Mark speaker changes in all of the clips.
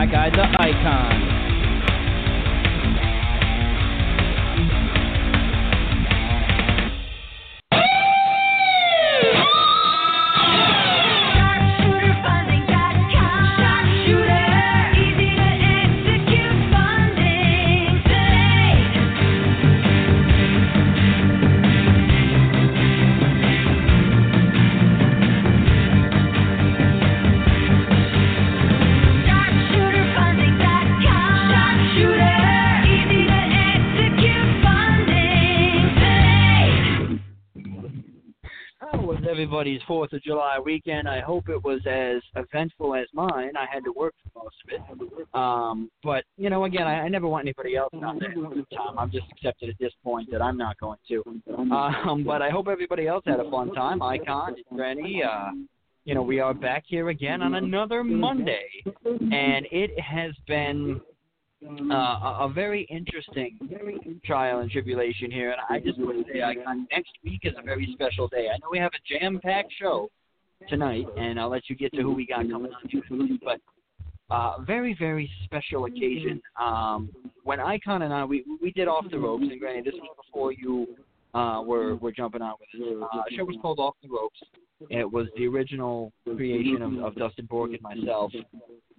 Speaker 1: Live with Fourth of July weekend. I hope it was as eventful as mine. I had to work for most of it, um, but you know, again, I, I never want anybody else out there time. I'm just accepted at this point that I'm not going to. Um, but I hope everybody else had a fun time. Icon, Granny, uh, you know, we are back here again on another Monday, and it has been uh, a, very interesting trial and tribulation here. And I just want to say, I, next week is a very special day. I know we have a jam-packed show tonight, and I'll let you get to who we got coming on. But uh, very, very special occasion. Um, when Icon and I, we we did off the ropes, and granted, this was before you uh, were were jumping on with us. Uh, the show was called Off the Ropes. It was the original creation of, of Dustin Bork and myself.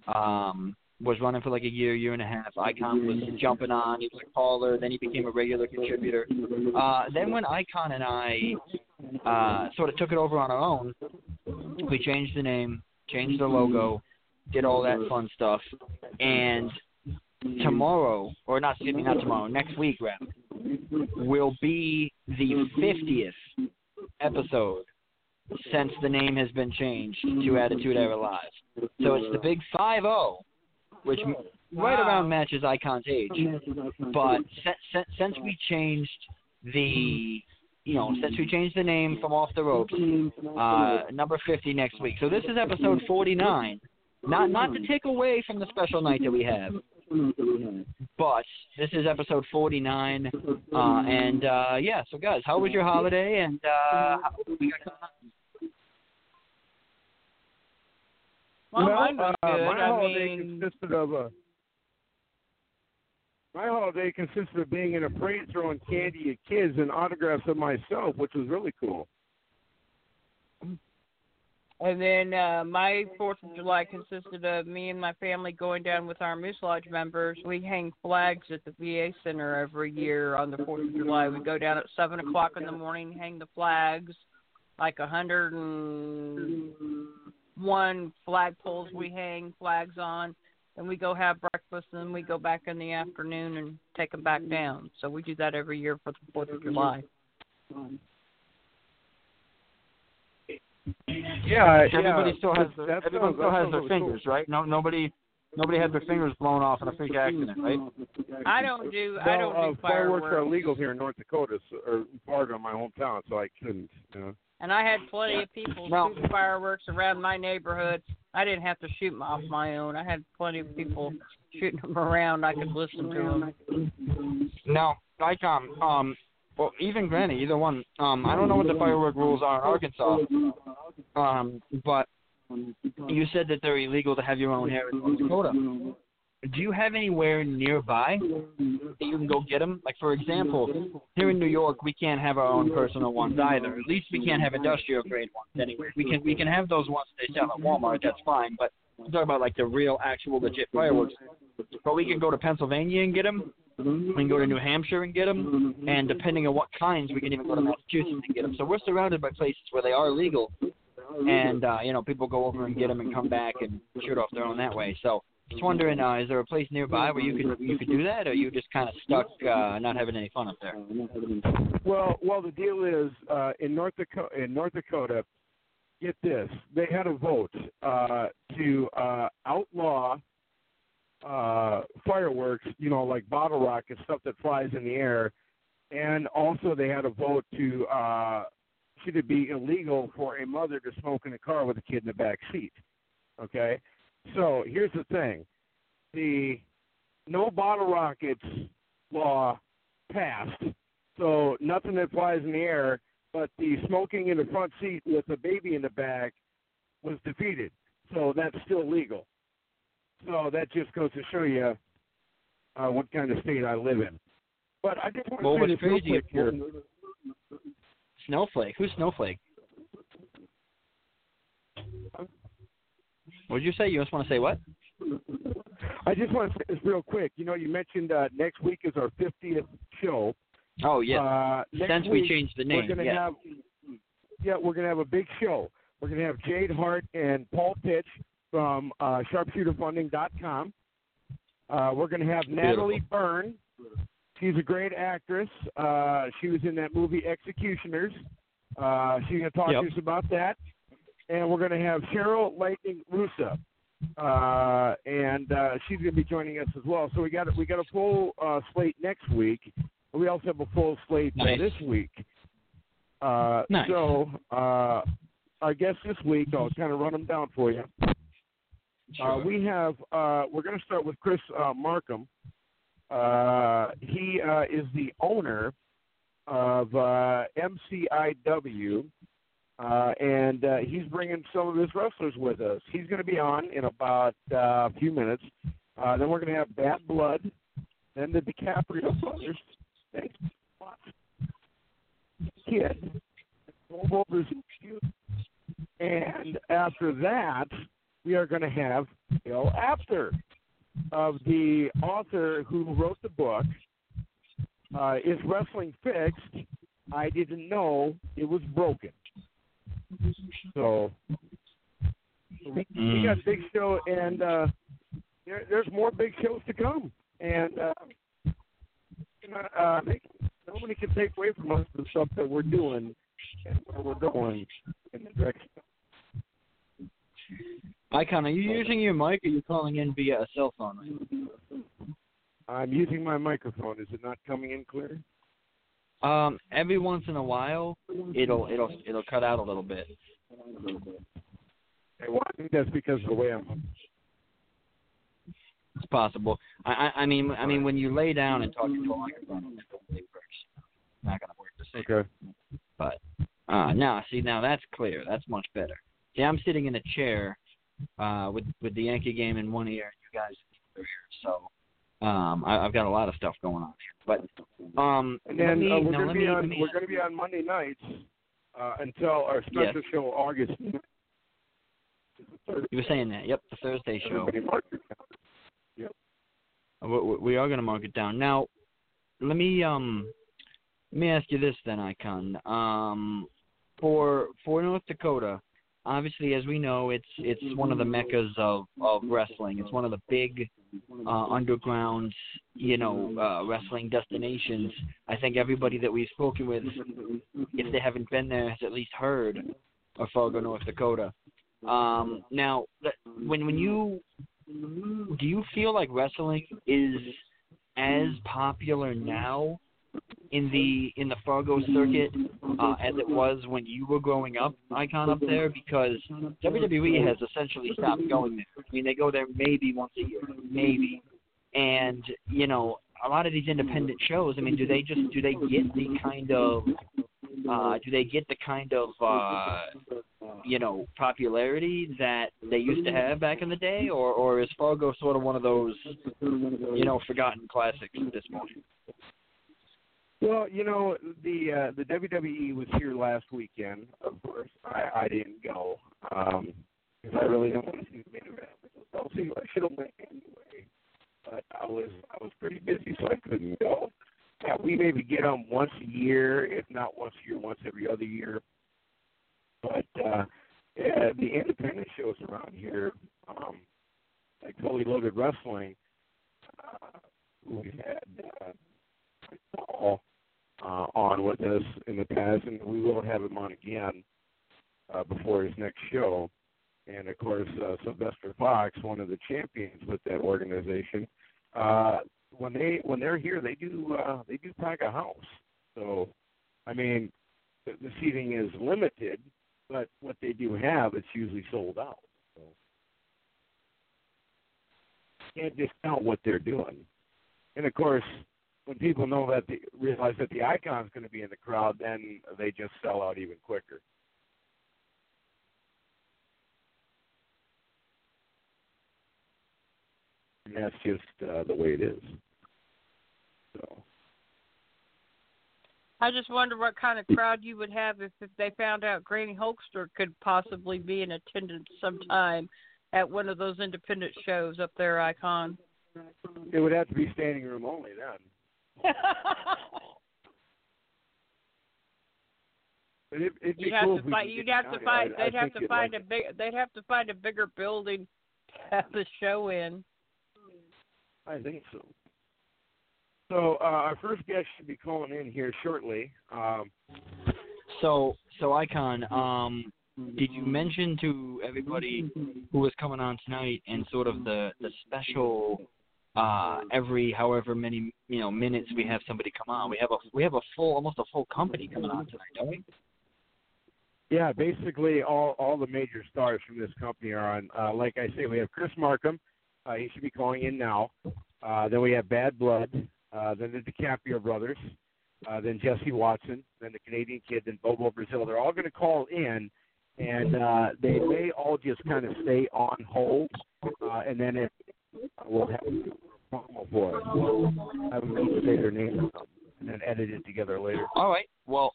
Speaker 1: Um, was running for like a year, year and a half. Icon was jumping on. He was a caller. Then he became a regular contributor. Uh, then when Icon and I uh, sort of took it over on our own, we changed the name, changed the logo, did all that fun stuff, and tomorrow, or not excuse me, not tomorrow, next week rather, will be the 50th episode since the name has been changed to Attitude Era Live. So it's the big 5 0 which wow. right around matches Icon's age. But since, since we changed the you know, since we changed the name from Off the Ropes, uh, number 50 next week. So this is episode 49. Not not to take away from the special night that we have, but this is episode 49. Uh, and uh, yeah, so guys, how was your holiday? And uh, how,
Speaker 2: Well, well mine was uh, good. my I holiday mean... consisted of a. My holiday consisted of being in a parade throwing candy at kids and autographs of myself, which was really cool.
Speaker 3: And then uh, my Fourth of July consisted of me and my family going down with our Moose Lodge members. We hang flags at the VA Center every year on the Fourth of July. We go down at seven o'clock in the morning, hang the flags, like a hundred and one flagpoles we mm-hmm. hang flags on. and we go have breakfast, and then we go back in the afternoon and take them back mm-hmm. down. So we do that every year for the Fourth of mm-hmm. July.
Speaker 2: Yeah,
Speaker 1: everybody
Speaker 2: yeah.
Speaker 1: still has their, everybody still has their fingers, cool. right? No, nobody, nobody had their fingers blown off in a freak accident, right?
Speaker 3: I don't do.
Speaker 2: I
Speaker 3: don't
Speaker 2: uh,
Speaker 3: do fireworks.
Speaker 2: Fireworks are illegal here in North Dakota, so, or part of my hometown, so I couldn't. You know.
Speaker 3: And I had plenty of people well, shooting fireworks around my neighborhood. I didn't have to shoot them off my own. I had plenty of people shooting them around. I could listen to them.
Speaker 1: No, Icon. Um, well, even Granny, either one. Um, I don't know what the firework rules are in Arkansas. Um, but you said that they're illegal to have your own here in North Dakota do you have anywhere nearby that you can go get them? Like for example, here in New York, we can't have our own personal ones either. At least we can't have industrial grade ones anyway. We can we can have those ones they sell at Walmart. That's fine. But I'm talking about like the real, actual, legit fireworks. But we can go to Pennsylvania and get them. We can go to New Hampshire and get them. And depending on what kinds, we can even go to Massachusetts and get them. So we're surrounded by places where they are legal. And uh, you know, people go over and get them and come back and shoot off their own that way. So just wondering, uh, is there a place nearby where you could you could do that, or you just kind of stuck uh, not having any fun up there?
Speaker 2: Well, well, the deal is uh, in North Dakota. In North Dakota, get this: they had a vote uh, to uh, outlaw uh, fireworks, you know, like bottle rockets, stuff that flies in the air, and also they had a vote to uh, should it be illegal for a mother to smoke in a car with a kid in the back seat? Okay, so here's the thing: the no bottle rockets law passed, so nothing that flies in the air. But the smoking in the front seat with a baby in the back was defeated. so that's still legal. So that just goes to show you uh, what kind of state I live in. But I just want to
Speaker 1: Well,
Speaker 2: say this real
Speaker 1: crazy
Speaker 2: quick here.
Speaker 1: Snowflake. Who's Snowflake? What did you say? You just want to say what?
Speaker 2: I just want to say this real quick. You know, you mentioned uh, next week is our 50th show.
Speaker 1: Oh yeah.
Speaker 2: Uh,
Speaker 1: Since we changed the name,
Speaker 2: we're gonna
Speaker 1: yeah.
Speaker 2: have yeah, we're gonna have a big show. We're gonna have Jade Hart and Paul Pitch from uh, SharpshooterFunding.com. Uh, we're gonna have Natalie Byrne. She's a great actress. Uh, she was in that movie Executioners. Uh, she's gonna talk
Speaker 1: Yep.
Speaker 2: to us about that. And we're gonna have Cheryl Lightning Russa. Uh, and uh, she's going to be joining us as well. So we got we got a full uh, slate next week. We also have a full slate
Speaker 1: Nice.
Speaker 2: this week. Uh,
Speaker 1: Nice.
Speaker 2: So uh, our guests this week, I'll kind of run them down for you. Uh,
Speaker 1: Sure.
Speaker 2: we have uh, we're going to start with Chris uh, Markham. Uh, he uh, is the owner of uh, MCIW, uh, and uh, he's bringing some of his wrestlers with us. He's going to be on in about uh, a few minutes. Uh, then we're going to have Bad Blood, then the DiCaprio brothers, Kid, and after that, we are going to have Bill After of the author who wrote the book. Uh, is wrestling fixed? I didn't know it was broken. So we,
Speaker 1: Mm.
Speaker 2: got big show, and uh, there, there's more big shows to come. And uh, you know, uh, they, nobody can take away from us the stuff that we're doing and where we're going in the direction.
Speaker 1: Icon, are you using your mic or are you calling in via a cell phone?
Speaker 2: I'm using my microphone. Is it not coming in clear?
Speaker 1: Um, every once in a while, it'll it'll it'll cut out a little bit.
Speaker 2: Hey, well, I think that's because of the way I'm.
Speaker 1: It's possible. I, I I mean I mean when you lay down and talk into a microphone, it totally works. It's not gonna work the same.
Speaker 2: Okay.
Speaker 1: But uh now see now that's clear. That's much better. See I'm sitting in a chair uh with with the Yankee game in one ear and you guys in the other ear. So um I, I've got a lot of stuff going on here. But um
Speaker 2: And then
Speaker 1: me,
Speaker 2: uh, we're going to be on we're going to be on Monday nights uh, until our special
Speaker 1: Yes.
Speaker 2: show August.
Speaker 1: you were saying that. Yep, the Thursday show.
Speaker 2: Everybody mark your calendar.
Speaker 1: We, we- we are going to mark it down. Now, let me um, let me ask you this then, Icon. Um, for for North Dakota, obviously, as we know, it's it's one of the meccas of of wrestling. It's one of the big uh, underground, you know, uh, wrestling destinations. I think everybody that we've spoken with, if they haven't been there, has at least heard of Fargo, North Dakota. Um, now, when when you do you feel like wrestling is as popular now in the in the Fargo circuit uh, as it was when you were growing up, Icon up there? Because WWE has essentially stopped going there. I mean, they go there maybe once a year, maybe. And you know, a lot of these independent shows. I mean, do they just do they get the kind of uh, do they get the kind of uh, you know popularity that they used to have back in the day, or or is Fargo sort of one of those you know forgotten classics at this point?
Speaker 2: Well, you know the uh, the WWE was here last weekend. Of course, I, I didn't go um, because I really don't want to see the main event. I'll see. I should have went anyway, but I was I was pretty busy, so I couldn't go. Yeah, we maybe get them once a year, if not once a year, once every other year. But uh, yeah, the independent shows around here, um, like Fully Loaded Wrestling, uh, we had uh, Paul uh, on with us in the past, and we will have him on again uh, before his next show. And of course, uh, Sylvester Fox, one of the champions with that organization, uh, when they when they're here, they do uh, they do pack a house. So, I mean, the, the seating is limited, but what they do have, it's usually sold out. So, can't discount what they're doing. And of course, when people know that the, realize that the icon's going to be in the crowd, then they just sell out even quicker. and that's just uh, the way it is. So.
Speaker 3: I just wonder what kind of crowd you would have if, if they found out Granny Hulkster could possibly be in attendance sometime at one of those independent shows up there, Icon.
Speaker 2: It would have to be standing room only then. It, it'd be
Speaker 3: you'd
Speaker 2: cool
Speaker 3: have to find. You'd have to find. They'd have to find a big. They'd have to find a bigger building to have the show in.
Speaker 2: I think so. So uh, our first guest should be calling in here shortly. Um,
Speaker 1: so, so Icon, um, did you mention to everybody who was coming on tonight and sort of the the special uh every however many you know minutes we have somebody come on we have a we have a full almost a full company coming on tonight don't we?
Speaker 2: Yeah basically all all the major stars from this company are on uh like i say we have chris markham uh he should be calling in now. Uh then we have bad blood uh then the dicaprio brothers uh then jesse watson then the canadian kid then bobo brazil. They're all going to call in and uh they may all just kind of stay on hold uh and then if we'll have a promo for it. We'll have them each say their name and then edit it together later.
Speaker 1: all right. Well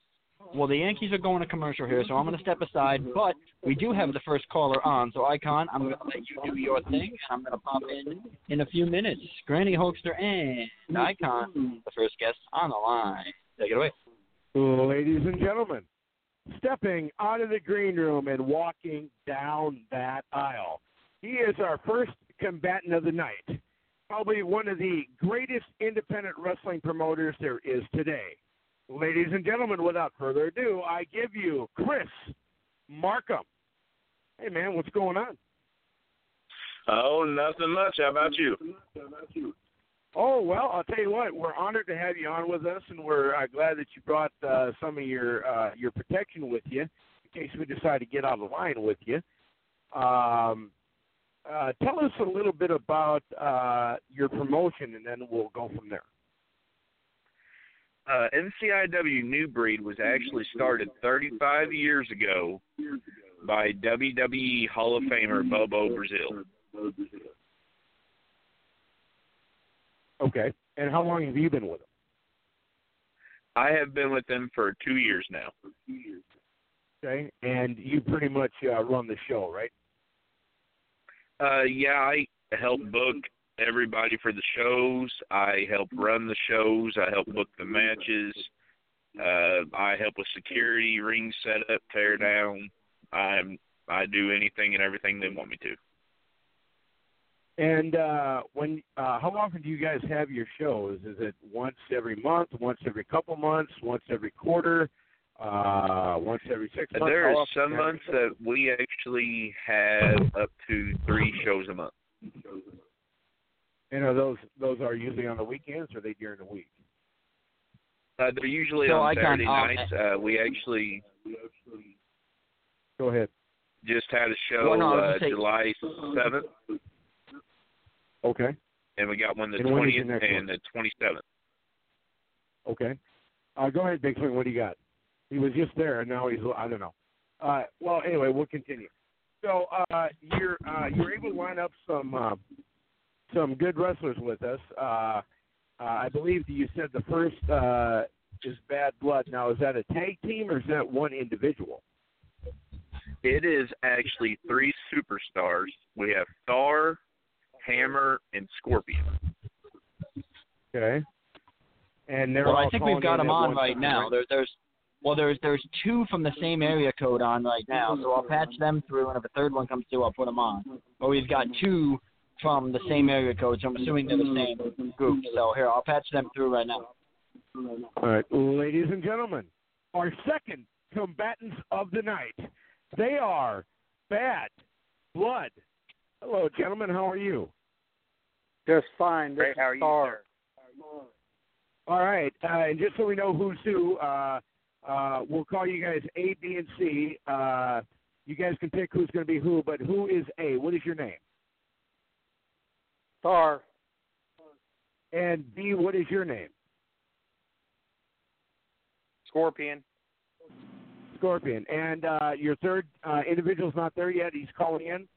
Speaker 1: well the yankees are going to commercial here so i'm going to step aside but we do have the first caller on. So icon i'm going to let you do your thing and i'm going to pop in in a few minutes. Granny Hulkster and icon the first guest on the line. Take it away.
Speaker 2: Ladies and gentlemen, stepping out of the green room and walking down that aisle, he is our first combatant of the night. Probably one of the greatest independent wrestling promoters there is today. Ladies and gentlemen, without further ado, I give you Chris Markham. Hey, man, what's going on?
Speaker 4: Oh, nothing much. How about you?
Speaker 2: Oh well, I'll tell you what. We're honored to have you on with us, and we're uh, glad that you brought uh, some of your uh, your protection with you in case we decide to get out of line with you. Um, uh, tell us a little bit about uh, your promotion, and then we'll go from there.
Speaker 4: Uh, MCIW New Breed was actually started 35 years ago by WWE Hall of Famer Bobo Brazil.
Speaker 2: Okay. And how long have you been with them?
Speaker 4: I have been with them for two years now.
Speaker 2: Okay. And you pretty much uh, run the show, right?
Speaker 4: Uh, yeah, I help book everybody for the shows. I help run the shows. I help book the matches. Uh, I help with security, ring setup, tear down. I'm I do anything and everything they want me to.
Speaker 2: And uh, when uh, how often do you guys have your shows? Is it once every month, once every couple months, once every quarter, uh, once every six months?
Speaker 4: There are some
Speaker 2: do you have
Speaker 4: months
Speaker 2: your
Speaker 4: that we actually have up to three shows a month.
Speaker 2: shows? And are those those are usually on the weekends or are they during the week?
Speaker 4: Uh, they're usually
Speaker 1: So
Speaker 4: on
Speaker 1: I can-
Speaker 4: Saturday
Speaker 1: um,
Speaker 4: nights. Uh, we actually
Speaker 2: Go ahead.
Speaker 4: just had a show
Speaker 1: Well, no,
Speaker 4: uh,
Speaker 1: say-
Speaker 4: July seventh,
Speaker 2: Okay.
Speaker 4: and we got one the
Speaker 2: And when is your
Speaker 4: twentieth
Speaker 2: next
Speaker 4: and the twenty seventh.
Speaker 2: Okay. Uh, go ahead, Big Swing. What do you got? He was just there, and now he's I don't know. Uh, well, anyway, we'll continue. So uh, you're uh, you're able to line up some uh, some good wrestlers with us. Uh, uh, I believe you said the first uh, is Bad Blood. Now, is that a tag team or is that one individual?
Speaker 4: It is actually three superstars. We have Thor, Hammer, and Scorpion.
Speaker 2: Okay. And they're
Speaker 1: well,
Speaker 2: all
Speaker 1: I think we've got them on right
Speaker 2: time,
Speaker 1: now. There, there's well, there's there's two from the same area code on right now, so I'll patch them through, and if a third one comes through, I'll put them on. But we've got two from the same area code, so I'm assuming they're the same group. So here, I'll patch them through right now.
Speaker 2: All right, ladies and gentlemen, our second combatants of the night. They are Bad Blood. Hello, gentlemen. How are you?
Speaker 5: Just fine. This
Speaker 4: Great, how are you,
Speaker 5: Star.
Speaker 2: All right, uh, and just so we know who's who, uh, uh, we'll call you guys A, B, and C. Uh, you guys can pick who's going to be who, but who is A? What is your name?
Speaker 5: Star.
Speaker 2: And B, what is your name?
Speaker 5: Scorpion.
Speaker 2: Scorpion. And uh, your third uh, individual's not there yet. He's calling in.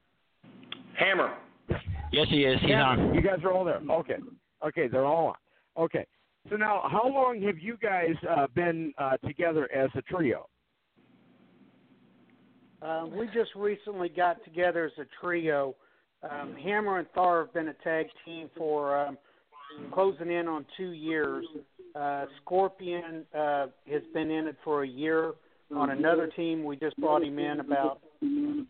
Speaker 5: Hammer.
Speaker 1: Yes, he is. He's
Speaker 2: yeah,
Speaker 1: on.
Speaker 2: You guys are all there. Okay. Okay, they're all on. Okay. So now, how long have you guys uh, been uh, together as a trio?
Speaker 5: Um, we just recently got together as a trio. Um, Hammer and Thar have been a tag team for um, closing in on two years. Uh, Scorpion uh, has been in it for a year on another team. We just brought him in about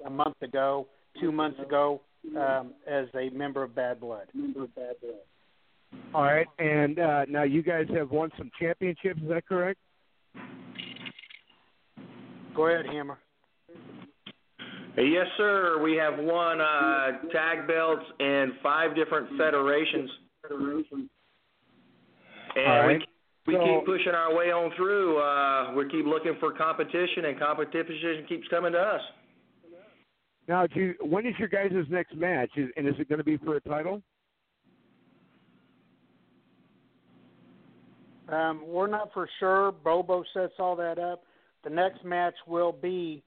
Speaker 5: a month ago, two months ago, um, as a member of Bad Blood.
Speaker 2: All right, and uh, now you guys have won some championships. Is that correct?
Speaker 5: Go ahead, Hammer.
Speaker 6: Yes, sir. We have won uh, tag belts in five different federations. And
Speaker 2: All right.
Speaker 6: we, we
Speaker 2: So-
Speaker 6: keep pushing our way on through. Uh, we keep looking for competition, and competition keeps coming to us.
Speaker 2: Now, do you, when is your guys' next match? Is, and is it going to be for a title?
Speaker 5: Um, we're not for sure. Bobo sets all that up. The next match will be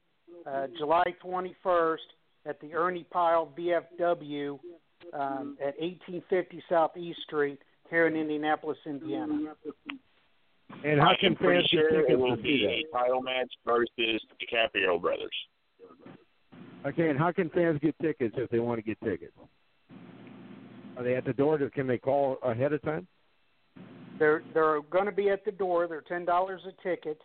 Speaker 5: uh, July 21st at the Ernie Pyle VFW um, at 1850 Southeast Street here in Indianapolis, Indiana.
Speaker 2: And how can
Speaker 4: am pretty
Speaker 2: fans get
Speaker 4: sure
Speaker 2: tickets
Speaker 4: it will
Speaker 2: to see
Speaker 4: be a title match versus the DiCaprio brothers.
Speaker 2: Okay, and how can fans get tickets if they want to get tickets? Are they at the door? Can they call ahead of time?
Speaker 5: They're they're going to be at the door. They're ten dollars a ticket.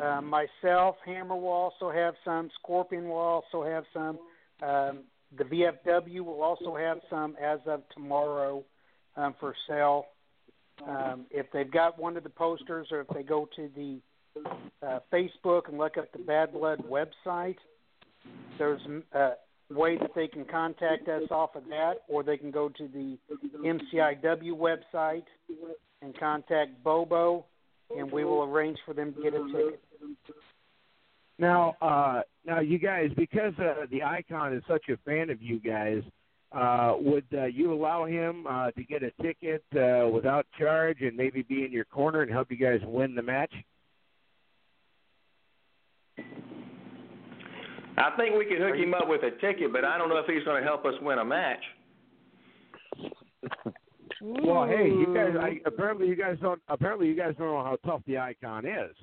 Speaker 5: Uh, myself, Hammer will also have some. Scorpion will also have some. Um, the VFW will also have some as of tomorrow um, for sale. Um, if they've got one of the posters, or if they go to the uh, Facebook and look up the Bad Blood website, there's a way that they can contact us off of that, or they can go to the MCIW website and contact Bobo, and we will arrange for them to get a ticket.
Speaker 2: Now, uh, now you guys, because uh, the icon is such a fan of you guys, uh, would uh, you allow him uh, to get a ticket uh, without charge and maybe be in your corner and help you guys win the match?
Speaker 6: I think we could hook him up with a ticket, but I don't know if he's going to help us win a match.
Speaker 2: Well, hey, you guys. I, apparently, you guys don't. Apparently, you guys don't know how tough the icon is.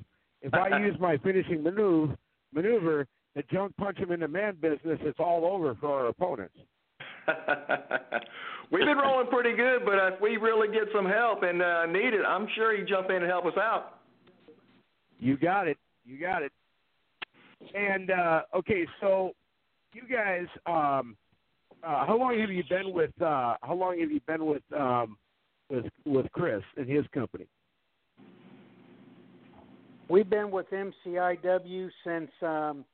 Speaker 2: If I use my finishing maneuver, maneuver to junk punch him in the man business, it's all over for our opponents.
Speaker 6: We've been rolling pretty good, but if we really get some help and uh, need it, I'm sure he'd jump in and help us out.
Speaker 2: You got it. You got it. And uh, okay, so you guys, um, uh, how long have you been with? Uh, how long have you been with um, with with Chris and his company?
Speaker 5: We've been with MCIW since um,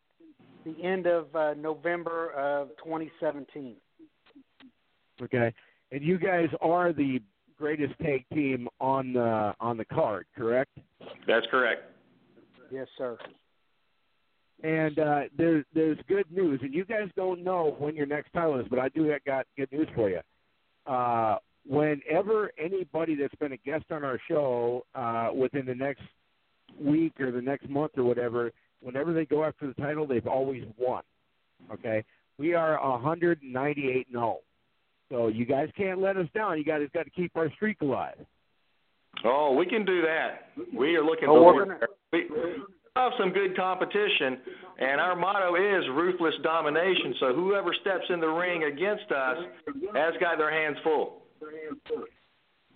Speaker 5: the end of uh, November of 2017.
Speaker 2: Okay, and you guys are the greatest tag team on the on the card, correct?
Speaker 6: That's correct.
Speaker 5: Yes, sir.
Speaker 2: And uh, there's there's good news, and you guys don't know when your next title is, but I do have got good news for you. Uh, whenever anybody that's been a guest on our show uh, within the next week or the next month or whatever, whenever they go after the title, they've always won. Okay, we are 198 and 0. So you guys can't let us down. You guys got to keep our streak alive.
Speaker 6: Oh, we can do that. We are looking
Speaker 5: Oh, we're
Speaker 6: forward. We have some good competition, and our motto is ruthless domination. So whoever steps in the ring against us has got their hands full.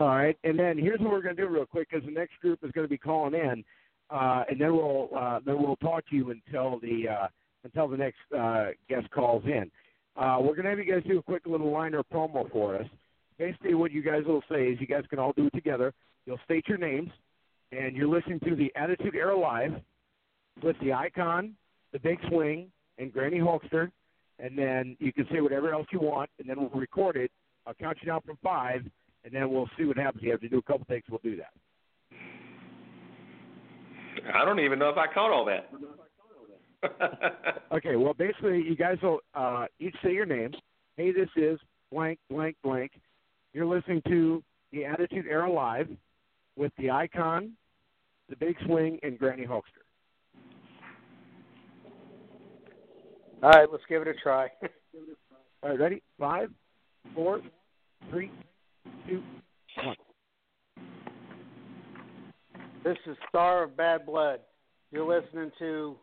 Speaker 2: All right, and then here's what we're going to do real quick because the next group is going to be calling in, uh, and then we'll uh, then we'll talk to you until the uh, until the next uh, guest calls in. Uh, we're going to have you guys do a quick little liner promo for us. Basically, what you guys will say is you guys can all do it together. You'll state your names, and you're listening to the Attitude Era Live with the Icon, the Big Swing, and Granny Hulkster, and then you can say whatever else you want, and then we'll record it. I'll count you down from five, and then we'll see what happens. You have to do a couple takes. We'll do that.
Speaker 6: I don't even know if I caught all that.
Speaker 2: Okay. Well, basically, you guys will uh, each say your name. Hey, this is blank, blank, blank. You're listening to the Attitude Era Live with the Icon, the Big Swing, and Granny Hulkster.
Speaker 5: All right, let's give it a try.
Speaker 2: All right, ready? Five, four, three, two, one.
Speaker 5: This is Star of Bad Blood. You're listening to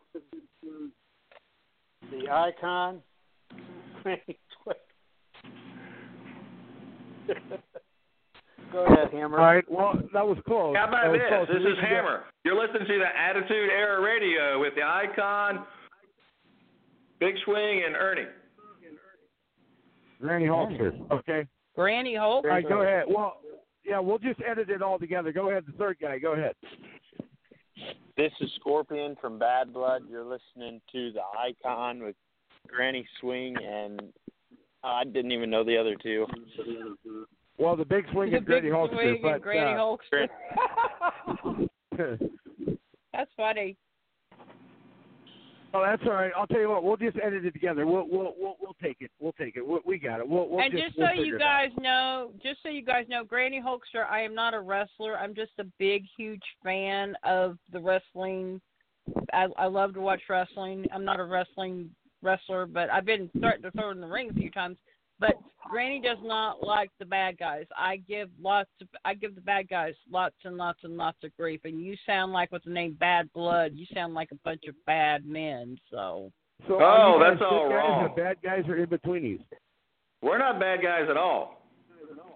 Speaker 5: the icon. Go ahead, Hammer.
Speaker 2: All right. Well, that was close.
Speaker 6: How about
Speaker 2: That was
Speaker 6: this?
Speaker 2: close.
Speaker 6: This is Hammer. You're listening to the Attitude Era Radio with the Icon, Big Swing, and Ernie.
Speaker 2: get Granny Hulkster. Okay.
Speaker 3: Granny Holt.
Speaker 2: All right. Go ahead. Well, yeah, we'll just edit it all together. Go ahead. The third guy. Go ahead.
Speaker 7: This is Scorpion from Bad Blood. You're listening to the Icon with Granny Swing, and I didn't even know the other two.
Speaker 2: Well, the big swing
Speaker 3: The
Speaker 2: is Granny
Speaker 3: big
Speaker 2: Hulkster,
Speaker 3: swing
Speaker 2: but
Speaker 3: and Granny
Speaker 2: uh,
Speaker 3: Hulkster. That's funny.
Speaker 2: Oh, that's all right. I'll tell you what. We'll just edit it together. We'll we'll we'll, we'll take it. We'll take it. We'll, we got it. We'll, we'll
Speaker 3: and
Speaker 2: just,
Speaker 3: just
Speaker 2: we'll
Speaker 3: so you guys know, just so you guys know, Granny Hulkster, I am not a wrestler. I'm just a big, huge fan of the wrestling. I, I love to watch wrestling. I'm not a wrestling wrestler, but I've been starting to throw in the ring a few times. But Granny does not like the bad guys. I give lots of, I give the bad guys lots and lots and lots of grief. And you sound like with the name Bad Blood, you sound like a bunch of bad men. So
Speaker 2: So
Speaker 6: Oh,
Speaker 2: you
Speaker 6: that's all
Speaker 2: good guys
Speaker 6: wrong.
Speaker 2: or bad guys are in betweenies?
Speaker 6: We're not bad guys at all.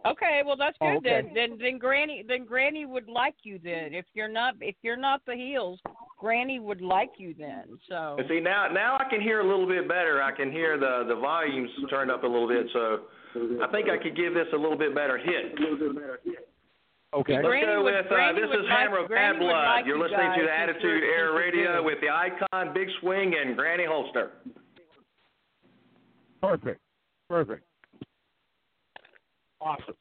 Speaker 3: Okay, well that's good
Speaker 2: Oh, okay.
Speaker 3: then. Then then Granny then Granny would like you then. If you're not if you're not the heels, Granny would like you then. So
Speaker 6: see now, now I can hear a little bit better. I can hear the the volumes turned up a little bit, so I think I could give this a little bit better hit.
Speaker 2: Okay.
Speaker 6: Let's
Speaker 3: Granny
Speaker 6: go
Speaker 3: would-
Speaker 6: with uh, this is
Speaker 3: like-
Speaker 6: Hammer of
Speaker 3: Granny
Speaker 6: Bad Blood.
Speaker 3: like
Speaker 6: You're listening to the Attitude
Speaker 3: you're-
Speaker 6: Era Radio with the Icon, Big Swing, and Granny Holster.
Speaker 2: Perfect. Perfect. Awesome.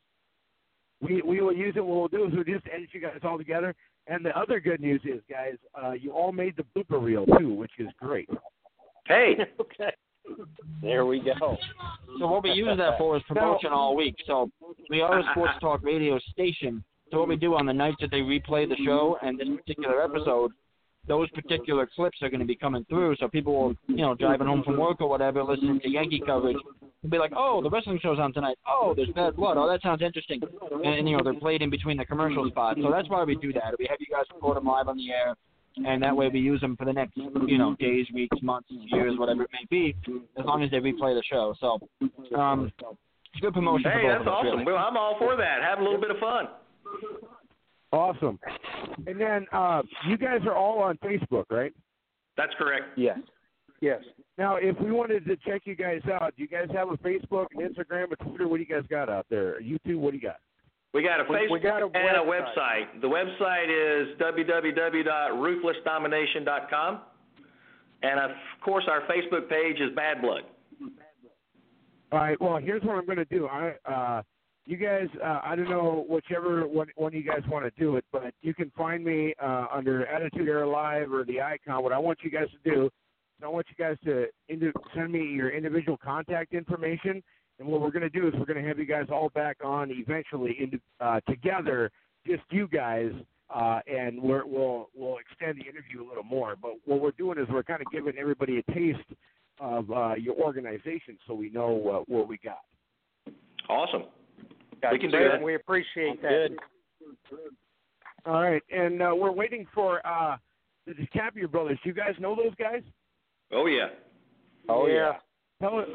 Speaker 2: We we will use it. What we'll do is we'll just edit you guys all together. And the other good news is, guys, uh, you all made the blooper reel too, which is great.
Speaker 6: Hey,
Speaker 5: okay.
Speaker 7: There we go.
Speaker 1: So what we use that for is promotion all week. So we are a sports talk radio station. So what we do on the nights that they replay the show and this particular episode, those particular clips are going to be coming through. So people will, you know, driving home from work or whatever, listening to Yankee coverage, will be like, oh, the wrestling show's on tonight. Oh, there's bad blood. Oh, that sounds interesting. And, and you know, they're played in between the commercial spots. So that's why we do that. We have you guys record them live on the air. And that way we use them for the next, you know, days, weeks, months, years, whatever it may be, as long as they replay the show. So, um, it's good promotion
Speaker 6: hey,
Speaker 1: for
Speaker 6: that's
Speaker 1: of us,
Speaker 6: awesome.
Speaker 1: really.
Speaker 6: Well, I'm all for that. Have a little bit of fun.
Speaker 2: Awesome. And then uh, you guys are all on Facebook, right?
Speaker 6: That's correct.
Speaker 7: Yes.
Speaker 5: Yes.
Speaker 2: Now, if we wanted to check you guys out, do you guys have a Facebook, an Instagram, a Twitter? What do you guys got out there? YouTube? What do you got?
Speaker 6: We got a Facebook
Speaker 5: we got a
Speaker 6: and a
Speaker 5: website.
Speaker 6: The website is www.ruthlessdomination.com. And of course, our Facebook page is Bad Blood.
Speaker 2: All right. Well, here's what I'm going to do. I, uh, you guys, uh, I don't know whichever one, one you guys want to do it, but you can find me uh, under Attitude Era Live or the Icon. What I want you guys to do is I want you guys to indi- send me your individual contact information, and what we're going to do is we're going to have you guys all back on eventually in, uh, together, just you guys. Uh, and we're, we'll we'll extend the interview a little more, but what we're doing is we're kind of giving everybody a taste of uh, your organization, so we know uh, what we got.
Speaker 6: Awesome.
Speaker 5: Got
Speaker 6: We can do
Speaker 5: it.
Speaker 6: that.
Speaker 5: We appreciate that.
Speaker 7: Good.
Speaker 2: All right, and uh, we're waiting for uh, the DiCaprio brothers. Do you guys know those guys?
Speaker 6: Oh, yeah.
Speaker 7: Oh
Speaker 5: yeah.
Speaker 2: Tell us.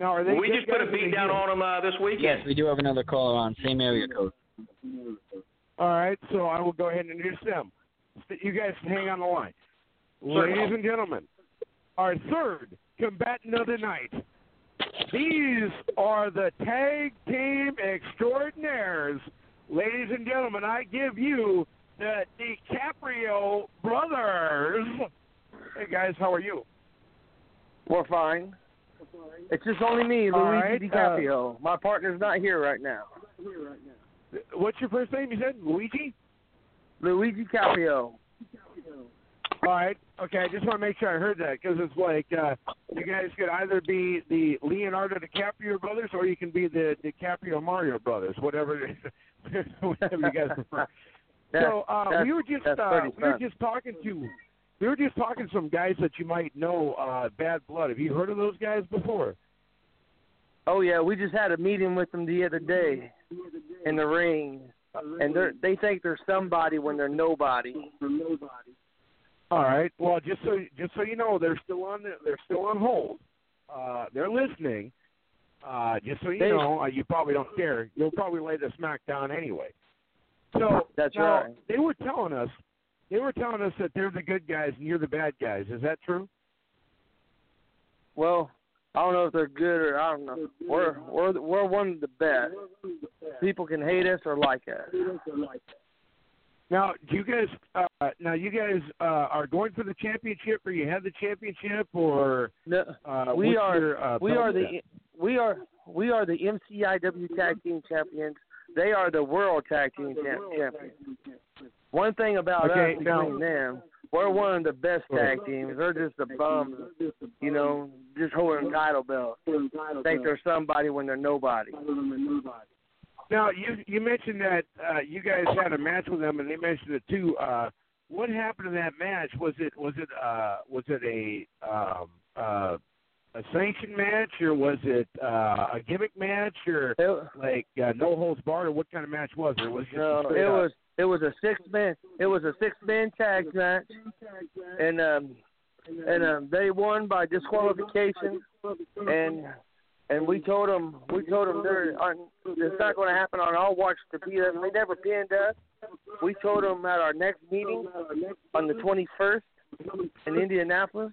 Speaker 2: Now, are they?
Speaker 6: we just put a
Speaker 2: or
Speaker 6: beat down on them uh, this weekend.
Speaker 1: Yes, we do have another caller on, same area code.
Speaker 2: All right, so I will go ahead and introduce them. You guys can hang on the line.
Speaker 6: Certainly.
Speaker 2: Ladies and gentlemen, our third combatant of the night. These are the tag team extraordinaires. Ladies and gentlemen, I give you the DiCaprio brothers. Hey guys, how are you?
Speaker 8: We're fine. It's just only me,
Speaker 2: All
Speaker 8: Luigi
Speaker 2: right,
Speaker 8: DiCaprio. My partner's not here right now.
Speaker 2: What's your first name? You said Luigi.
Speaker 8: Luigi Caprio.
Speaker 2: All right. Okay. I just want to make sure I heard that because it's like uh, you guys could either be the Leonardo DiCaprio brothers or you can be the DiCaprio Mario brothers, whatever, whatever you guys prefer. so uh, we were just uh, we were just talking to we were just talking to some guys that you might know. Uh, Bad Blood. Have you heard of those guys before?
Speaker 8: Oh yeah, we just had a meeting with them the other day in the ring, and they they think they're somebody when they're nobody.
Speaker 2: All right. Well, just so just so you know, they're still on the, they're still on hold. Uh, they're listening. Uh, just so you
Speaker 8: They-
Speaker 2: know, uh, you probably don't care. You'll probably lay the smack down anyway. So
Speaker 8: That's
Speaker 2: now,
Speaker 8: right.
Speaker 2: They were telling us they were telling us that they're the good guys and you're the bad guys. Is that true?
Speaker 8: Well, I don't know if they're good or I don't know. We're we're we're one of the best. People can hate us or like us.
Speaker 2: Now, do you guys? Uh, now, you guys uh, are going for the championship, or you have the championship, or
Speaker 8: No,
Speaker 2: uh,
Speaker 8: we are
Speaker 2: your, uh,
Speaker 8: we are the we are we are the MCIW Tag Team Champions. They are the World Tag Team Champ- Champions. One thing about
Speaker 2: Okay,
Speaker 8: us
Speaker 2: now-
Speaker 8: between them, we're one of the best tag teams. They're just the bums, you know, just holding title belts. Think they're somebody when they're nobody.
Speaker 2: Now, you you mentioned that uh, you guys had a match with them, and they mentioned it too. Uh, what happened in that match? Was it was it uh, was it a um, uh, a sanctioned match, or was it uh, a gimmick match, or
Speaker 8: It,
Speaker 2: like uh, no holds barred, or what kind of match was it? Was it
Speaker 8: no, it
Speaker 2: up?
Speaker 8: was it was a six man it was a six man tag match, and um and um they won by disqualification, and and we told them we told them they're it's not going to happen on our watch to beat us. They never pinned us. We told them at our next meeting on the 21st in Indianapolis,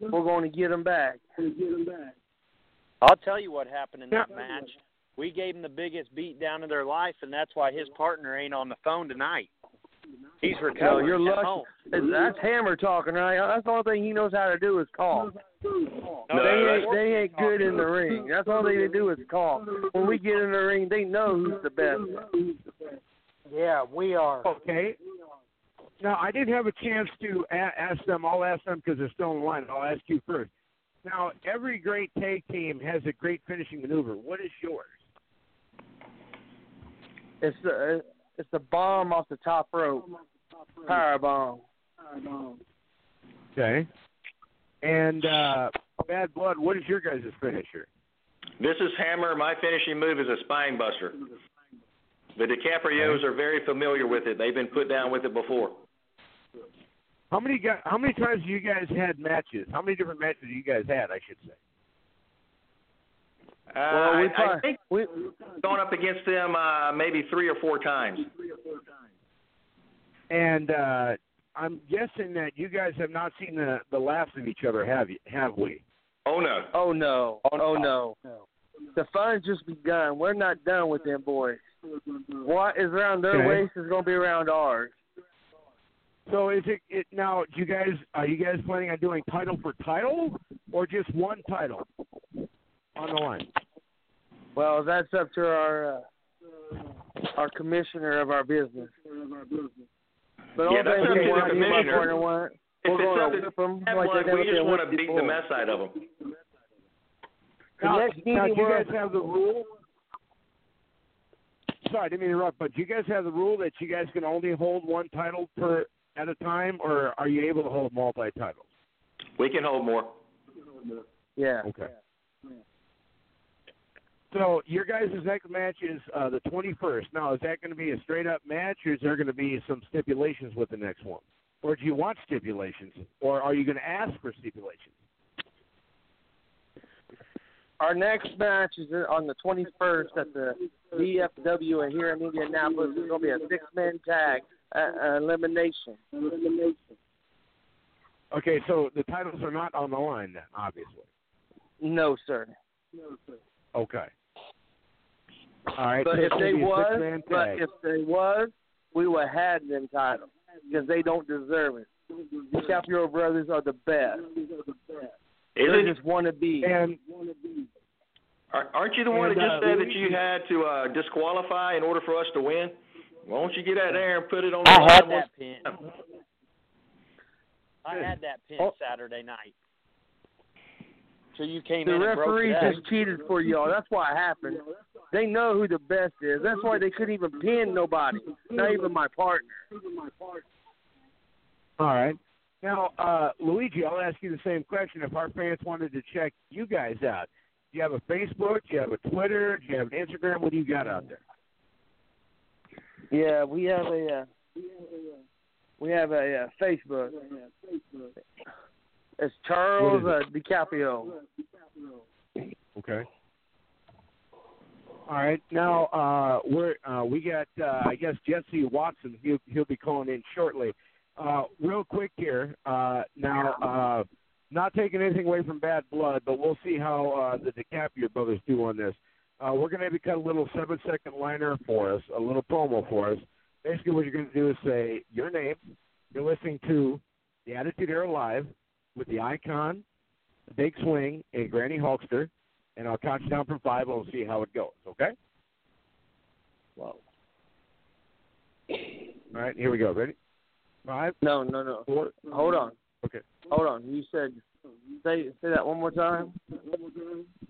Speaker 8: we're going to get them back.
Speaker 7: I'll tell you what happened in that match. We gave him the biggest beat down of their life, and that's why his partner ain't on the phone tonight. He's recovering.
Speaker 8: No,
Speaker 7: you're
Speaker 8: lucky.
Speaker 7: home.
Speaker 8: That's Hammer talking, right? That's the only thing he knows how to do is call.
Speaker 7: No,
Speaker 8: they
Speaker 7: that's-
Speaker 8: ain't they ain't good in the ring. That's all they do is call. When we get in the ring, they know who's the best.
Speaker 5: Yeah, we are.
Speaker 2: Okay. Now, I didn't have a chance to a- ask them. I'll ask them because they're still in line. I'll ask you first. Now, every great tag team has a great finishing maneuver. What is yours?
Speaker 8: It's the it's the bomb off the top rope, power bomb.
Speaker 2: Okay. And uh, Bad Blood, what is your guys' finisher?
Speaker 6: This is Hammer. My finishing move is a spine buster. The DiCaprios are very familiar with it. They've been put down with it before.
Speaker 2: How many guys, How many times have you guys had matches? How many different matches you guys had? I should say.
Speaker 6: Uh,
Speaker 8: Well, we
Speaker 6: I, I think
Speaker 8: we
Speaker 6: gone up against them uh, maybe three or four times.
Speaker 2: And uh, I'm guessing that you guys have not seen the the last of each other, have you? Have we?
Speaker 6: Oh no.
Speaker 8: oh no, oh no. The fun's just begun. We're not done with them boys. What is around their
Speaker 2: Okay.
Speaker 8: waist is going to be around ours.
Speaker 2: So is it, it now? Do you guys are you guys planning on doing title for title, or just one title on the line?
Speaker 8: Well, that's up to our uh, our commissioner of our business. But
Speaker 6: Yeah,
Speaker 8: all
Speaker 6: that's up to the
Speaker 8: want, me and
Speaker 6: commissioner.
Speaker 8: partner want,
Speaker 6: If
Speaker 8: we're
Speaker 6: it's
Speaker 8: going to
Speaker 6: to
Speaker 8: whip them like
Speaker 6: blood,
Speaker 8: they never
Speaker 6: we just want to beat
Speaker 8: before.
Speaker 6: the mess out of them.
Speaker 8: The
Speaker 2: Now,
Speaker 8: next
Speaker 2: now,
Speaker 8: meeting
Speaker 2: do you guys have the rule? Sorry, I didn't mean to interrupt, but do you guys have the rule that you guys can only hold one title per at a time, or are you able to hold multi titles?
Speaker 6: We can hold more.
Speaker 8: Yeah.
Speaker 2: Okay. So your guys' next match is uh, the 21st. Now, is that going to be a straight up match, or is there going to be some stipulations with the next one? Or do you want stipulations, or are you going to ask for stipulations?
Speaker 8: Our next match is on the 21st at the VFW here in Indianapolis. It's going to be a six-man tag uh, elimination.
Speaker 2: Okay, so the titles are not on the line then, obviously.
Speaker 8: No, sir. No, sir.
Speaker 2: Okay. All right.
Speaker 8: But
Speaker 2: so
Speaker 8: if they
Speaker 2: be
Speaker 8: was, but if they was, we would have had them titles because they don't deserve it. The Caprio brothers are the best.
Speaker 6: Is
Speaker 8: They just want to be.
Speaker 2: and
Speaker 6: Are- Aren't you the one
Speaker 2: And,
Speaker 6: that
Speaker 2: uh,
Speaker 6: just said that you had to uh, disqualify in order for us to win? Why don't you get out there and put it on the
Speaker 7: I
Speaker 6: line
Speaker 7: had that pin. I had that pin
Speaker 8: Oh.
Speaker 7: Saturday night. So you came
Speaker 8: The
Speaker 7: in and broke
Speaker 8: referee
Speaker 7: it up.
Speaker 8: just cheated for y'all. That's why it happened. They know who the best is. That's why they couldn't even pin nobody, not even my partner.
Speaker 2: all right. Now, uh, Luigi, I'll ask you the same question. If our fans wanted to check you guys out, do you have a Facebook? Do you have a Twitter? Do you have an Instagram? What do you got out there?
Speaker 8: Yeah, we have a uh, we have a uh, Facebook. It's Charles
Speaker 2: What
Speaker 8: uh, DiCaprio.
Speaker 2: Okay. All right. Now uh, we're uh, we got uh, I guess Jesse Watson. He'll he'll be calling in shortly. Uh, real quick here. Uh, now, uh, not taking anything away from Bad Blood, but we'll see how uh, the DiCaprio brothers do on this. Uh, we're going to have cut a little seven second liner for us, a little promo for us. Basically, what you're going to do is say your name. You're listening to the Attitude Era Live with the Icon, the Big Swing, and Granny Hulkster, and I'll count you down from five. and We'll see how it goes. Okay.
Speaker 8: Wow.
Speaker 2: All right. Here we go. Ready? Five,
Speaker 8: No, no, no.
Speaker 2: four.
Speaker 8: Hold on.
Speaker 2: Okay.
Speaker 8: Hold on. You said say say that one more time.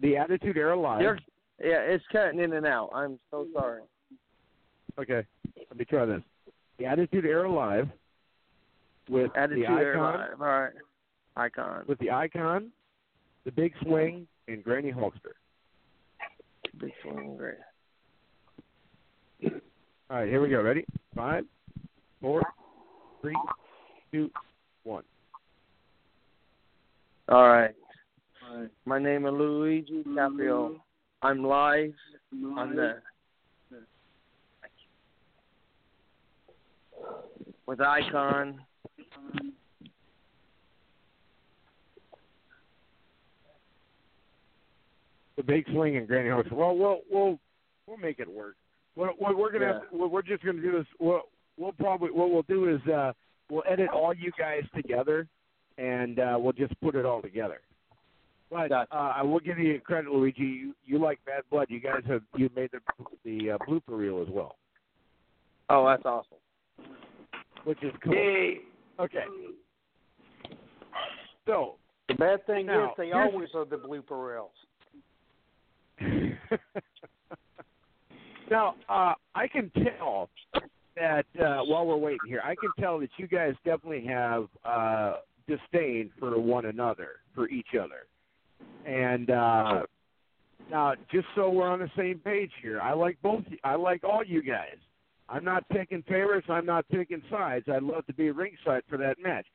Speaker 2: The Attitude Era Live.
Speaker 8: You're, yeah, it's cutting in and out. I'm so sorry.
Speaker 2: Okay. Let me try this. The Attitude Era Live with
Speaker 8: Attitude
Speaker 2: the icon,
Speaker 8: Era Live. All right. Icon.
Speaker 2: with the icon, the Big Swing, and Granny Hulkster.
Speaker 8: Big swing great.
Speaker 2: All right, here we go. Ready? Five, four, three, two, one.
Speaker 8: All right. My name is Luigi Caprio. I'm live on the with Icon.
Speaker 2: The Big Swing and Granny Hulkster. Well, we'll we'll we'll make it work. What, what we're gonna
Speaker 8: Yeah.
Speaker 2: have we're just gonna do is we'll we'll probably what we'll do is uh we'll edit all you guys together, and uh we'll just put it all together. But uh, I will give you credit, Luigi. You, you like Bad Blood. You guys have you made the the uh, blooper reel as well,
Speaker 8: Oh, that's awesome.
Speaker 2: which is cool.
Speaker 6: Yay.
Speaker 2: Okay. So
Speaker 5: The bad thing
Speaker 2: Now,
Speaker 5: is they always are the blooper reels.
Speaker 2: now, uh, I can tell that uh, while we're waiting here, I can tell that you guys definitely have uh, disdain for one another, for each other. And uh, now, just so we're on the same page here, I like both. I like all you guys. I'm not picking favorites. I'm not picking sides. I'd love to be ringside for that match.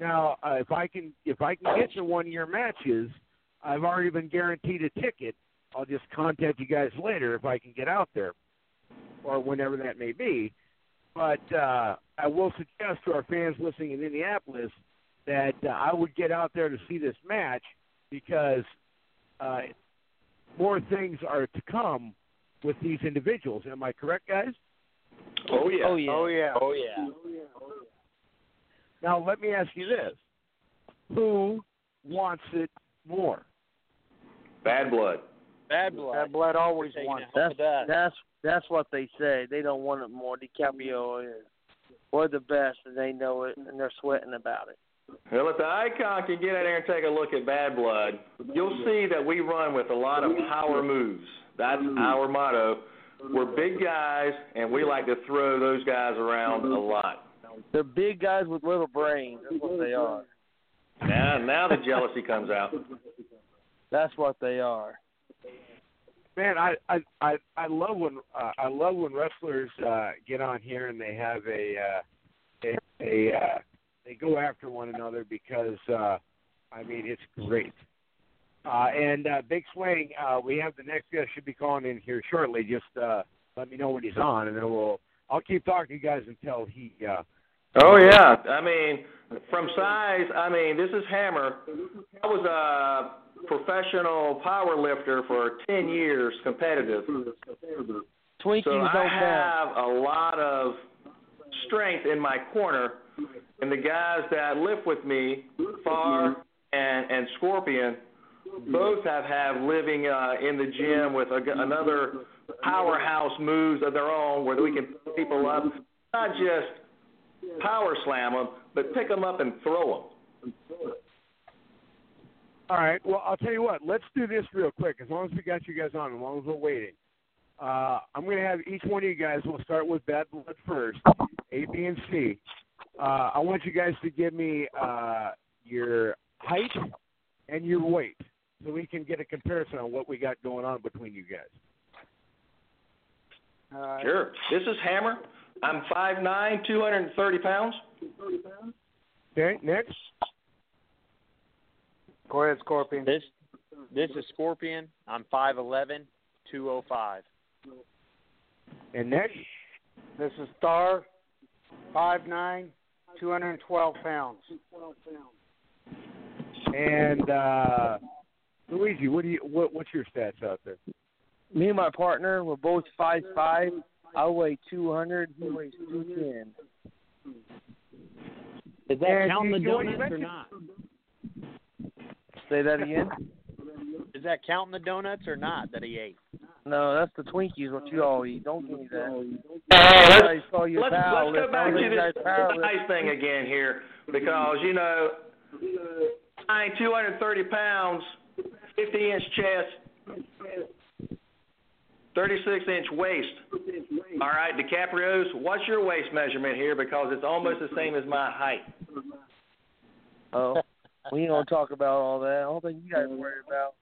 Speaker 2: Now, uh, if I can, if I can get to one-year matches, I've already been guaranteed a ticket. I'll just contact you guys later if I can get out there, or whenever that may be. But uh, I will suggest to our fans listening in Indianapolis that uh, I would get out there to see this match because uh, more things are to come with these individuals. Am I correct, guys?
Speaker 6: Oh yeah.
Speaker 8: Oh yeah.
Speaker 5: Oh yeah.
Speaker 7: Oh yeah.
Speaker 2: Now let me ask you this: Who wants it more?
Speaker 6: Bad blood.
Speaker 7: Bad blood.
Speaker 5: Bad blood always wants.
Speaker 7: it
Speaker 8: That's
Speaker 7: with
Speaker 8: that's that's what they say. They don't want it more. DiCaprio is we're the best, and they know it, and they're sweating about it.
Speaker 6: Well, if the icon can get in there and take a look at Bad Blood, you'll see that we run with a lot of power moves. That's our motto. We're big guys, and we like to throw those guys around a lot.
Speaker 8: They're big guys with little brains. That's what they are.
Speaker 6: Now, now the jealousy comes out.
Speaker 8: That's what they are.
Speaker 2: Man, I I I, I love when uh, I love when wrestlers uh, get on here and they have a uh, a, a uh, they go after one another because uh, I mean it's great. Uh, and uh, Big Swing, uh, we have the next guest should be calling in here shortly. Just uh, let me know when he's on, and then we'll I'll keep talking to you guys until he. Uh,
Speaker 6: Oh yeah, I mean, from size, I mean, this is Hammer. I was a professional power lifter for ten years, competitive.
Speaker 8: Twinkies
Speaker 6: So
Speaker 8: don't
Speaker 6: I have a lot of strength in my corner, and the guys that lift with me, Far and and Scorpion, both have have living uh, in the gym with a, another powerhouse moves of their own, where we can pick people up, not just power slam them, but pick them up and throw them.
Speaker 2: All right. Well, I'll tell you what. Let's do this real quick. As long as we got you guys on, as long as we're waiting, uh, I'm going to have each one of you guys. We'll start with Bad Blood first, A, B, and C. Uh, I want you guys to give me uh, your height and your weight. so we can get a comparison on what we got going on between you guys.
Speaker 5: Uh,
Speaker 6: Sure. This is Hammer. I'm 5'9", 230 pounds.
Speaker 2: Okay, next.
Speaker 5: Go ahead, Scorpion.
Speaker 7: This this is Scorpion. I'm five eleven, two oh five.
Speaker 2: And next.
Speaker 5: This is Star, five nine, two hundred and twelve pounds.
Speaker 2: And uh, Luigi, what do you what what's your stats out there?
Speaker 8: Me and my partner, we're both five five. I weigh two hundred. He weighs two ten.
Speaker 9: Is that
Speaker 2: And
Speaker 9: counting the
Speaker 2: you- you already
Speaker 9: donuts or not?
Speaker 8: Say that again.
Speaker 7: Is that counting the donuts or not that he ate?
Speaker 8: No, that's the Twinkies. What you all eat? Don't give me that.
Speaker 6: Uh, let's, let's, let's go back to this nice thing again here, because you know, I'm 230 pounds, 50 inch chest, 36 inch waist. All right, DiCaprio's, what's your waist measurement here? Because it's almost the same as my height.
Speaker 8: Oh, we ain't gonna talk about all that. Only thing you guys worry about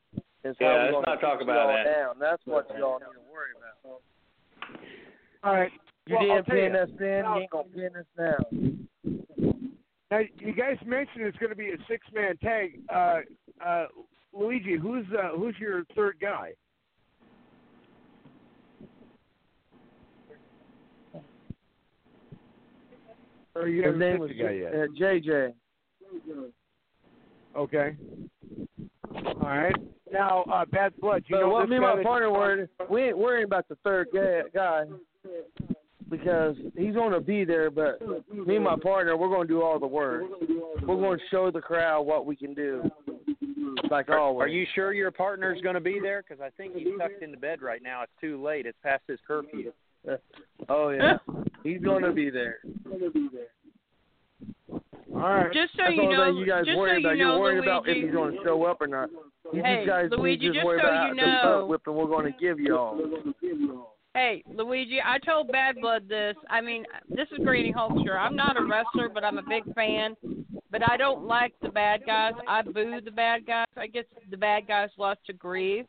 Speaker 8: is how
Speaker 6: Yeah,
Speaker 8: we
Speaker 6: let's
Speaker 8: gonna
Speaker 6: not talk about that.
Speaker 8: down. That's what you all need to.
Speaker 2: All right.
Speaker 8: You
Speaker 2: Well,
Speaker 8: didn't pin us then.
Speaker 2: now-
Speaker 8: You ain't gonna pin us now.
Speaker 2: Now, you guys mentioned it's going to be a six-man tag. Uh, uh, Luigi, who's uh, who's your third guy? Or you
Speaker 8: His name was
Speaker 2: a guy yet?
Speaker 8: uh, JJ.
Speaker 2: Okay. All right. Now, uh, Bad Blood. You
Speaker 8: But
Speaker 2: know
Speaker 8: what me and my partner were, we ain't worrying about the third guy, guy because he's going to be there. But me and my partner, we're going to do all the work. We're going to show the crowd what we can do, like always.
Speaker 7: Are you sure your partner's going to be there? Because I think he's tucked into bed right now. It's too late. It's past his curfew.
Speaker 8: Oh yeah, he's going to be there.
Speaker 2: All right.
Speaker 3: Just so
Speaker 8: That's
Speaker 3: you
Speaker 8: the only
Speaker 3: know,
Speaker 8: you guys
Speaker 3: just
Speaker 8: worry
Speaker 3: so
Speaker 8: about.
Speaker 3: you
Speaker 8: You're
Speaker 3: know,
Speaker 8: worried
Speaker 3: Luigi.
Speaker 8: about if he's going to show up or not. You
Speaker 3: Hey,
Speaker 8: guys
Speaker 3: Luigi,
Speaker 8: need to
Speaker 3: just
Speaker 8: worry
Speaker 3: so
Speaker 8: about
Speaker 3: you
Speaker 8: the
Speaker 3: know-
Speaker 8: butt whipping we're going to give y'all.
Speaker 3: Hey, Luigi, I told Bad Blood this. I mean, this is Granny Hulkster. I'm not a wrestler, but I'm a big fan. But I don't like the bad guys. I boo the bad guys. I guess the bad guys lost to grieve.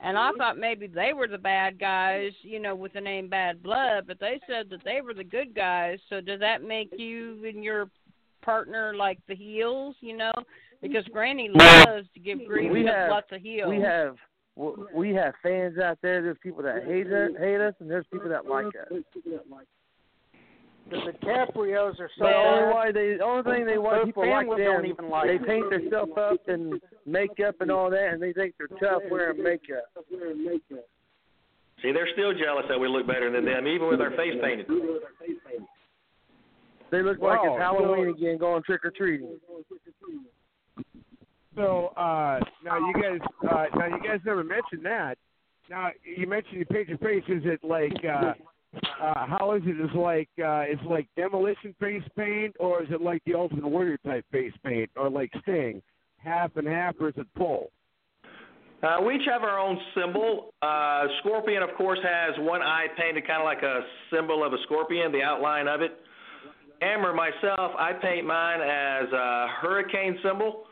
Speaker 3: And I thought maybe they were the bad guys, you know, with the name Bad Blood, but they said that they were the good guys. So does that make you and your partner like the heels, you know? Because Granny loves to give grief
Speaker 8: We have-
Speaker 3: lots of heels.
Speaker 8: We have we have fans out there. There's people that hate us, hate us, and there's people that like us.
Speaker 5: The DiCaprios are so
Speaker 8: But only why they, the only thing they why
Speaker 5: Their
Speaker 8: people like them,
Speaker 5: don't even like
Speaker 8: they paint themselves up in makeup and all that, and they think they're tough wearing makeup.
Speaker 6: See, they're still jealous that we look better than them, even with our face painted.
Speaker 8: They look like it's Halloween again, going trick or treating.
Speaker 2: So uh, now you guys, uh, now you guys never mentioned that. Now you mentioned you paint your face. Is it like uh, uh, how is it? Is like uh, is like demolition face paint, or is it like the Ultimate Warrior type face paint, or like Sting, half and half, or is it full?
Speaker 6: Uh, we each have our own symbol. Uh, scorpion, of course, has one eye painted kind of like a symbol of a scorpion, the outline of it. Hammer, myself, I paint mine as a hurricane symbol.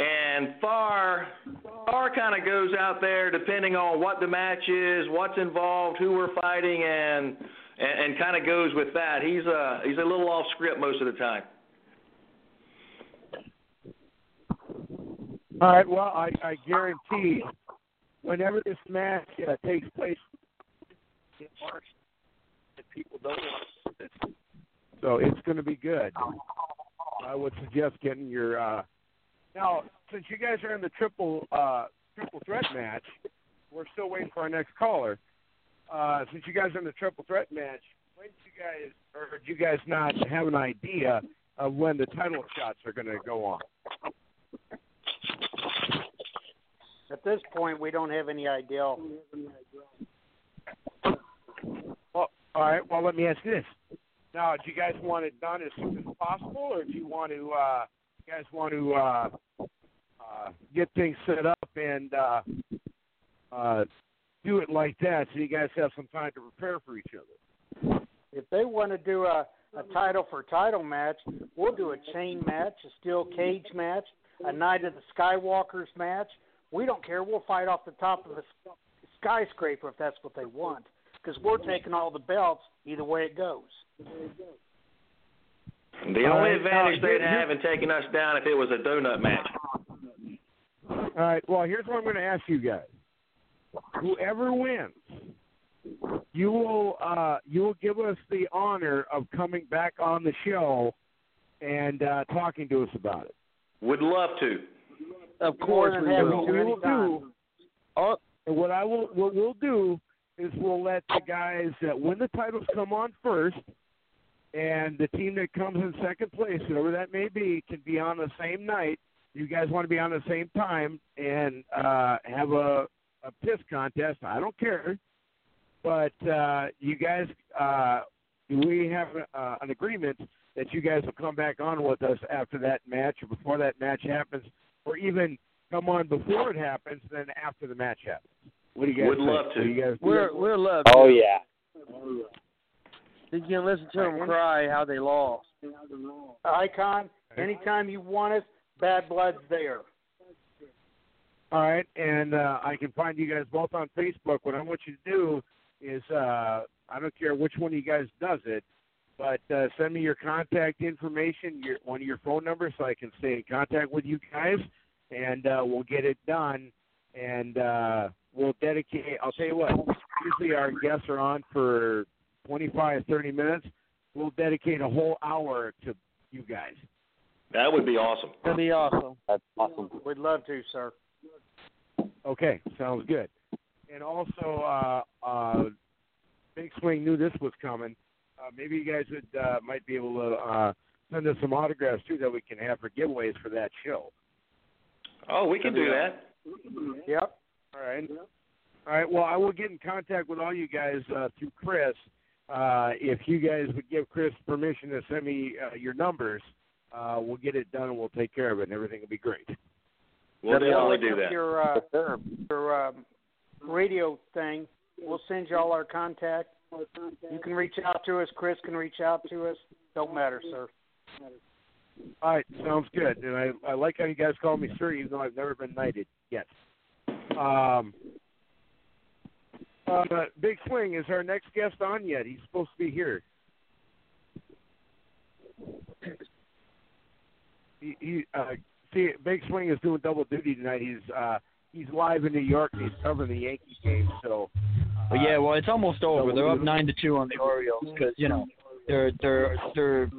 Speaker 6: And Far, Far kind of goes out there depending on what the match is, what's involved, who we're fighting, and and, and kind of goes with that. He's a he's a little off script most of the time.
Speaker 2: All right. Well, I, I guarantee, whenever this match uh, takes place in March, that people don't want to. So it's going to be good. I would suggest getting your. Uh, now, since you guys are in the triple uh, triple threat match, we're still waiting for our next caller. Uh, since you guys are in the triple threat match, when do you guys, or do you guys not have an idea of when the title shots are going to go on?
Speaker 5: At this point, we don't have any idea.
Speaker 2: Well, all right. Well, let me ask you this. Now, do you guys want it done as soon as possible, or do you want to, uh, guys want to uh, uh, get things set up and uh, uh, do it like that, so you guys have some time to prepare for each other?
Speaker 5: If they want to do a, a title for title match, we'll do a chain match, a steel cage match, a night of the Skywalkers match, we don't care. We'll fight off the top of a skyscraper if that's what they want, because we're taking all the belts either way it goes.
Speaker 6: The
Speaker 2: All
Speaker 6: only
Speaker 2: right,
Speaker 6: advantage
Speaker 2: now,
Speaker 6: they'd
Speaker 2: here-
Speaker 6: have in taking us down if it was a donut match.
Speaker 2: All right. Well, here's what I'm going to ask you guys. Whoever wins, you will uh, you will give us the honor of coming back on the show and uh, talking to us about it.
Speaker 6: Would love to.
Speaker 8: Of course
Speaker 5: than
Speaker 8: we will.
Speaker 5: to
Speaker 2: we will do. Uh, and what I will what we'll do is we'll let the guys that win the titles come on first, and the team that comes in second place, whoever that may be, can be on the same night. You guys want to be on the same time and uh, have a a piss contest. I don't care, but uh, you guys, uh, we have uh, an agreement that you guys will come back on with us after that match or before that match happens, or even come on before it happens, then after the match happens. What do you guys
Speaker 6: Would
Speaker 2: think?
Speaker 6: love to.
Speaker 2: What do you guys
Speaker 8: We're we're love.
Speaker 9: Oh yeah.
Speaker 8: You can listen to them cry how they lost.
Speaker 5: Icon, anytime you want us, Bad Blood's there.
Speaker 2: All right, and uh, I can find you guys both on Facebook. What I want you to do is, uh, I don't care which one of you guys does it, but uh, send me your contact information, your one of your phone numbers, so I can stay in contact with you guys, and uh, we'll get it done. And uh, we'll dedicate. I'll tell you what. Usually our guests are on for 25, 30 minutes. We'll dedicate a whole hour to you guys.
Speaker 6: That would be awesome.
Speaker 8: That'd be awesome.
Speaker 9: That's awesome.
Speaker 5: We'd love to, sir.
Speaker 2: Okay, sounds good. And also, uh, uh, Big Swing knew this was coming. Uh, maybe you guys would uh, might be able to uh, send us some autographs too that we can have for giveaways for that show.
Speaker 6: Oh, we can do that.
Speaker 5: Yep.
Speaker 2: All right. All right. Well, I will get in contact with all you guys uh, through Chris. Uh, if you guys would give Chris permission to send me uh, your numbers, uh, we'll get it done and we'll take care of it, and everything will be great.
Speaker 6: We'll
Speaker 8: That'd be
Speaker 6: definitely do
Speaker 5: up
Speaker 6: that.
Speaker 5: Your uh, your um, radio thing. We'll send you all our contact. You can reach out to us. Chris can reach out to us. Don't matter, sir.
Speaker 2: All right, sounds good. And I, I like how you guys call me sir, even though I've never been knighted yet. Um, uh, Big Swing is our next guest on yet? He's supposed to be here. He, he uh, see, Big Swing is doing double duty tonight. He's uh, he's live in New York. and He's covering the Yankee game. So,
Speaker 1: But yeah, well, it's almost over. They're up nine to two on the Orioles because you know they're they're they're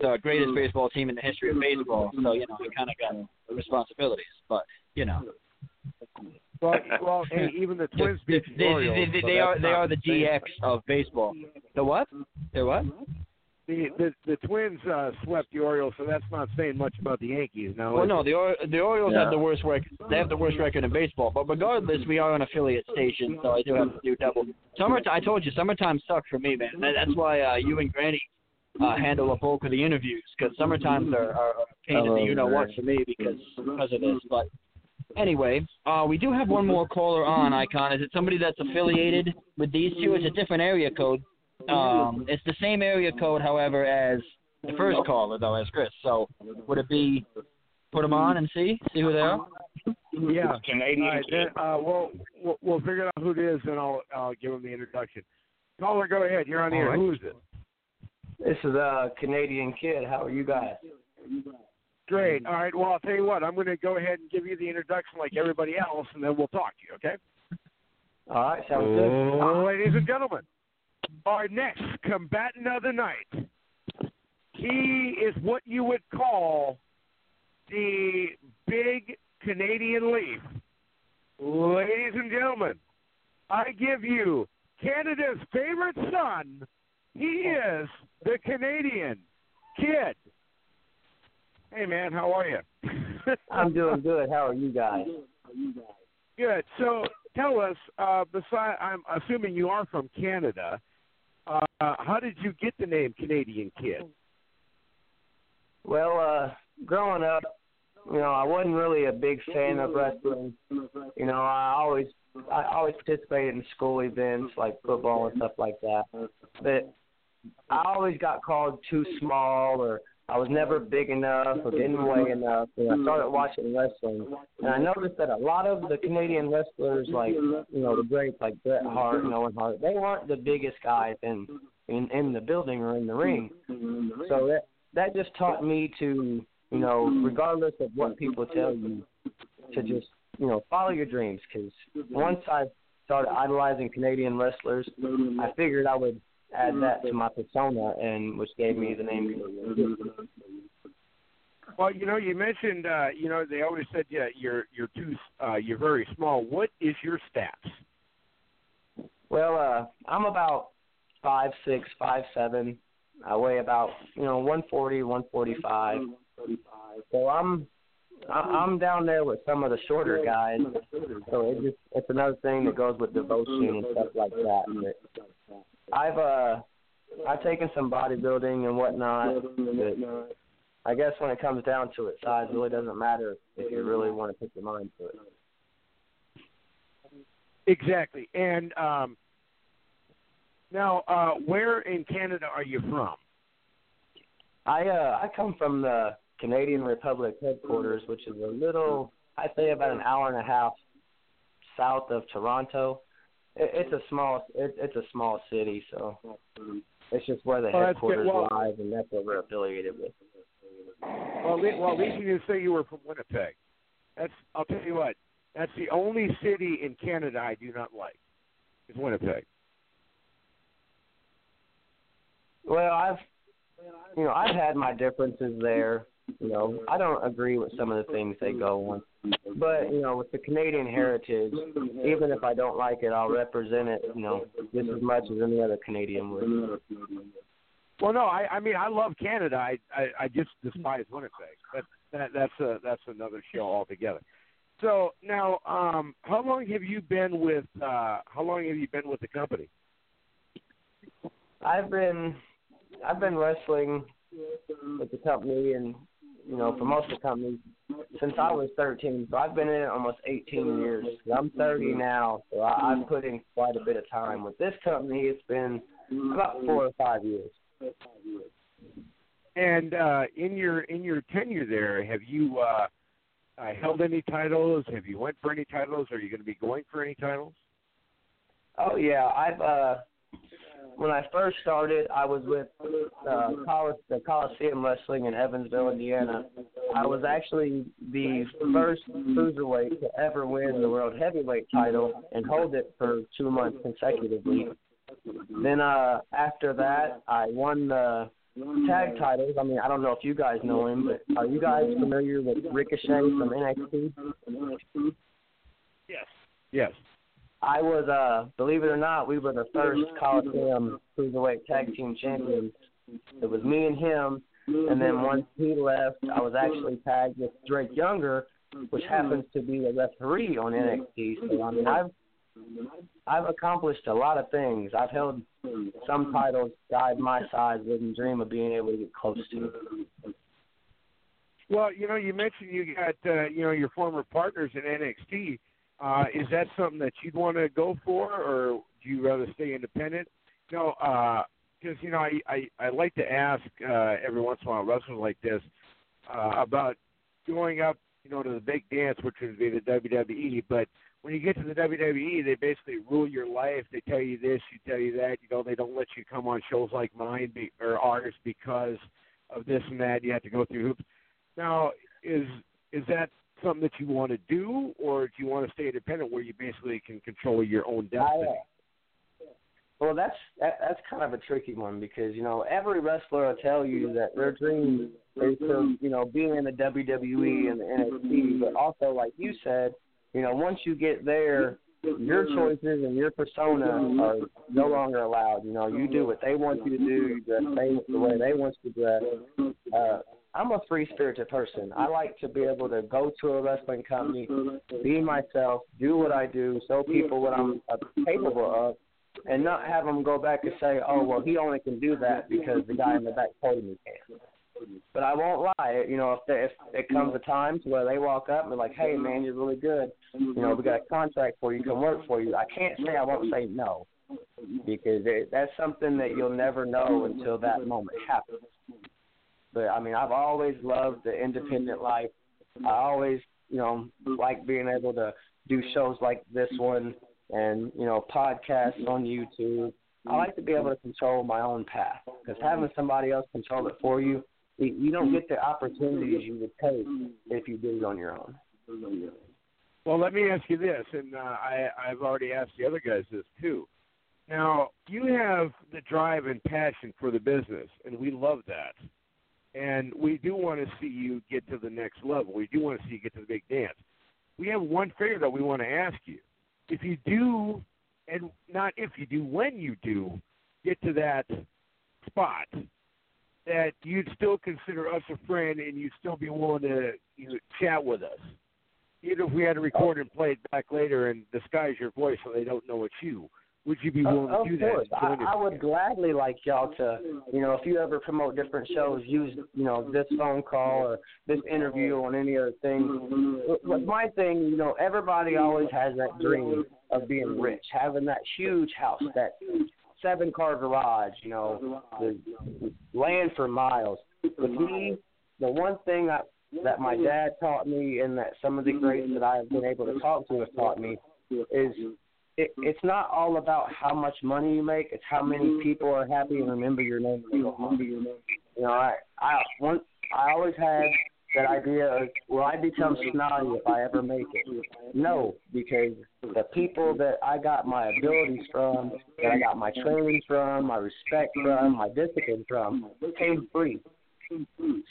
Speaker 1: the greatest baseball team in the history of baseball. So you know I kind of got responsibilities, but you know
Speaker 2: well, well, hey, even the Twins
Speaker 1: they,
Speaker 2: beat the
Speaker 1: they,
Speaker 2: Orioles.
Speaker 1: they,
Speaker 2: so
Speaker 1: are they are the
Speaker 2: same.
Speaker 1: GX of baseball. The what? The what?
Speaker 2: The the, the Twins uh, swept the Orioles, so that's not saying much about the Yankees. Now,
Speaker 1: Well, no, the Or- the Orioles
Speaker 9: Yeah.
Speaker 1: have the worst record. They have the worst record in baseball. But regardless, we are an affiliate station, so I do have to do double. Summertime, I told you, summertime sucks for me, man. That's why uh, you and Granny uh, handle a bulk of the interviews because summertimes are, are a pain in the you know what for me because because of this. But anyway, uh, we do have one more caller on. Icon, is it somebody that's affiliated with these two? It's a different area code. Um, it's the same area code, however, as the first caller, though, as Chris. So would it be put them on and see see who they are?
Speaker 2: yeah.
Speaker 4: Canadian
Speaker 2: All right,
Speaker 4: kid.
Speaker 2: then, uh, we'll, we'll we'll figure out who it is, and I'll I'll give them the introduction. Caller, go ahead. You're on the air.
Speaker 1: All right.
Speaker 2: Who is it?
Speaker 10: This is a Canadian kid. How are you guys?
Speaker 2: Great. Mm-hmm. All right. Well, I'll tell you what. I'm going to go ahead and give you the introduction like everybody else, and then we'll talk to you. Okay?
Speaker 10: All right, sounds good.
Speaker 2: Ladies and gentlemen, our next combatant of the night. He is what you would call the big Canadian leaf. Ladies and gentlemen, I give you Canada's favorite son. He is the Canadian kid. Hey man, how are you?
Speaker 10: I'm doing good. How are you guys?
Speaker 2: Good. So tell us, uh, beside, I'm assuming you are from Canada. Uh, how did you get the name Canadian Kid?
Speaker 10: Well, uh, growing up, you know, I wasn't really a big fan of wrestling. You know, I always I always participated in school events like football and stuff like that. But I always got called too small or I was never big enough or didn't weigh enough. And I started watching wrestling, and I noticed that a lot of the Canadian wrestlers, like you know the greats like Bret Hart and Owen Hart, they weren't the biggest guys in in in the building or in the ring. So that that just taught me to you know regardless of what people tell you, to just you know follow your dreams. Because once I started idolizing Canadian wrestlers, I figured I would add that to my persona, and which gave me the name.
Speaker 2: Well, you know, you mentioned, uh, you know, they always said, yeah, you're you're too, uh, you're very small. What is your stats?
Speaker 10: Well, uh, I'm about five six, five seven. I weigh about you know one forty, one forty five. So I'm I'm down there with some of the shorter guys. So it just it's another thing that goes with devotion and stuff like that. But I've uh I've taken some bodybuilding and whatnot. But I guess when it comes down to it, size really doesn't matter if you really want to put your mind to it.
Speaker 2: Exactly. And um, now, uh, where in Canada are you from?
Speaker 10: I uh I come from the Canadian Republic headquarters, which is a little I'd say about an hour and a half south of Toronto. It, it's a small it, it's a small city, so it's just where the
Speaker 2: that's
Speaker 10: headquarters.
Speaker 2: Well-
Speaker 10: lies, and that's what we're affiliated with.
Speaker 2: Well, at well, at least you didn't say you were from Winnipeg. That's I'll tell you what. That's the only city in Canada I do not like. Is Winnipeg.
Speaker 10: Well, I've you know I've had my differences there. You know, I don't agree with some of the things they go on, but you know, with the Canadian heritage, even if I don't like it, I'll represent it. You know, just as much as any other Canadian would.
Speaker 2: Well, no, I, I mean I love Canada. I, I, I just despise Winnipeg. That, that that's a that's another show altogether. So now, um, how long have you been with? Uh, how long have you been with the company?
Speaker 10: I've been I've been wrestling with the company and you know for most of the company since I was 13. So I've been in it almost 18 years. I'm 30 now, so I, I've put in quite a bit of time. With this company, it's been about four or five years.
Speaker 2: And uh, in your in your tenure there, have you uh, uh, held any titles? Have you went for any titles? Are you going to be going for any titles?
Speaker 10: Oh yeah, I've uh when I first started, I was with uh, the Coliseum Wrestling in Evansville, Indiana. I was actually the first cruiserweight to ever win the world heavyweight title and hold it for two months consecutively. Then uh, after that, I won the tag titles. I mean, I don't know if you guys know him, but are you guys familiar with Ricochet from NXT?
Speaker 2: Yes. Yes.
Speaker 10: I was, uh, believe it or not, we were the first Coliseum Cruiserweight Tag Team Champions. It was me and him, and then once he left, I was actually tagged with Drake Younger, which happens to be a referee on NXT. So I mean, I've I've accomplished a lot of things. I've held some titles guys my size wouldn't dream of being able to get close to.
Speaker 2: Well, you know, you mentioned you got uh, you know your former partners in NXT. Uh, is that something that you'd want to go for, or do you rather stay independent? No, because you know I, I I like to ask uh, every once in a while wrestlers like this uh, about going up, you know, to the big dance, which would be the WWE. But when you get to the WWE, they basically rule your life. They tell you this, you tell you that. You know, they don't let you come on shows like mine be, or ours because of this and that. You have to go through hoops. Now, is is that something that you want to do, or do you want to stay independent, where you basically can control your own destiny?
Speaker 10: Well, that's that, that's kind of a tricky one because you know every wrestler will tell you that their dream is to you know be in the WWE and the NXT, but also like you said, you know once you get there, your choices and your persona are no longer allowed. You know you do what they want you to do, you dress they, the way they want you to dress. Uh, I'm a free spirited person. I like to be able to go to a wrestling company, be myself, do what I do, show people what I'm capable of, and not have them go back and say, "Oh, well, he only can do that because the guy in the back told him he can." But I won't lie. You know, if, there, if it comes a time to where they walk up and like, "Hey, man, you're really good. You know, we got a contract for you. Can work for you." I can't say I won't say no because it, that's something that you'll never know until that moment happens. But I mean, I've always loved the independent life. I always, you know, like being able to do shows like this one and you know podcasts on YouTube. I like to be able to control my own path because having somebody else control it for you, you don't get the opportunities you would take if you did it on your own.
Speaker 2: Well, let me ask you this, and uh, I, I've already asked the other guys this too. Now, you have the drive and passion for the business, and we love that. And we do want to see you get to the next level. We do want to see you get to the big dance. We have one favor that we want to ask you. If you do, and not if you do, when you do get to that spot, that you'd still consider us a friend and you'd still be willing to you know, chat with us even if we had to record and play it back later and disguise your voice so they don't know it's you, would you be willing
Speaker 10: uh,
Speaker 2: to do
Speaker 10: course.
Speaker 2: that?
Speaker 10: I, I would gladly like y'all to, you know, if you ever promote different shows, use, you know, this phone call or this interview on any other thing. But my thing, you know, everybody always has that dream of being rich, having that huge house, that seven car garage, you know, the land for miles. With me, the one thing I, that my dad taught me and that some of the greats that I have been able to talk to have taught me is it, it's not all about how much money you make. It's how many mm-hmm. people are happy and remember your name when you go mm-hmm. home. You know, I I one I always had that idea of will I become mm-hmm. snotty if I ever make it? No, because the people that I got my abilities from, that I got my training from, my respect from, my discipline from, came free.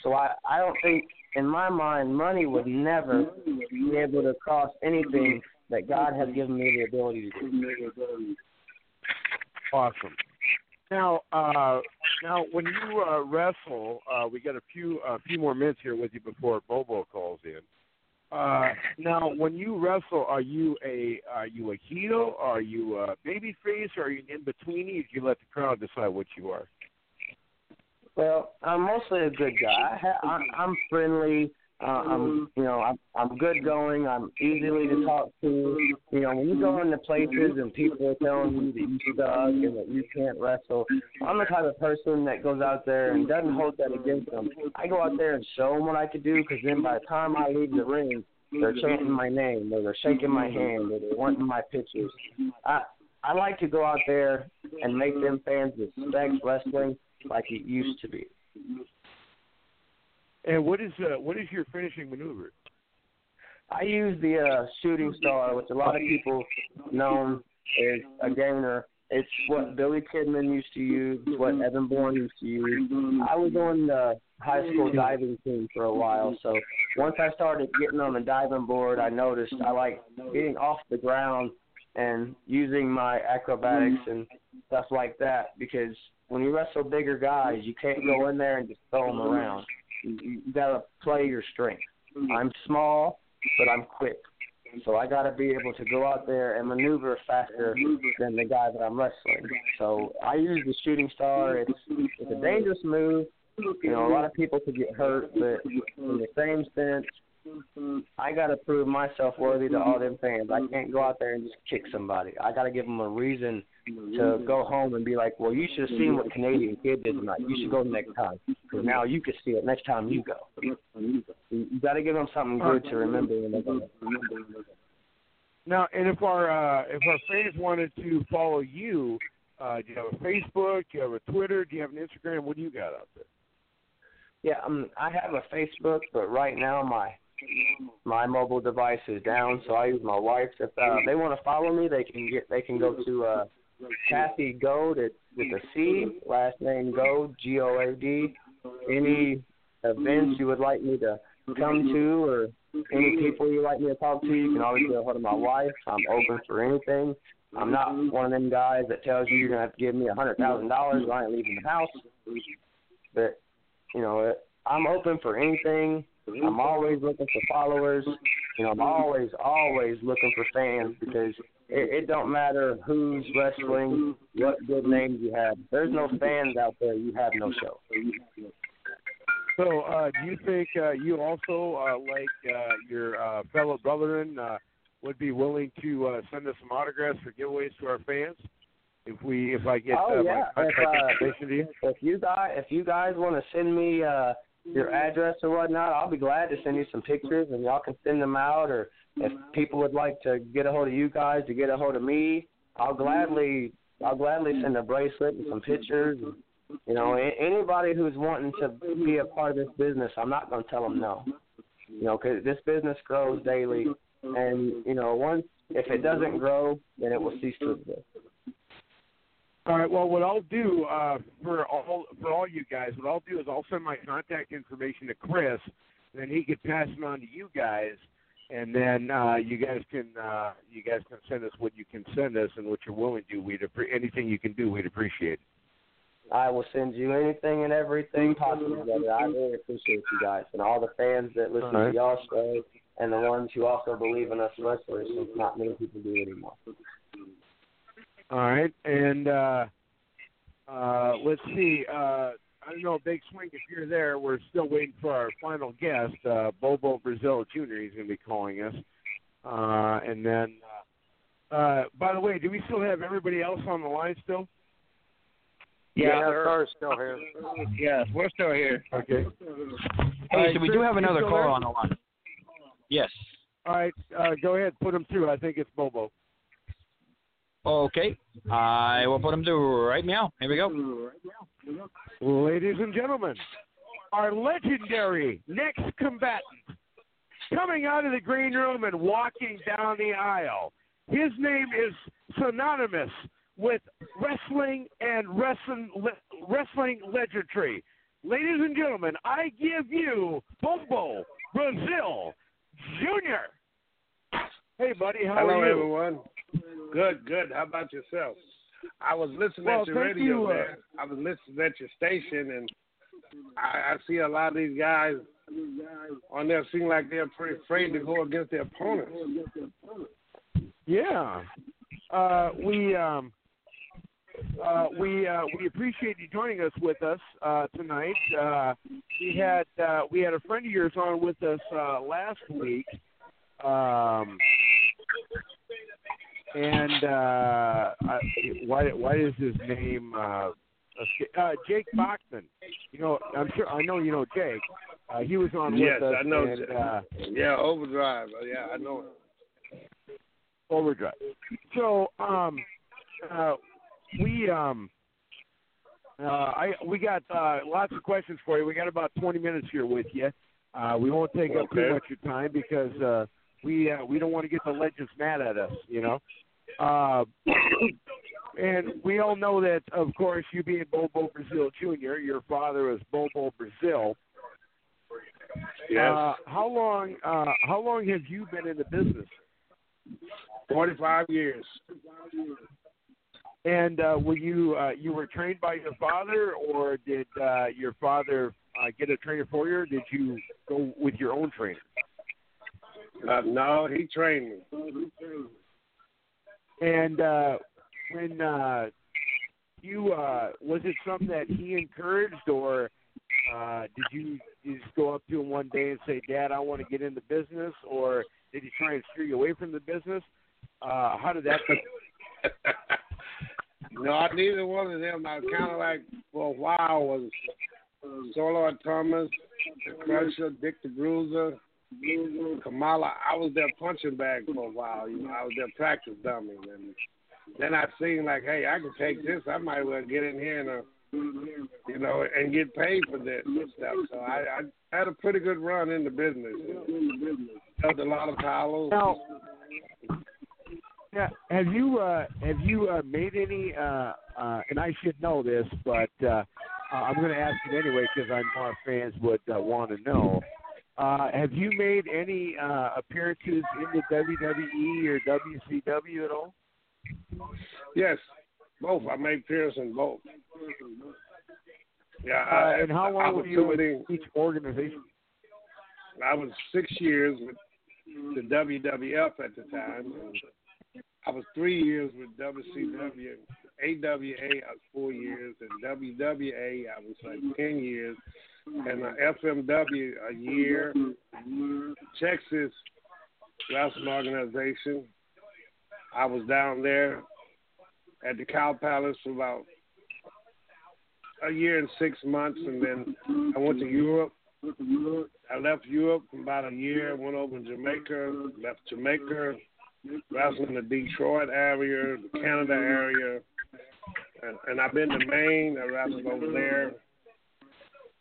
Speaker 10: So I I don't think in my mind money would never be able to cost anything that God has given me the ability to do.
Speaker 2: Awesome. Now, uh, now when you uh, wrestle, uh, we got a few a few more minutes here with you before Bobo calls in. Uh, now, when you wrestle, are you a are you a heel? Are you a baby face? Or are you in between? Do you let the crowd decide what you are?
Speaker 10: Well, I'm mostly a good guy. I ha- I'm friendly. Uh, I'm, you know, I'm I'm good going. I'm easily to talk to. You know, when you go into places and people are telling you that you suck and that you can't wrestle, I'm the type of person that goes out there and doesn't hold that against them. I go out there and show them what I can do, because then by the time I leave the ring, they're chanting my name, or they're shaking my hand, or they're wanting my pictures. I I like to go out there and make them fans respect wrestling like it used to be.
Speaker 2: And what is uh, what is your finishing maneuver?
Speaker 10: I use the uh, shooting star, which a lot of people know as a gainer. It's what Billy Kidman used to use. What Evan Bourne used to use. I was on the high school diving team for a while, so once I started getting on the diving board, I noticed I like getting off the ground and using my acrobatics and stuff like that because when you wrestle bigger guys, you can't go in there and just throw them around. You, you got to play your strength. I'm small, but I'm quick. So I got to be able to go out there and maneuver faster than the guy that I'm wrestling. So I use the shooting star. It's it's a dangerous move. You know, a lot of people could get hurt, but in the same sense, I got to prove myself worthy to all them fans. I can't go out there and just kick somebody. I got to give them a reason to go home and be like, well, you should have seen what Canadian Kid did tonight. You should go next time because now you can see it next time you go. You got to give them something good to remember when they go.
Speaker 2: Now, and if our uh, if our fans wanted to follow you, uh, do you have a Facebook? Do you have a Twitter? Do you have an Instagram? What do you got out there?
Speaker 10: Yeah, um, I have a Facebook, but right now my my mobile device is down, so I use my wife's. If uh, they want to follow me, they can get they can go to uh, Kathy Goad at, with a C, last name Goad, G O A D. Any events you would like me to come to, or any people you'd like me to talk to, you can always get a hold of my wife. I'm open for anything. I'm not one of them guys that tells you you're gonna have to give me a hundred thousand dollars I ain't leaving the house. But you know, I'm open for anything. I'm always looking for followers. You know, I'm always, always looking for fans because it, it don't matter who's wrestling, what good names you have. If there's no fans out there, you have no show.
Speaker 2: So, uh, do you think uh, you also, uh, like uh, your uh, fellow brethren, uh, would be willing to uh, send us some autographs for giveaways to our fans? If we, if I get
Speaker 10: oh
Speaker 2: uh,
Speaker 10: yeah,
Speaker 2: my
Speaker 10: if, uh,
Speaker 2: you,
Speaker 10: if you guys, if you guys want to send me uh, your address or whatnot, I'll be glad to send you some pictures, and y'all can send them out. Or if people would like to get a hold of you guys to get a hold of me, I'll gladly I'll gladly send a bracelet and some pictures. And, you know, anybody who's wanting to be a part of this business, I'm not going to tell them no. You know, because this business grows daily, and you know, once if it doesn't grow, then it will cease to exist.
Speaker 2: All right. Well, what I'll do uh, for all for all you guys, what I'll do is I'll send my contact information to Chris, and then he can pass it on to you guys, and then uh, you guys can uh, you guys can send us what you can send us and what you're willing to. Do. We'd appre- anything you can do, we'd appreciate. it.
Speaker 10: I will send you anything and everything possible, brother. I really appreciate you guys and all the fans that listen
Speaker 2: All right.
Speaker 10: to y'all show and the ones who also believe in us wrestlers since not many people do anymore.
Speaker 2: All right, and uh, uh, let's see. Uh, I don't know, Big Swing, if you're there, we're still waiting for our final guest, uh, Bobo Brazil Jr. He's going to be calling us, uh, and then. Uh, uh, by the way, do we still have everybody else on the line still?
Speaker 1: Yeah,
Speaker 5: sir. still here.
Speaker 1: Yes, we're still here.
Speaker 2: Okay.
Speaker 1: Hey, so we do have another
Speaker 2: still
Speaker 1: caller on the line. Yes.
Speaker 2: All right, uh, go ahead, put him through. I think it's Bobo.
Speaker 1: Okay. I will put him through right now. Here we go.
Speaker 2: Ladies and gentlemen, our legendary next combatant coming out of the green room and walking down the aisle. His name is synonymous with wrestling and wrestling wrestling legendary. Ladies and gentlemen, I give you Bobo Brazil Jr. Hey, buddy, how
Speaker 11: Hello,
Speaker 2: are you?
Speaker 11: everyone. Good, good. How about yourself? I was listening
Speaker 2: Well,
Speaker 11: at your radio
Speaker 2: you, uh,
Speaker 11: there. I was listening at your station, and I, I see a lot of these guys on there seem like they're pretty afraid to go against their opponents.
Speaker 2: Yeah. Uh, we um, uh, we uh, we appreciate you joining us with us uh, tonight. Uh, we had uh, we had a friend of yours on with us uh, last week, um, and uh, I, why why is his name uh, uh, Jake Boxman? You know, I'm sure I know you know Jake. Uh, he was on
Speaker 11: yes,
Speaker 2: with us.
Speaker 11: Yes, I know.
Speaker 2: And, uh,
Speaker 11: yeah, Overdrive. Uh, Yeah, I know.
Speaker 2: overdrive. So um, uh, we um, uh, I we got uh, lots of questions for you. We got about 20 minutes here with you. Uh, we won't take up too much of your time because uh, we uh, we don't want to get the legends mad at us, you know. Uh, and we all know that, of course, you being Bobo Brazil Jr., your father was Bobo Brazil.
Speaker 11: Yes.
Speaker 2: Uh, how long? Uh, how long have you been in the business?
Speaker 11: Forty-five years.
Speaker 2: And uh, were you uh, you were trained by your father, or did uh, your father uh, get a trainer for you? Or did you go with your own trainer?
Speaker 11: Uh, no, he trained me.
Speaker 2: And uh, when uh, you uh, was it something that he encouraged, or uh, did you, just go up to him one day and say, "Dad, I want to get in the business," or did he try and steer you away from the business? Uh, how did that?
Speaker 11: No, neither one of them. I kind of like for a while was Sailor Thomas, Crusher, Dick the Bruiser, Kamala. I was their punching bag for a while. You know, I was their practice dummy, and then I seen like, hey, I can take this. I might well get in here and, uh, you know, and get paid for this and stuff. So I, I had a pretty good run in the business. Held a lot of titles.
Speaker 2: Now, Yeah, have you uh, have you uh, made any? Uh, uh, and I should know this, but uh, I'm going to ask it anyway because I know our fans would uh, want to know. Uh, have you made any uh, appearances in the WWE or WCW at all?
Speaker 11: Yes, both. I made Pearson both. Yeah,
Speaker 2: Uh,
Speaker 11: I,
Speaker 2: and how long were you with
Speaker 11: doing-
Speaker 2: each organization?
Speaker 11: I was six years with the WWF at the time. I was three years with WCW. AWA, I was four years. And WWA, I was like 10 years. And uh, FMW, a year. Texas Wrestling Organization. I was down there at the Cow Palace for about a year and six months. And then I went to Europe I left Europe for about a year. Went over to Jamaica. Left Jamaica. Wrestled in the Detroit area, the Canada area, and, and I've been to Maine. I wrestled over there.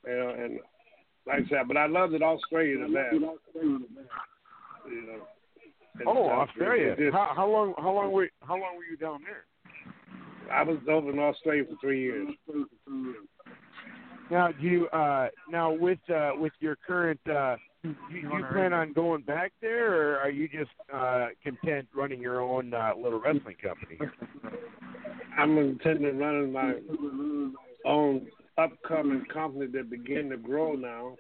Speaker 11: And, and like I said, but I loved it Australia the best. You know.
Speaker 2: Oh. Australia.
Speaker 11: Just-
Speaker 2: How, how long? How long were? How long were you down there?
Speaker 11: I was over in Australia for three years.
Speaker 2: Now, do you uh, now with uh, with your current, uh, you, you plan on going back there, or are you just uh, content running your own uh, little wrestling company?
Speaker 11: I'm intending running my own upcoming company that begin to grow now,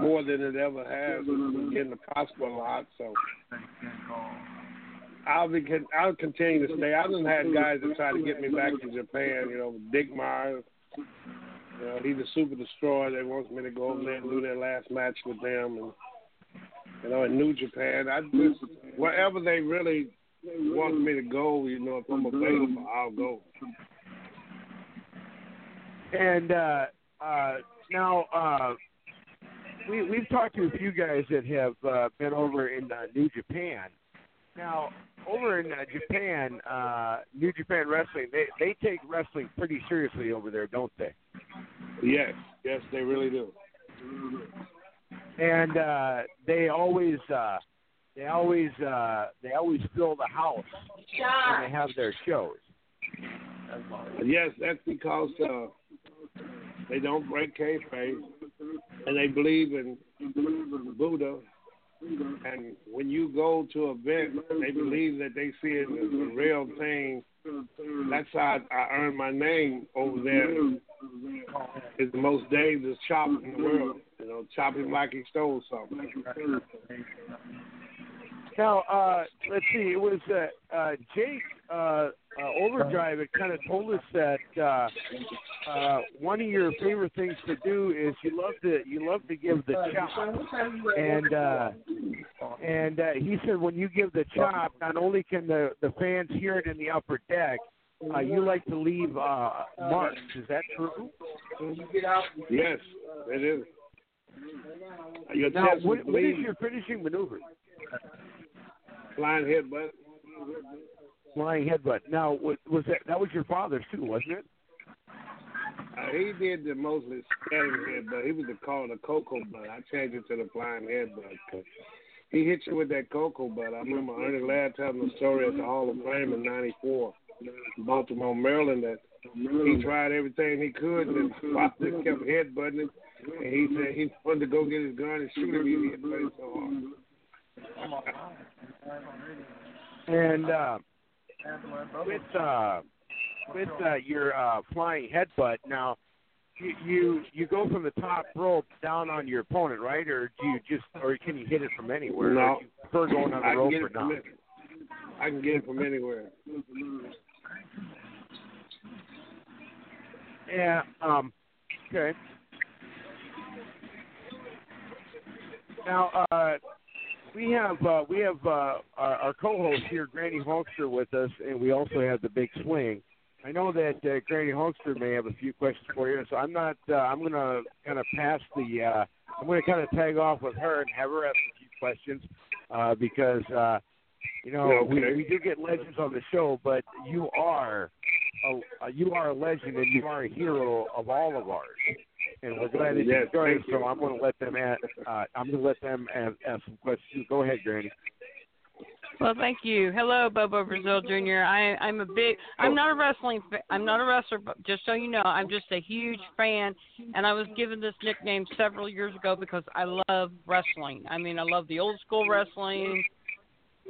Speaker 11: more than it ever has. Beginning to prosper a lot. So I'll be I'll continue to stay. I've had guys that try to get me back to Japan. You know, Dick Myers. You know, he's a super destroyer. They wants me to go over there and do their last match with them, and you know, in New Japan. I just wherever they really want me to go. You know, if I'm available, I'll go.
Speaker 2: And uh, uh, now, uh, we we've talked to a few guys that have uh, been over in uh, New Japan. Now, over in uh, Japan, uh, New Japan Wrestling, they they take wrestling pretty seriously over there, don't they?
Speaker 11: Yes, yes, they really do.
Speaker 2: And uh, they always uh, they always uh, they always fill the house when they have their shows.
Speaker 11: Yes, that's because uh, they don't break kayfabe, and they believe in Buddha. And when you go to an event, they believe that they see it as a real thing. That's how I, earned my name over there. It's the most dangerous chop in the world. You know, chop him like he stole something.
Speaker 2: Now, uh, let's see. It was uh, uh, Jake uh, uh, Overdrive. It kind of told us that uh, uh, one of your favorite things to do is you love to you love to give the chop, and uh, and uh, he said when you give the chop, not only can the the fans hear it in the upper deck, uh, you like to leave uh, marks. Is that true?
Speaker 11: Yes, it is. Your
Speaker 2: Now, what, what is your finishing maneuver?
Speaker 11: Flying headbutt?
Speaker 2: Flying headbutt. Now, was, that that was your father's too, wasn't it?
Speaker 11: Uh, he did the mostly standing headbutt. He was the called a coco butt. I changed it to the flying headbutt. He hit you with that coco butt. I remember Ernie Ladd telling the story at the Hall of Fame in '94, Baltimore, Maryland. That he tried everything he could, and just kept headbutting him. And he said he wanted to go get his gun and shoot him. He headbutted so hard.
Speaker 2: And uh, with uh, with uh, your uh, flying headbutt, now you, you you go from the top rope down on your opponent, right? Or do you just, or can you hit it from anywhere?
Speaker 11: No.
Speaker 2: Prefer going on the rope or not?
Speaker 11: it. I can get it from anywhere.
Speaker 2: Yeah. Um. Okay. Now, uh, we have uh, we have uh, our, our co-host here, Granny Hulkster, with us, and we also have the Big Swing. I know that uh, Granny Hulkster may have a few questions for you, so I'm not. Uh, I'm going to kind of pass the. Uh, I'm going to kind of tag off with her and have her ask a few questions uh, because uh, you know
Speaker 11: Okay.
Speaker 2: we, we do get legends on the show, but you are a, you are a legend and you are a hero of all of ours. And we're glad that
Speaker 11: Yes,
Speaker 2: you joined us.
Speaker 11: thank
Speaker 2: So
Speaker 11: you.
Speaker 2: I'm going to let them ask. Uh, I'm going to let them ask, ask some questions. Go ahead, Granny.
Speaker 3: Well, thank you. Hello, Bobo Brazil Jr. I, I'm a big. I'm not a wrestling. fa- I'm not a wrestler, but just so you know, I'm just a huge fan. And I was given this nickname several years ago because I love wrestling. I mean, I love the old school wrestling.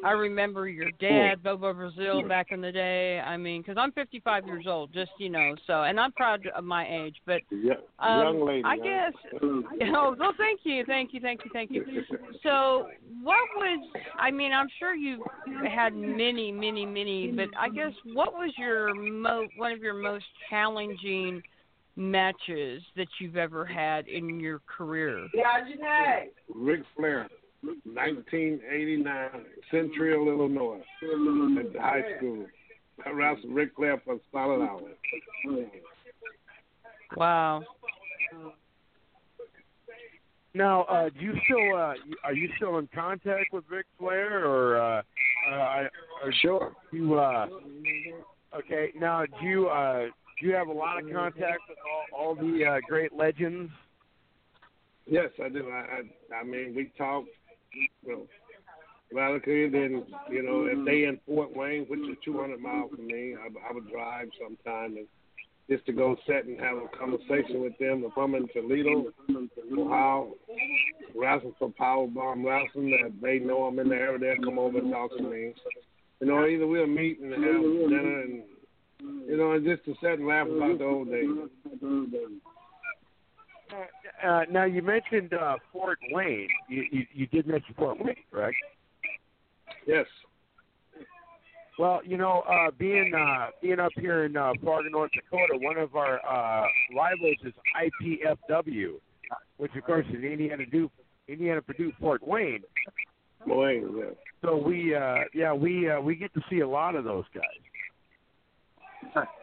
Speaker 3: I remember your dad, Bobo Brazil, back in the day. I mean, because I'm 55 years old, just you know. So, and I'm proud of my age, but
Speaker 11: Yeah,
Speaker 3: um,
Speaker 11: young lady.
Speaker 3: I
Speaker 11: huh?
Speaker 3: guess. Oh, well, thank you, thank you, thank you, thank you. So, what was? I mean, I'm sure you had many, many, many, but I guess what was your mo one of your most challenging matches that you've ever had in your career? Yeah, today.
Speaker 11: Ric Flair, 1989, Central, Illinois, at the high school. I wrestled Ric Flair for a solid hour.
Speaker 3: Wow.
Speaker 2: Now, uh, do you still uh, are you still in contact with Ric Flair, or uh, uh, I-
Speaker 11: Sure.
Speaker 2: you? Uh, okay. Now, do you uh, do you have a lot of contact with all, all the uh, great legends?
Speaker 11: Yes, I do. I I, I mean, we talk, know, radically. Then, you know, if they in Fort Wayne, which is 200 miles from me, I, I would drive sometime and just to go sit and have a conversation with them. If I'm in Toledo, Ohio, wrestling for Powerbomb Wrestling, that they know I'm in the area, they'll come over and talk to me. You know, either we'll meet and have dinner and, you know, just to sit and laugh about the old days.
Speaker 2: Uh, now, you mentioned uh, Fort Wayne. You, you you did mention Fort Wayne, correct?
Speaker 11: Yes.
Speaker 2: Well, you know, uh, being uh, being up here in uh, Fargo, North Dakota, one of our uh, rivals is IPFW, which of course is Indiana Duke, Indiana Purdue Fort Wayne.
Speaker 11: Wayne, yeah.
Speaker 2: So we, uh, yeah, we uh, we get to see a lot of those guys.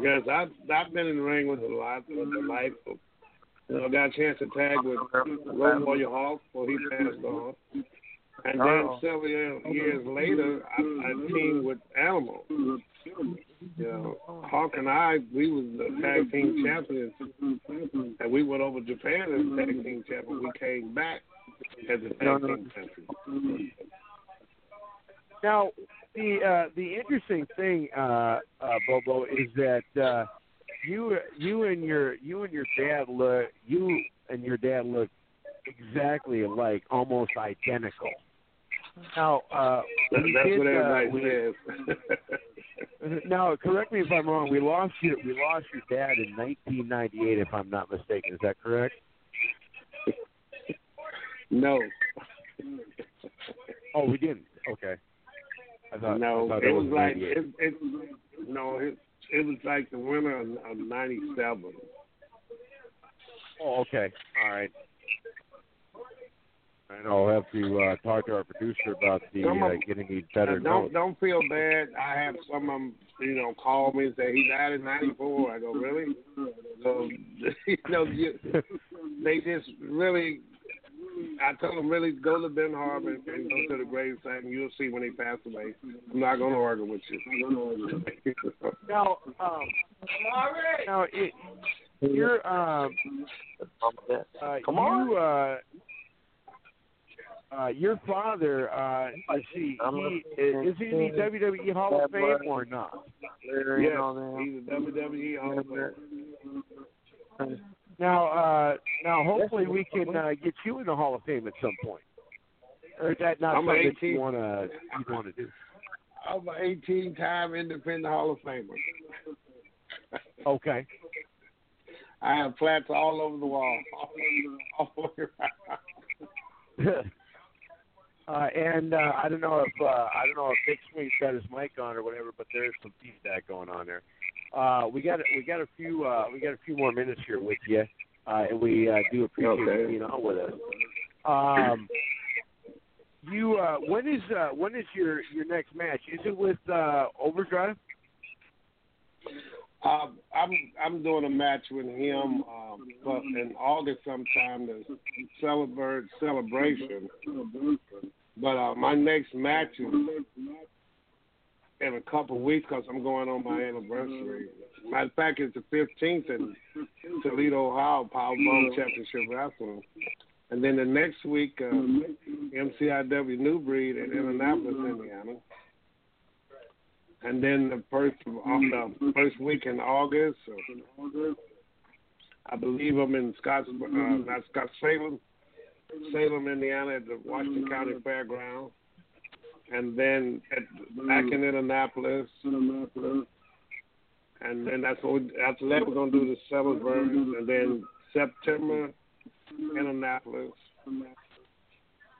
Speaker 11: Yes, I've I've been in the ring with a lot of the life. Of, you know, got a chance to tag with Road Warrior Hawk before he passed on, and then several years years later, I, I teamed with Animal. You know, Hawk and I, we was the tag team champions, and we went over Japan as tag team champions. We came back as a tag team uh-huh. champion.
Speaker 2: Now, the uh, the interesting thing, uh, uh, Bobo, is that uh, you you and your you and your dad look you and your dad look exactly alike, almost identical. Now, uh,
Speaker 11: That's
Speaker 2: did,
Speaker 11: what
Speaker 2: uh,
Speaker 11: everybody
Speaker 2: we-
Speaker 11: says.
Speaker 2: Now, correct me if I'm wrong. We lost you. We lost your dad in 1998, if I'm not mistaken. Is that correct?
Speaker 11: no.
Speaker 2: Oh, we didn't. Okay. Thought,
Speaker 11: no, it was like it, it. No, it it was like the winter of, of '97.
Speaker 2: Oh, okay. All right. And I'll have to uh, talk to our producer about the uh, getting me better
Speaker 11: don't
Speaker 2: notes.
Speaker 11: don't feel bad. I have some of them, you know, call me and say he died in '94. I go, really? So you know, you, they just really. I told them really go to Ben Harbor and go to the gravesite, and you'll see when he passed away. I'm not going to argue with you.
Speaker 2: Now, um, now it, you're um, uh,
Speaker 7: Come
Speaker 2: you uh, uh, your father. Uh, let's see, he, is he in the WWE Hall of Fame or not?
Speaker 11: yes, he's a WWE Hall of Famer.
Speaker 2: Now, uh, now, hopefully, we can uh, get you in the Hall of Fame at some point. Or is that not
Speaker 11: I'm
Speaker 2: something that
Speaker 11: 18.
Speaker 2: you want to you want to do?
Speaker 11: I'm an 18-time Independent Hall of Famer.
Speaker 2: Okay.
Speaker 11: I have plaques all over the wall, all over around.
Speaker 2: uh, and uh, I don't know if uh, I don't know if Big Swing's got his mic on or whatever, but there's some feedback going on there. Uh, we got we got a few uh, we got a few more minutes here with you, uh, and we uh, do appreciate
Speaker 11: Okay.
Speaker 2: you being on with us. Um, you uh, when is uh, when is your your next match? Is it with uh, Overdrive?
Speaker 11: Um, I'm I'm doing a match with him um, but in August sometime to celebrate celebration. But uh, my next match is in a couple of weeks because I'm going on my anniversary. Matter of fact, it's the 15th in Toledo, Ohio, Powerbomb Championship Wrestling. And then the next week, uh, MCIW New Breed in Indianapolis, Indiana. And then the first on the first week in August, uh, I believe I'm in Scotts, uh, not Scotts Salem, Salem, Indiana, at the Washington County Fairgrounds, and then at, back in Indianapolis, and then that's what we, after that we're gonna do the Summersburg, and then September, Indianapolis,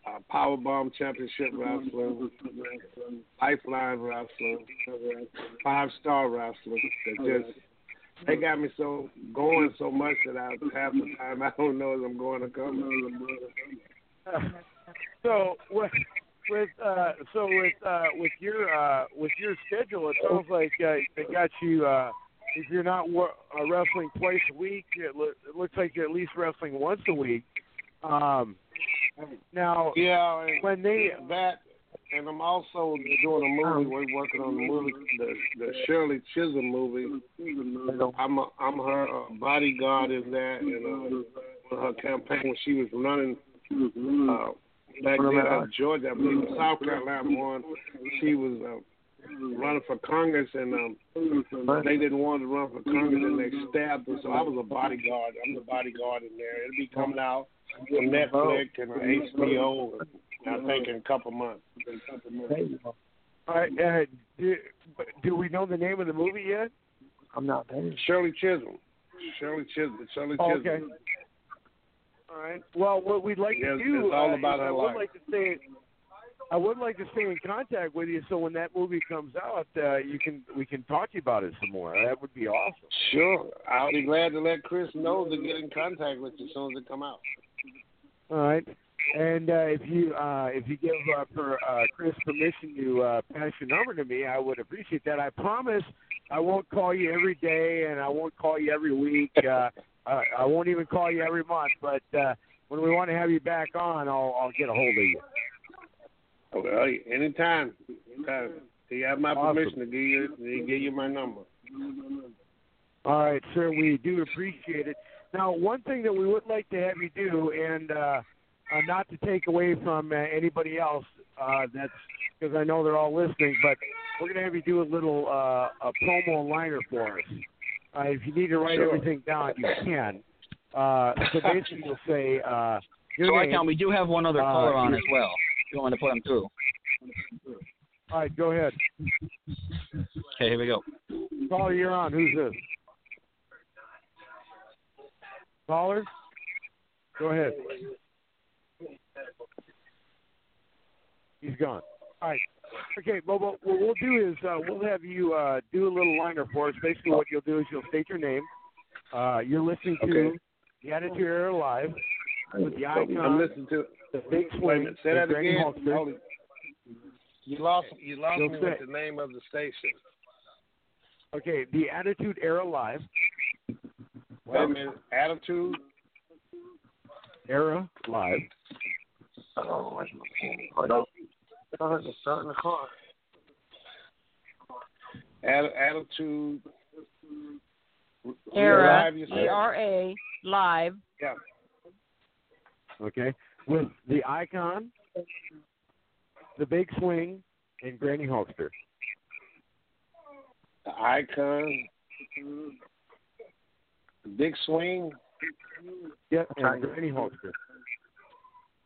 Speaker 11: uh, Powerbomb Championship Wrestling, Lifeline Wrestling, Five Star Wrestling. They just they got me so going so much that I half the time I don't know if I'm going to come.
Speaker 2: so with with uh, so with uh, with your uh, with your schedule, it sounds like uh, they got you uh, if you're not wo- uh, wrestling twice a week, it, lo- it looks like you're at least wrestling once a week. Um, now,
Speaker 11: Yeah,
Speaker 2: when they
Speaker 11: that, and I'm also doing a movie. We're working on the movie, the the Shirley Chisholm movie. I'm a, I'm her uh, bodyguard in that, and uh, her campaign when she was running uh, back then of Georgia, I believe South Carolina one. She was uh, running for Congress, and um, they didn't want to run for Congress, and they stabbed her. So I was a bodyguard. I'm the bodyguard in there. It'll be coming out on Netflix and on HBO. I think in a couple months.
Speaker 2: all right, uh, do, do we know the name of the movie yet?
Speaker 10: I'm not paying.
Speaker 11: Shirley Chisholm. Shirley Chisholm. Shirley
Speaker 2: Oh,
Speaker 11: Chisholm.
Speaker 2: okay. All right. Well, what we'd like
Speaker 11: Yes,
Speaker 2: to do
Speaker 11: it's all
Speaker 2: uh,
Speaker 11: about
Speaker 2: is I would
Speaker 11: life.
Speaker 2: like to stay. I would like to stay in contact with you, so when that movie comes out, uh, you can we can talk to you about it some more. That would be awesome.
Speaker 11: Sure. I'll be glad to let Chris know to get in contact with you as soon as it come out.
Speaker 2: All right. And uh, if you uh, if you give uh, per, uh, Chris permission to uh, pass your number to me, I would appreciate that. I promise I won't call you every day, and I won't call you every week. Uh, I, I won't even call you every month. But uh, when we want to have you back on, I'll I'll get a hold of you.
Speaker 11: Well, anytime. anytime. You have my
Speaker 2: Awesome.
Speaker 11: permission to give you to give you my number.
Speaker 2: All right, sir. We do appreciate it. Now, one thing that we would like to have you do, and uh, uh, not to take away from uh, anybody else, uh, that's because I know they're all listening, but we're going to have you do a little uh, a promo liner for us. Uh, if you need to write
Speaker 11: Sure.
Speaker 2: everything down, you can. Uh, so basically, you'll say uh, your
Speaker 1: So I
Speaker 2: name.
Speaker 1: count. We do have one other
Speaker 2: Uh,
Speaker 1: caller on as well. You want to put him through?
Speaker 2: All right, go ahead.
Speaker 1: Okay, here we go.
Speaker 2: Caller, you're on. Who's this? Caller? Go ahead. He's gone. All right. Okay, well, what we'll do is uh, we'll have you uh, do a little liner for us. Basically, what you'll do is you'll state your name. Uh, you're listening to
Speaker 11: Okay.
Speaker 2: the Attitude Era Live with the icon,
Speaker 11: I'm listening to
Speaker 2: the big
Speaker 11: Wait a
Speaker 2: swing,
Speaker 11: minute. Say that again. It. You lost you lost
Speaker 2: You'll
Speaker 11: me
Speaker 2: say-
Speaker 11: with the name of the station.
Speaker 2: Okay, the Attitude Era Live,
Speaker 11: Wait a minute. Attitude.
Speaker 2: Era Live.
Speaker 10: Oh, where's my phone? Hold on. I heard the start in the car.
Speaker 11: Atti- Attitude.
Speaker 3: Era,
Speaker 11: Live, you said?
Speaker 3: E R A, live.
Speaker 11: Yeah.
Speaker 2: okay, with the icon, the big swing, and Granny Hulkster.
Speaker 11: The icon. The big swing.
Speaker 2: Yep, and Granny Hulkster.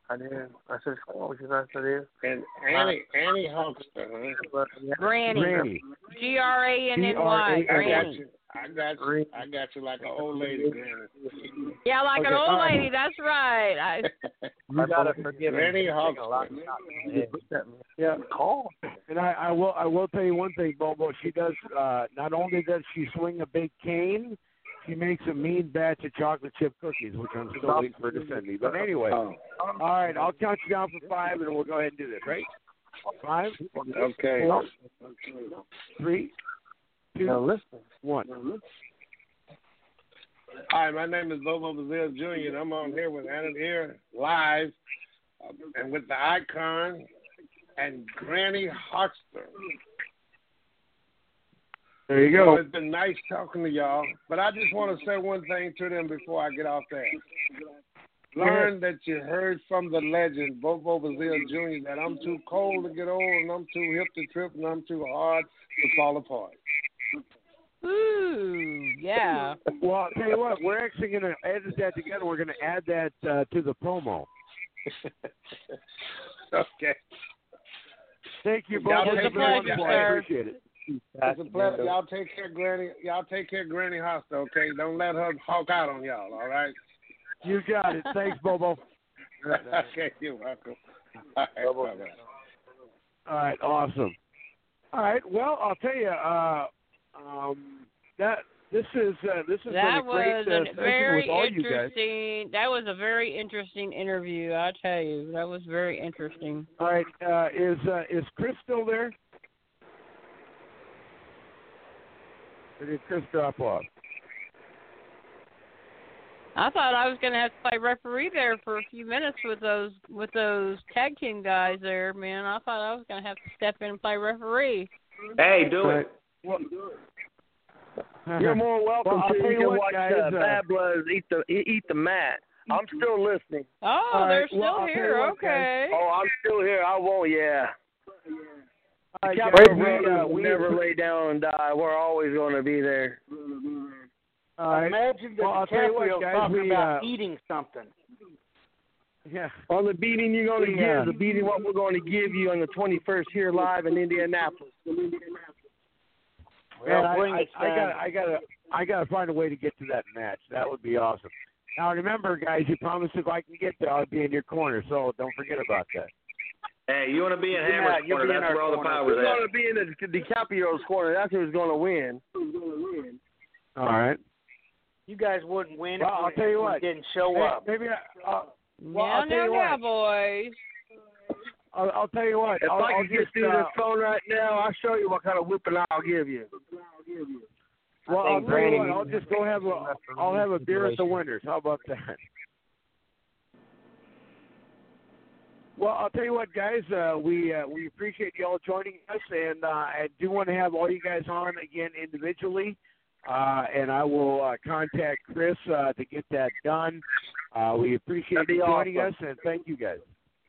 Speaker 10: I did. I said, what was your answer there?
Speaker 11: And Annie Annie Hulkster, huh?
Speaker 3: Granny.
Speaker 2: Granny.
Speaker 3: G R A N N Y.
Speaker 2: G-R-A-N-N-Y.
Speaker 11: I got you. I got you. I got you like an old lady, Granny.
Speaker 3: Yeah, like an old
Speaker 2: all right.
Speaker 3: lady. That's right. I,
Speaker 10: You gotta forgive me.
Speaker 11: Granny
Speaker 10: Taking
Speaker 11: Hulkster.
Speaker 10: of shots in the head. Put that
Speaker 2: Yeah,
Speaker 10: call.
Speaker 2: and I, I will I will tell you one thing, Bobo. She does uh, not only does she swing a big cane, she makes a mean batch of chocolate chip cookies, which I'm still waiting for to send me. But anyway,
Speaker 11: Oh,
Speaker 2: all right, I'll count you down for five, and we'll go ahead and do this. Right? Five,
Speaker 11: okay.
Speaker 2: four, three,
Speaker 10: Now listen.
Speaker 2: one.
Speaker 11: Hi, my name is Bobo Brazil Jr. and I'm on here with Anna here live uh, and with the icon and Granny Hoxter.
Speaker 2: There you
Speaker 11: Well,
Speaker 2: go.
Speaker 11: it's been nice talking to y'all, but I just want to say one thing to them before I get off there. Learn that you heard from the legend, Bobo Brazil Jr., that I'm too cold to get old and I'm too hip to trip and I'm too hard to fall apart.
Speaker 3: ooh, yeah.
Speaker 2: Well, I'll tell you what, we're actually going to edit that together. We're going to add that uh, to the promo.
Speaker 11: okay.
Speaker 2: Thank you,
Speaker 11: Y'all
Speaker 2: Bobo.
Speaker 11: take
Speaker 2: Thank you
Speaker 11: care,
Speaker 2: very much.
Speaker 11: sir.
Speaker 2: I appreciate it.
Speaker 11: It's a pleasure. Y'all take care, Granny. Y'all take care, Granny Hosta. Okay, don't let her hawk out on y'all. All right.
Speaker 2: You got it. Thanks, Bobo.
Speaker 11: okay, you're welcome. All right, bye-bye.
Speaker 2: All right, awesome. All right, well, I'll tell you, uh, um, that this is uh, this is
Speaker 3: That
Speaker 2: been a great
Speaker 3: was
Speaker 2: uh,
Speaker 3: a
Speaker 2: session
Speaker 3: very
Speaker 2: with all you guys.
Speaker 3: interesting. That was a very interesting interview. I tell you, that was very interesting.
Speaker 2: All right, uh, is uh, is Chris still there? Or did Chris drop off?
Speaker 3: I thought I was gonna have to play referee there for a few minutes with those with those tag team guys there, man. I thought I was gonna have to step in and play referee.
Speaker 6: Hey, do it.
Speaker 2: Well,
Speaker 8: You're more welcome
Speaker 2: Well,
Speaker 8: to. You
Speaker 2: you
Speaker 8: can watch
Speaker 2: guys,
Speaker 8: uh, Bad Bloods eat the eat eat the mat. I'm still listening.
Speaker 3: Oh,
Speaker 2: All right,
Speaker 3: they're still
Speaker 2: well,
Speaker 3: here.
Speaker 2: you what, guys.
Speaker 3: okay.
Speaker 8: Oh, I'm still here. I won't. Yeah.
Speaker 2: All right,
Speaker 8: Capital
Speaker 2: guys, we, uh,
Speaker 8: will
Speaker 2: we-
Speaker 8: never lay down and die. We're always going to be there.
Speaker 2: All right.
Speaker 5: Imagine the
Speaker 2: Well, you what,
Speaker 5: DiCaprio talking
Speaker 2: we,
Speaker 5: about
Speaker 2: uh,
Speaker 5: eating something.
Speaker 2: Yeah.
Speaker 8: On the beating you're going to
Speaker 2: Yeah.
Speaker 8: give, the beating what we're going to give you on the 21st here live in Indianapolis.
Speaker 2: Man,
Speaker 5: Well,
Speaker 2: I, I, I got I gotta I gotta find a way to get to that match. That would be awesome. Now remember, guys, you promised if I can get there, I'll be in your corner. So don't forget about that.
Speaker 6: Hey, you want to be in
Speaker 5: Yeah,
Speaker 6: Hammer's
Speaker 5: you'll
Speaker 6: corner?
Speaker 5: be in
Speaker 6: That's where all the
Speaker 5: corner.
Speaker 6: power's
Speaker 8: We're going to be in the DiCaprio's corner. That's who's going to win.
Speaker 2: All right.
Speaker 5: You guys wouldn't win
Speaker 2: Well,
Speaker 5: if
Speaker 2: I'll
Speaker 5: we,
Speaker 2: tell you
Speaker 5: if we
Speaker 2: what.
Speaker 5: didn't show
Speaker 2: Hey,
Speaker 5: up.
Speaker 2: maybe I, uh, Well,
Speaker 3: now,
Speaker 2: I'll tell
Speaker 3: now,
Speaker 2: you
Speaker 3: now,
Speaker 2: what.
Speaker 3: boys.
Speaker 2: I'll, I'll tell you what.
Speaker 8: If
Speaker 2: I'll,
Speaker 8: I
Speaker 2: I'll
Speaker 8: can get
Speaker 2: just,
Speaker 8: through
Speaker 2: uh,
Speaker 8: this phone right now, I'll show you what kind of whipping I'll give you.
Speaker 2: Well,
Speaker 10: I
Speaker 2: I'll tell you what. I'll just go have a I'll have a beer at the Winners. How about that? Well, I'll tell you what, guys. Uh, we uh, we appreciate you all joining us, and uh, I do want to have all you guys on again individually. Uh, and I will uh, contact Chris uh, to get that done. Uh, we appreciate
Speaker 8: That'd
Speaker 2: you joining
Speaker 8: awesome.
Speaker 2: us, and thank you guys.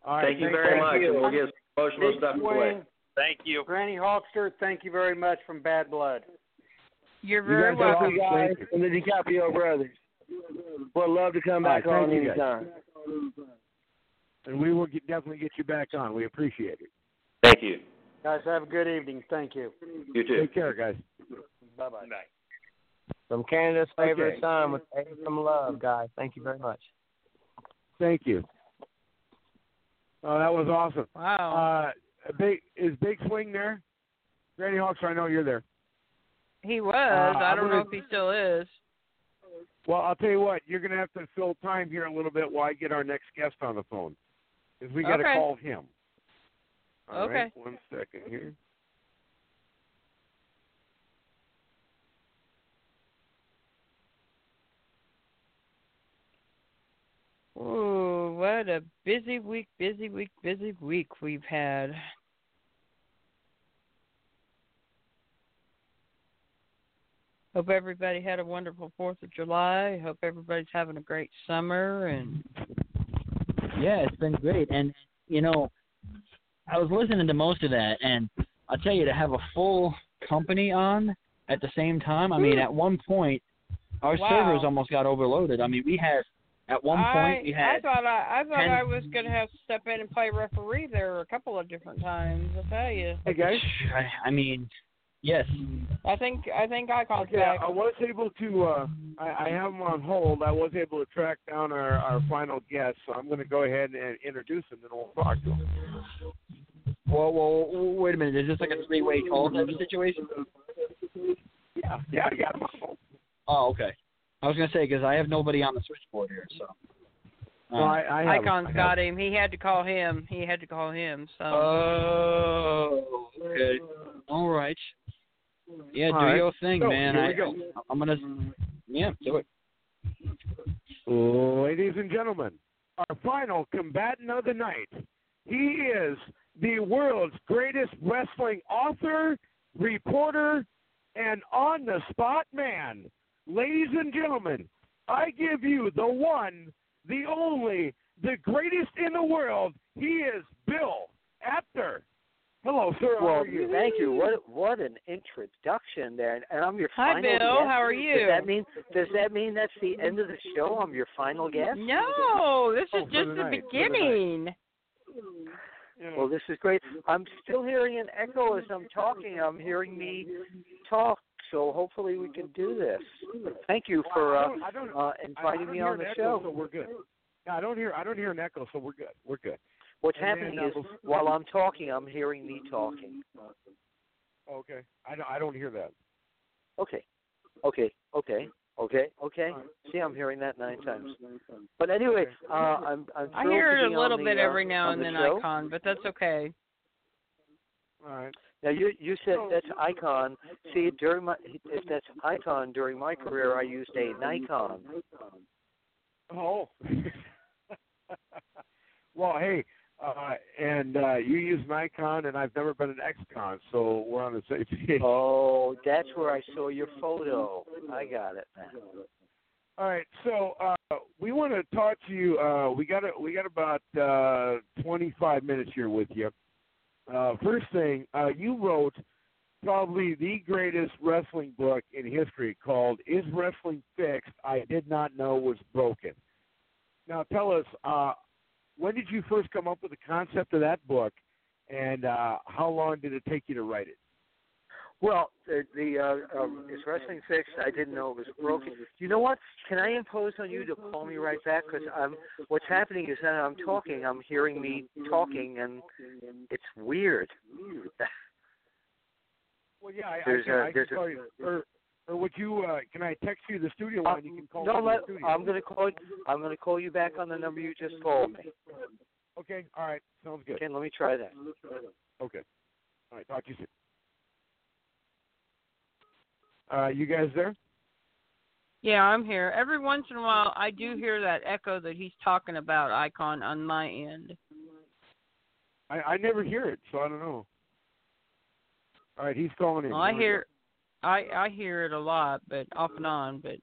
Speaker 2: All right,
Speaker 6: Thank you very
Speaker 2: guys.
Speaker 6: much, and we'll get some promotional
Speaker 5: Big
Speaker 6: stuff away.
Speaker 7: Thank you.
Speaker 5: Granny Hulkster, thank you very much from Bad Blood.
Speaker 3: You're
Speaker 2: You
Speaker 3: very
Speaker 2: guys
Speaker 3: welcome.
Speaker 8: You guys
Speaker 2: Thank
Speaker 8: and the DiCaprio brothers. Would love to come back
Speaker 2: right,
Speaker 8: on
Speaker 2: thank you, guys.
Speaker 8: anytime.
Speaker 2: And we will get, definitely get you back on. We appreciate it.
Speaker 6: Thank you.
Speaker 5: Guys, have a good evening. Thank you.
Speaker 6: You too.
Speaker 2: Take care, guys.
Speaker 5: Bye bye. Night.
Speaker 10: From Canada's favorite
Speaker 2: Okay.
Speaker 10: son with some love, guys. Thank you very much.
Speaker 2: Thank you. Oh, that was awesome.
Speaker 3: Wow.
Speaker 2: Uh, big is Big Swing there? Granny Hawks, I know you're there.
Speaker 3: he was.
Speaker 2: uh,
Speaker 3: I don't know
Speaker 2: gonna-
Speaker 3: if he still is.
Speaker 2: Well, I'll tell you what. You're going to have to fill time here a little bit while I get our next guest on the phone, we got to
Speaker 3: Okay.
Speaker 2: call him. All
Speaker 3: Okay.
Speaker 2: right, one second here.
Speaker 3: Ooh, what a busy week, busy week, busy week we've had. Hope everybody had a wonderful Fourth of July. Hope everybody's having a great summer and
Speaker 1: Yeah, it's been great. And you know, I was listening to most of that, and I'll tell you to have a full company on at the same time. I mean, at one point, our
Speaker 3: Wow.
Speaker 1: servers almost got overloaded. I mean, we had at one
Speaker 3: I,
Speaker 1: point we had I
Speaker 3: thought I, I thought
Speaker 1: 10
Speaker 3: I was gonna have to step in and play referee there a couple of different times. I tell you.
Speaker 2: Hey guys.
Speaker 1: I, I mean, yes,
Speaker 3: I think I think Icon's
Speaker 2: Okay,
Speaker 3: back.
Speaker 2: I was able to. Uh, I, I have him on hold. I was able to track down our, our final guest, so I'm going to go ahead and introduce him, and we'll talk to him.
Speaker 1: Well, well, wait a minute. Is this like a three-way call type of situation?
Speaker 2: Yeah, yeah, I got him on hold.
Speaker 1: Oh, okay. I was gonna say because I have nobody on the switchboard here, so.
Speaker 2: No, I, I have him.
Speaker 3: Icon's
Speaker 2: I have
Speaker 3: got him. He had to call him. He had to call him. So.
Speaker 1: Oh, okay. All right. Yeah,
Speaker 2: All
Speaker 1: do
Speaker 2: right.
Speaker 1: your thing,
Speaker 2: So,
Speaker 1: man.
Speaker 2: here
Speaker 1: I,
Speaker 2: we go.
Speaker 1: I'm gonna. Yeah, do it.
Speaker 2: Ladies and gentlemen, our final combatant of the night. He is the world's greatest wrestling author, reporter, and on the spot man. Ladies and gentlemen, I give you the one, the only, the greatest in the world. He is Bill Apter. Hello, sir. How
Speaker 12: Well,
Speaker 2: are you?
Speaker 12: thank you. What what an introduction there, and I'm your
Speaker 3: Hi,
Speaker 12: final
Speaker 3: Bill.
Speaker 12: guest.
Speaker 3: How are you?
Speaker 12: Does that mean Does that mean that's the end of the show? I'm your final guest.
Speaker 3: No, this
Speaker 2: Oh,
Speaker 3: is
Speaker 2: for
Speaker 3: just
Speaker 2: the
Speaker 3: the
Speaker 2: night, for
Speaker 3: beginning.
Speaker 12: Well, this is great. I'm still hearing an echo as I'm talking. I'm hearing me talk, so hopefully we can do this. Thank you for
Speaker 2: I
Speaker 12: uh,
Speaker 2: don't, I don't,
Speaker 12: uh,
Speaker 2: I- I
Speaker 12: inviting
Speaker 2: don't
Speaker 12: me
Speaker 2: hear
Speaker 12: on
Speaker 2: an
Speaker 12: the
Speaker 2: echo,
Speaker 12: show.
Speaker 2: so we're good. Yeah, I don't hear. I don't hear an echo, so we're good. We're good.
Speaker 12: What's
Speaker 2: and
Speaker 12: happening
Speaker 2: then, uh,
Speaker 12: is while I'm talking, I'm hearing me talking.
Speaker 2: Okay. I don't, I don't hear that.
Speaker 12: Okay, okay, okay, okay, okay. See, I'm hearing that nine times. But anyway, uh, I'm I'm
Speaker 3: I hear it a little
Speaker 12: on
Speaker 3: bit
Speaker 12: the, uh,
Speaker 3: every now
Speaker 12: on
Speaker 3: and
Speaker 12: the
Speaker 3: then,
Speaker 12: show.
Speaker 3: Icon, but that's okay.
Speaker 2: All right.
Speaker 12: Now you you said that's icon. See, during my if that's icon during my career, I used a Nikon.
Speaker 2: Oh. well, hey, uh, and uh, you use Nikon, and I've never been an XCon, so we're on the same page.
Speaker 12: Oh, that's where I saw your photo. I got it now.
Speaker 2: All right, so uh, we want to talk to you. Uh, we got a, we got about uh, 25 minutes here with you. Uh, first thing, uh, you wrote probably the greatest wrestling book in history called "Is Wrestling Fixed?" I did not know was broken. Now, tell us, uh, when did you first come up with the concept of that book, and uh, how long did it take you to write it?
Speaker 12: Well, the, the uh, um, is wrestling fixed? I didn't know it was broken. You know what? Can I impose on you to call me right back? Because I'm. What's happening is that I'm talking. I'm hearing me talking, and it's weird.
Speaker 2: Well, yeah, I,
Speaker 12: There's
Speaker 2: I can,
Speaker 12: a-
Speaker 2: I
Speaker 12: there's a-.
Speaker 2: Or, or would you? Uh, can I text you the studio
Speaker 12: Uh,
Speaker 2: line? You can call
Speaker 12: no,
Speaker 2: me
Speaker 12: let. I'm gonna call. I'm gonna call you back on the number you just called me.
Speaker 2: Okay, all right, sounds good.
Speaker 12: Okay, let me try that.
Speaker 2: Okay, all right, talk to you soon. Uh, you guys there?
Speaker 3: Yeah, I'm here. Every once in a while, I do hear that echo that he's talking about, Icon, on my end.
Speaker 2: I, I never hear it, so I don't know. All right, he's calling in.
Speaker 3: Well, I
Speaker 2: Here we
Speaker 3: hear, I I hear it a lot, but off and on. But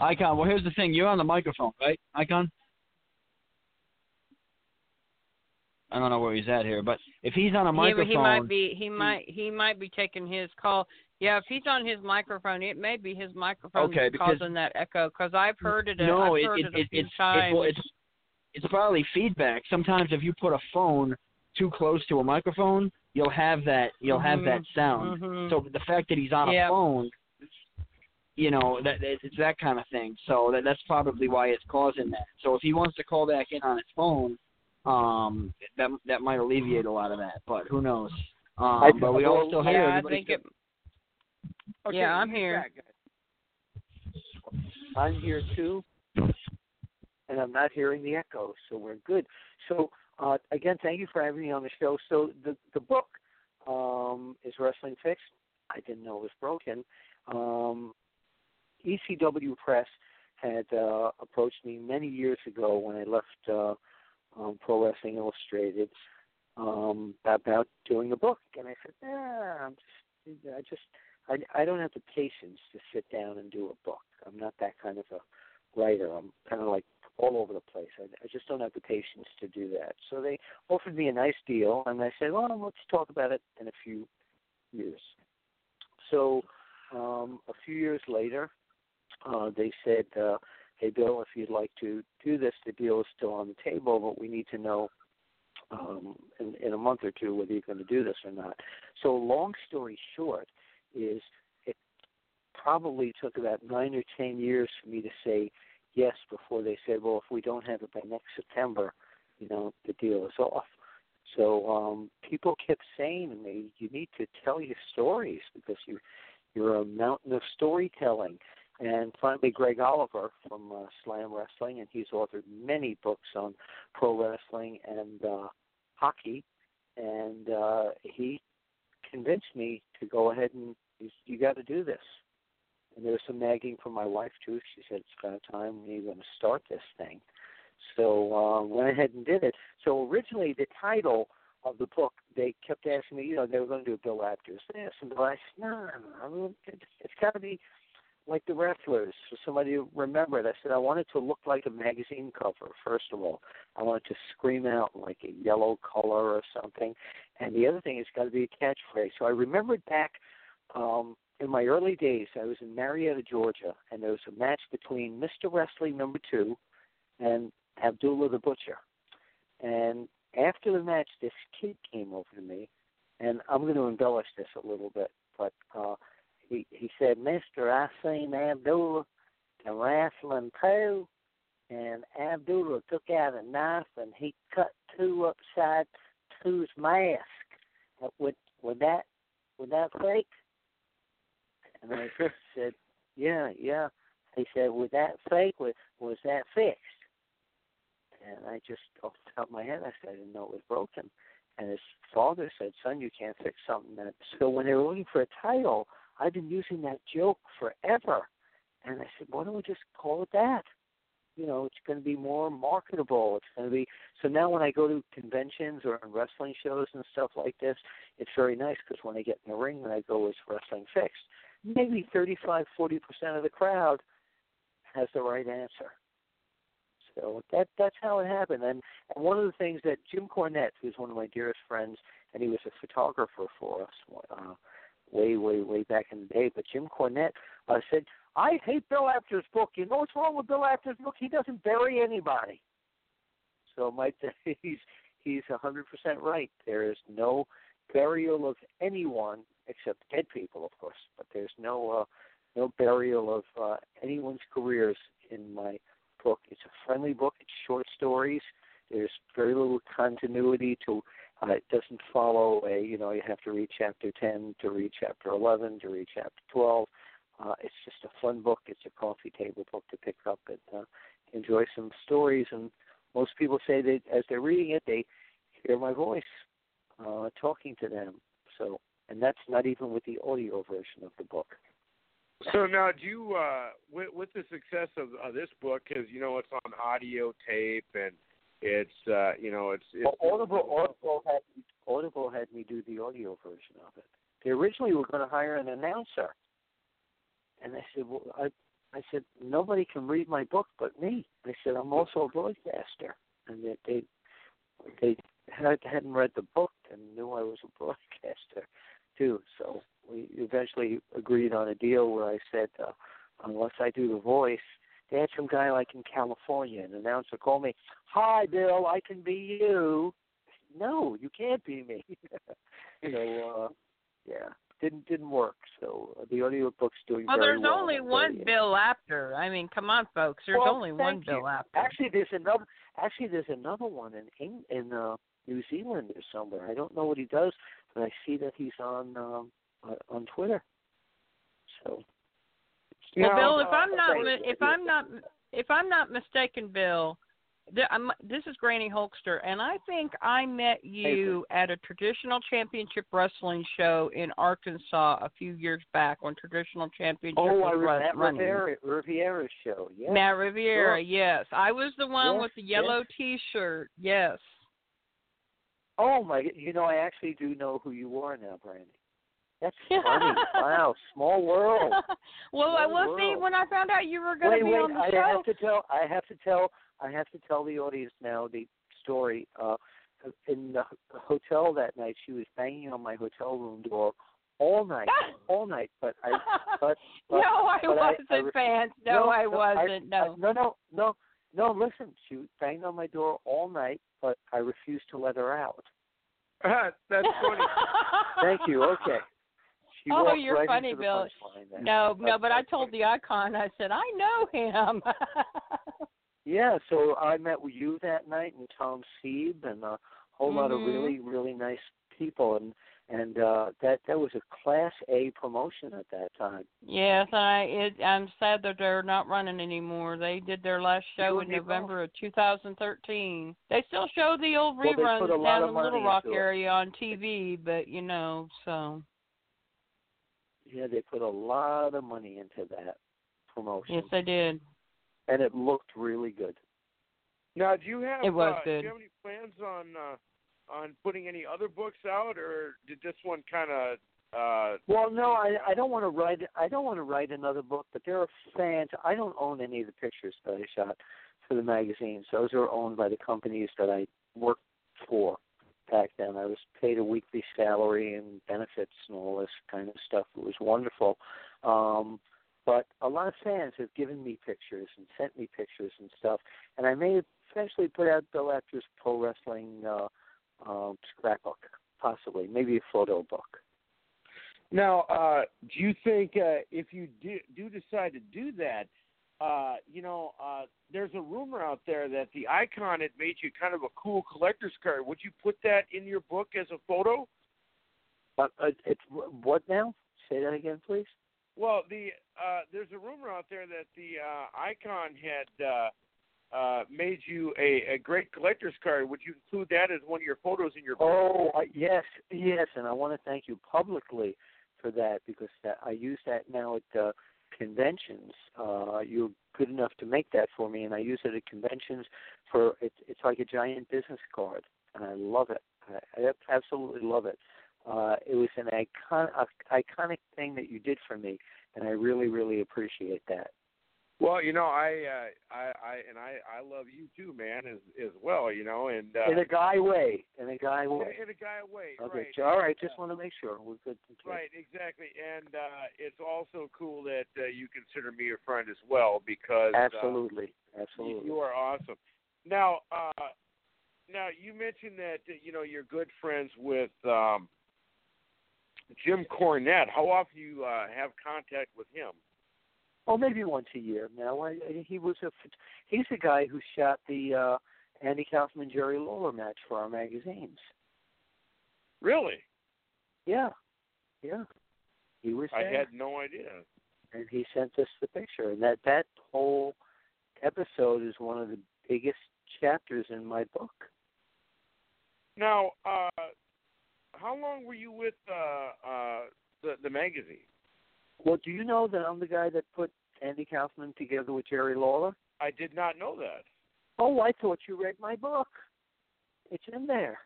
Speaker 1: Icon, well, here's the thing. You're on the microphone, right, Icon? I don't know where he's at here, but if he's on a microphone,
Speaker 3: but he might be he might he might be taking his call. Yeah, if he's on his microphone, it may be his microphone
Speaker 1: Okay,
Speaker 3: that's
Speaker 1: because-
Speaker 3: causing that echo. Because I've heard it. A,
Speaker 1: no,
Speaker 3: I've heard
Speaker 1: it,
Speaker 3: it, a
Speaker 1: it,
Speaker 3: few
Speaker 1: it's
Speaker 3: times.
Speaker 1: It, well, it's it's probably feedback. Sometimes if you put a phone too close to a microphone, you'll have that you'll have that
Speaker 3: Mhm,
Speaker 1: sound.
Speaker 3: mhm.
Speaker 1: So the fact that he's on
Speaker 3: Yep.
Speaker 1: a phone, you know, that that- it's that kind of thing. So that that's probably why it's causing that. So if he wants to call back in on his phone, um, that that might alleviate a lot of that. But who knows? Um,
Speaker 12: I-
Speaker 1: but we all
Speaker 12: well,
Speaker 1: still hear
Speaker 3: yeah, I think
Speaker 1: still...
Speaker 3: it.
Speaker 2: Okay,
Speaker 3: yeah, I'm here.
Speaker 12: I'm here too, and I'm not hearing the echo, so we're good. So uh, again, thank you for having me on the show. So the the book um, is Wrestling Fixed. I didn't know it was broken. Um, ECW Press had uh, approached me many years ago when I left uh, um, Pro Wrestling Illustrated um, about doing a book, and I said, "Yeah, I'm just, I just, I, I don't have the patience to sit down and do a book. I'm not that kind of a writer. I'm kind of like all over the place. I, I just don't have the patience to do that." So they offered me a nice deal, and I said, "Well, let's talk about it in a few years." So um, a few years later, uh, they said, uh, "Hey, Bill, if you'd like to do this, the deal is still on the table, but we need to know um, in, in a month or two whether you're going to do this or not." So, long story short, is it probably took about nine or ten years for me to say yes before they said, "Well, if we don't have it by next September, you know, the deal is off." So um, people kept saying to me, "You need to tell your stories because you you're a mountain of storytelling." And finally, Greg Oliver from uh, Slam Wrestling, and he's authored many books on pro wrestling and uh, hockey, and uh, he convinced me to go ahead and you, you got to do this. And there was some nagging from my wife too. She said it's of time you're going to start this thing. So um, went ahead and did it. So originally the title of the book, they kept asking me, you know, they were going to do Bill Apter's this, and Bill, I said, no, I mean, it's, it's got to be like the wrestlers, for somebody to remember it. I said I want it to look like a magazine cover. First of all, I want it to scream out like a yellow color or something. And the other thing, it's got to be a catchphrase. So I remembered back um, in my early days, I was in Marietta, Georgia, and there was a match between Mr. Wrestling Number Two and Abdullah the Butcher. And after the match, this kid came over to me, and I'm going to embellish this a little bit, but uh, he he said, "Mister, I seen Abdullah and Wrestling Two." And Abdullah took out a knife and he cut two upside two's mask. Would would that would that fake? And I said, "Yeah, yeah." He said, "Was that fake? Was was that fixed?" And I just off the top of my head, I said I didn't know it was broken. And his father said, "Son, you can't fix something that." So when they were looking for a title, I've been using that joke forever. And I said, "Why don't we just call it that?" You know, it's going to be more marketable. It's going to be so now when I go to conventions or wrestling shows and stuff like this, it's very nice because when I get in the ring and I go as wrestling fixed, maybe thirty-five, forty percent of the crowd has the right answer. So that that's how it happened. And and one of the things that Jim Cornette, who's one of my dearest friends, and he was a photographer for us uh, way way way back in the day. But Jim Cornette uh, said, "I hate Bill Apter's book. You know what's wrong with Bill Apter's book? He doesn't bury anybody." So my he's he's a hundred percent right. There is no burial of anyone except dead people, of course. But there's no uh, no burial of uh, anyone's careers in my book. It's a friendly book. It's short stories. There's very little continuity to. Uh, it doesn't follow a. You know, you have to read chapter 10 to read chapter 11 to read chapter 12. Uh, it's just a fun book. It's a coffee table book to pick up and uh, enjoy some stories. And most people say that as they're reading it, they hear my voice uh, talking to them. So, and that's not even with the audio version of the book.
Speaker 2: So now, do you, uh, with, with the success of, of this book, because you know it's on audio tape and it's, uh, you know, it's, it's
Speaker 12: well, Audible. Audible had Audible had me do the audio version of it. They originally were going to hire an announcer, and I said, well, I, I said nobody can read my book but me. I said I'm also a broadcaster, and they they, they had, hadn't read the book and knew I was a broadcaster too. So we eventually agreed on a deal where I said, uh, unless I do the voice, they had some guy like in California, an announcer called me, "Hi, Bill, I can be you." No, you can't be me. you know, uh, yeah, didn't didn't work. So uh, the audio book's doing
Speaker 3: well.
Speaker 12: very
Speaker 3: there's
Speaker 12: well.
Speaker 3: only one
Speaker 12: very,
Speaker 3: Bill Apter. I mean, come on, folks. There's
Speaker 12: well,
Speaker 3: only one
Speaker 12: you.
Speaker 3: Bill Apter.
Speaker 12: Actually, there's another. Actually, there's another one in in uh, New Zealand or somewhere. I don't know what he does, but I see that he's on um, uh, on Twitter. So.
Speaker 3: Well,
Speaker 12: no,
Speaker 3: Bill, if
Speaker 12: uh,
Speaker 3: I'm not if I'm not if I'm not mistaken, Bill, th- I'm, this is Granny Hulkster, and I think I met you at a traditional championship wrestling show in Arkansas a few years back when traditional championship Wrestling.
Speaker 12: Oh,
Speaker 3: was
Speaker 12: I Matt
Speaker 3: running.
Speaker 12: Riviera, Riviera's show. Yeah.
Speaker 3: Matt Riviera,
Speaker 12: Sure.
Speaker 3: yes, I was the one
Speaker 12: Yes,
Speaker 3: with the yellow T-shirt. Yes.
Speaker 12: Oh my! You know, I actually do know who you are now, Brandy. That's funny. wow, small world.
Speaker 3: well, I
Speaker 12: Small
Speaker 3: will see when I found out you were going to be
Speaker 12: wait.
Speaker 3: on the
Speaker 12: I
Speaker 3: show.
Speaker 12: have to tell. I have to tell. I have to tell the audience now the story. Uh, in the hotel that night, she was banging on my hotel room door all night, all night. But I, but, but
Speaker 3: no, I
Speaker 12: but
Speaker 3: wasn't,
Speaker 12: I, I,
Speaker 3: Vance. No, I wasn't.
Speaker 12: I,
Speaker 3: no.
Speaker 12: no, no, no, no. Listen, she banged on my door all night, but I refuse to let her out.
Speaker 2: That's funny.
Speaker 12: Thank you. Okay. She
Speaker 3: oh, you're
Speaker 12: right
Speaker 3: funny, Bill. No, no, but I told the icon. I said I know him.
Speaker 12: Yeah, so I met with you that night and Tom Sieb and a whole lot of
Speaker 3: Mhm.
Speaker 12: really, really nice people and and uh that that was a class A promotion at that time.
Speaker 3: yes, I. It, I'm sad that they're not running anymore. They did their last show in
Speaker 12: and me
Speaker 3: November of 2013. They still show the old
Speaker 12: Well,
Speaker 3: reruns
Speaker 12: put a
Speaker 3: down
Speaker 12: of
Speaker 3: in Little Rock
Speaker 12: into it.
Speaker 3: area on TV, but you know, so
Speaker 12: Yeah, they put a lot of money into that promotion.
Speaker 3: yes, they did.
Speaker 12: And it looked really good.
Speaker 2: Now, do you have
Speaker 3: It was
Speaker 2: uh, do you have any plans on uh, on putting any other books out, or did this one kind of? Uh,
Speaker 12: Well, no, I I don't want to write I don't want to write another book, but there are fans. I don't own any of the pictures that I shot for the magazines. Those are owned by the companies that I worked for back then. I was paid a weekly salary and benefits and all this kind of stuff. It was wonderful. Um but a lot of fans have given me pictures and sent me pictures and stuff, and I may eventually put out Bill Apter's pro wrestling uh, um, scrapbook, possibly, maybe a photo book.
Speaker 2: now, uh, do you think uh, if you do, do decide to do that, uh, you know, uh, there's a rumor out there that the icon had made you kind of a cool collector's card. Would you put that in your book as a photo?
Speaker 12: Uh, uh, it's what now? Say that again, please.
Speaker 2: Well, the uh, there's a rumor out there that the uh, icon had uh, made you a, a great collector's card. Would you include that as one of your photos in your book?
Speaker 12: Oh yes, yes, and I want to thank you publicly for that because that, I use that now at uh, conventions. Uh, you're good enough to make that for me, and I use it at conventions for it's it's like a giant business card, and I love it. I, I absolutely love it. Uh, it was an icon, a, iconic thing that you did for me, and I really, really appreciate that.
Speaker 2: Well, you know, I, uh, I, I, and I, I love you too, man, as as well. You know, and uh,
Speaker 12: in a guy way, in a guy way,
Speaker 2: in, a guy way.
Speaker 12: Okay,
Speaker 2: right.
Speaker 12: all right. Just want to make sure we're good. To
Speaker 2: right, exactly, and uh, it's also cool that uh, you consider me a friend as well because
Speaker 12: absolutely,
Speaker 2: uh,
Speaker 12: absolutely,
Speaker 2: you are awesome. Now, uh, now you mentioned that uh, you know you're good friends with um, Jim Cornette. How often you uh, have contact with him?
Speaker 12: Oh, maybe once a year now. I, he was a he's the guy who shot the uh Andy Kaufman Jerry Lawler match for our magazines.
Speaker 2: Really?
Speaker 12: Yeah, yeah. He was.
Speaker 2: I had no idea.
Speaker 12: And he sent us the picture, and that that whole episode is one of the biggest chapters in my book.
Speaker 2: Now, uh, how long were you with uh, uh, the the magazine?
Speaker 12: Well, do you know that I'm the guy that put Andy Kaufman together with Jerry Lawler?
Speaker 2: I did not know that.
Speaker 12: Oh, I thought you read my book. It's in there.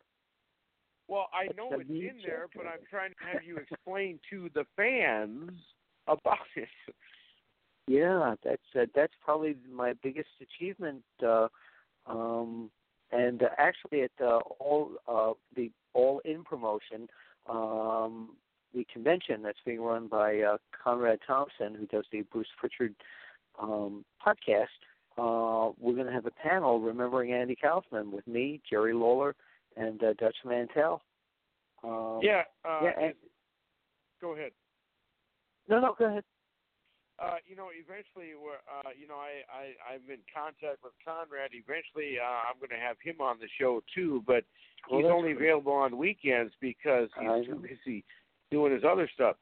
Speaker 2: Well, I
Speaker 12: That's
Speaker 2: know it's in there, but. I'm trying to have you explain to the fans about it.
Speaker 12: Yeah, that's uh, that's probably my biggest achievement. Uh, um, and uh, actually, at uh, all uh, the All In promotion, um, the convention that's being run by uh, Conrad Thompson, who does the Bruce Pritchard um, podcast, uh, we're going to have a panel remembering Andy Kaufman with me, Jerry Lawler, and uh, Dutch Mantell. Um,
Speaker 2: yeah. Uh,
Speaker 12: yeah. And,
Speaker 2: go ahead.
Speaker 12: no, no, go ahead.
Speaker 2: Uh, you know, eventually, we're, uh, you know, I, I I'm in contact with Conrad. Eventually, uh, I'm going to have him on the show too, but he's
Speaker 12: that's
Speaker 2: only available on weekends because he's too busy doing his other stuff.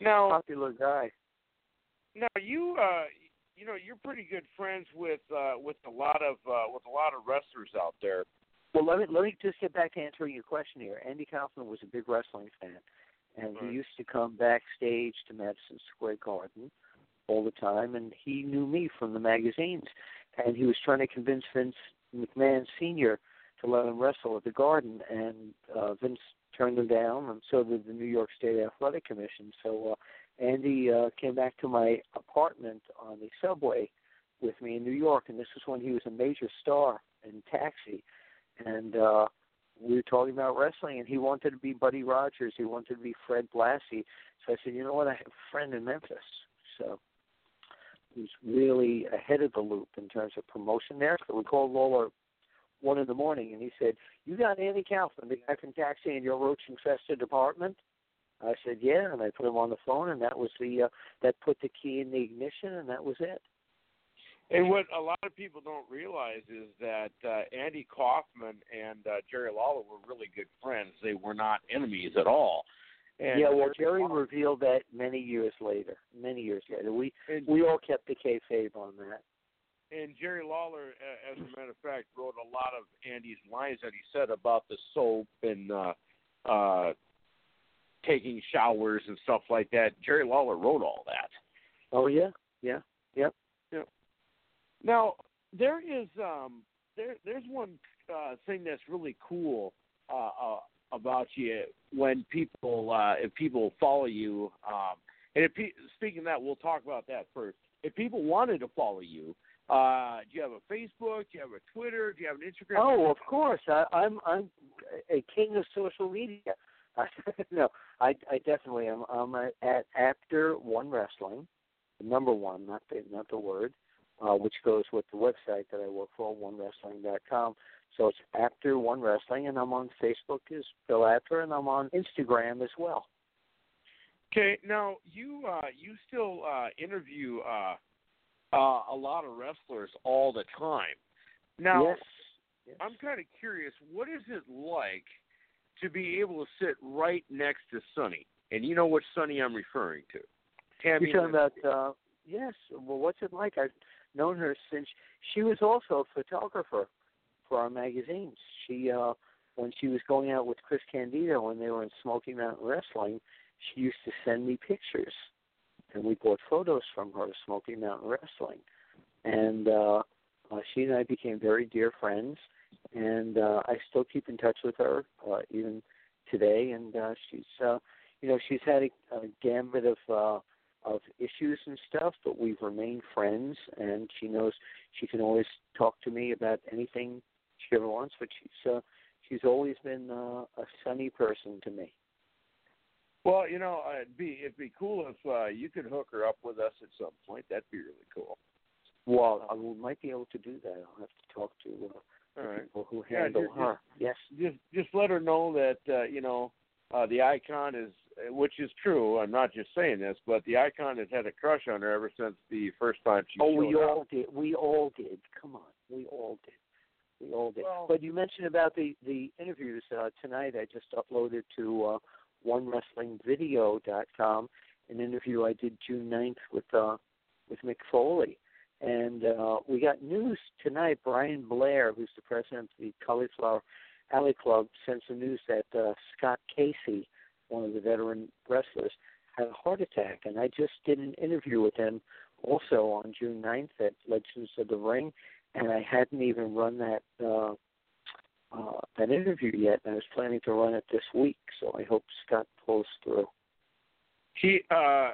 Speaker 2: Now,
Speaker 12: Popular guy.
Speaker 2: now you, uh, you know, you're pretty good friends with uh, with a lot of uh, with a lot of wrestlers out there.
Speaker 12: Well, let me let me just get back to answering your question here. Andy Kaufman was a big wrestling fan, and
Speaker 2: Right.
Speaker 12: he used to come backstage to Madison Square Garden all the time, and he knew me from the magazines, and he was trying to convince Vince McMahon Sr. to let him wrestle at the Garden, and uh, Vince turned him down, and so did the New York State Athletic Commission. So uh, Andy uh, came back to my apartment on the subway with me in New York, and this was when he was a major star in Taxi and uh we were talking about wrestling and he wanted to be Buddy Rogers, he wanted to be Fred Blassie. So I said, You know what, I have a friend in Memphis. So he really ahead of the loop in terms of promotion there. So we called Lawler one in the morning and he said, You got Andy Kaufman, the guy from Taxi in your roach infested apartment? I said, Yeah, and I put him on the phone and that was the uh that put the key in the ignition and that was it.
Speaker 2: And what a lot of people don't realize is that uh, Andy Kaufman and uh, Jerry Lawler were really good friends. They were not enemies at all. And
Speaker 12: yeah, well, Jerry revealed that many years later. Many years later, we
Speaker 2: And-
Speaker 12: we all kept the kayfabe on that.
Speaker 2: And Jerry Lawler, as a matter of fact, wrote a lot of Andy's lines that he said about the soap and uh, uh, taking showers and stuff like that. Jerry Lawler wrote all that.
Speaker 12: Oh yeah, yeah, yep.
Speaker 2: Now there is um there there's one uh, thing that's really cool uh, uh, about you when people uh, if people follow you um, and if pe- speaking of that we'll talk about that first. If people wanted to follow you, uh, do you have a Facebook? Do you have a Twitter? Do you have an Instagram?
Speaker 12: Oh, of course. I, I'm I'm a king of social media. no, I I definitely am. I'm at, at Apter One Wrestling, the number one, not the not the word, uh, which goes with the website that I work for, OneWrestling.com. So it's Apter One Wrestling, and I'm on Facebook as Bill Apter, and I'm on Instagram as well.
Speaker 2: Okay, now you uh, you still uh, interview uh, uh, a lot of wrestlers all the time. Now,
Speaker 12: yes. yes.
Speaker 2: I'm kind of curious. What is it like to be able to sit right next to Sunny? And you know which Sunny I'm referring to. Tammy
Speaker 12: You're talking
Speaker 2: Lynn.
Speaker 12: about uh, yes. Well, what's it like? I've known her since she was also a photographer for our magazines. She, uh, when she was going out with Chris Candido when they were in Smoky Mountain Wrestling, she used to send me pictures, and we bought photos from her Smoky Mountain Wrestling, and uh, uh, she and I became very dear friends, and uh, I still keep in touch with her uh, even today, and uh, she's, uh, you know, she's had a, a gambit of. Uh, of issues and stuff, but we've remained friends, and she knows she can always talk to me about anything she ever wants. But she's uh, she's always been uh, a sunny person to me.
Speaker 2: Well, you know, it'd be it'd be cool if uh, you could hook her up with us at some point. That'd be really cool.
Speaker 12: Well, I might be able to do that. I'll have to talk to uh,
Speaker 2: All right.
Speaker 12: people who
Speaker 2: Yeah,
Speaker 12: handle
Speaker 2: just-
Speaker 12: her. Yes.
Speaker 2: Just just let her know that uh, you know uh, the icon is, which is true. I'm not just saying this, but the icon has had a crush on her ever since the first time she
Speaker 12: oh, we all did. We all did. Come on, we all did. We all did.
Speaker 2: Well-
Speaker 12: but you mentioned about the the interviews uh, tonight. I just uploaded to uh, OneWrestlingVideo.com an interview I did June 9th with uh, with Mick Foley, and uh, we got news tonight. Brian Blair, who's the president of the Cauliflower Alley Club, sent the news that uh, Scott Casey, one of the veteran wrestlers, had a heart attack, and I just did an interview with him also on June 9th at Legends of the Ring, and I hadn't even run that uh, uh, that interview yet, and I was planning to run it this week, so I hope Scott pulls through.
Speaker 2: He uh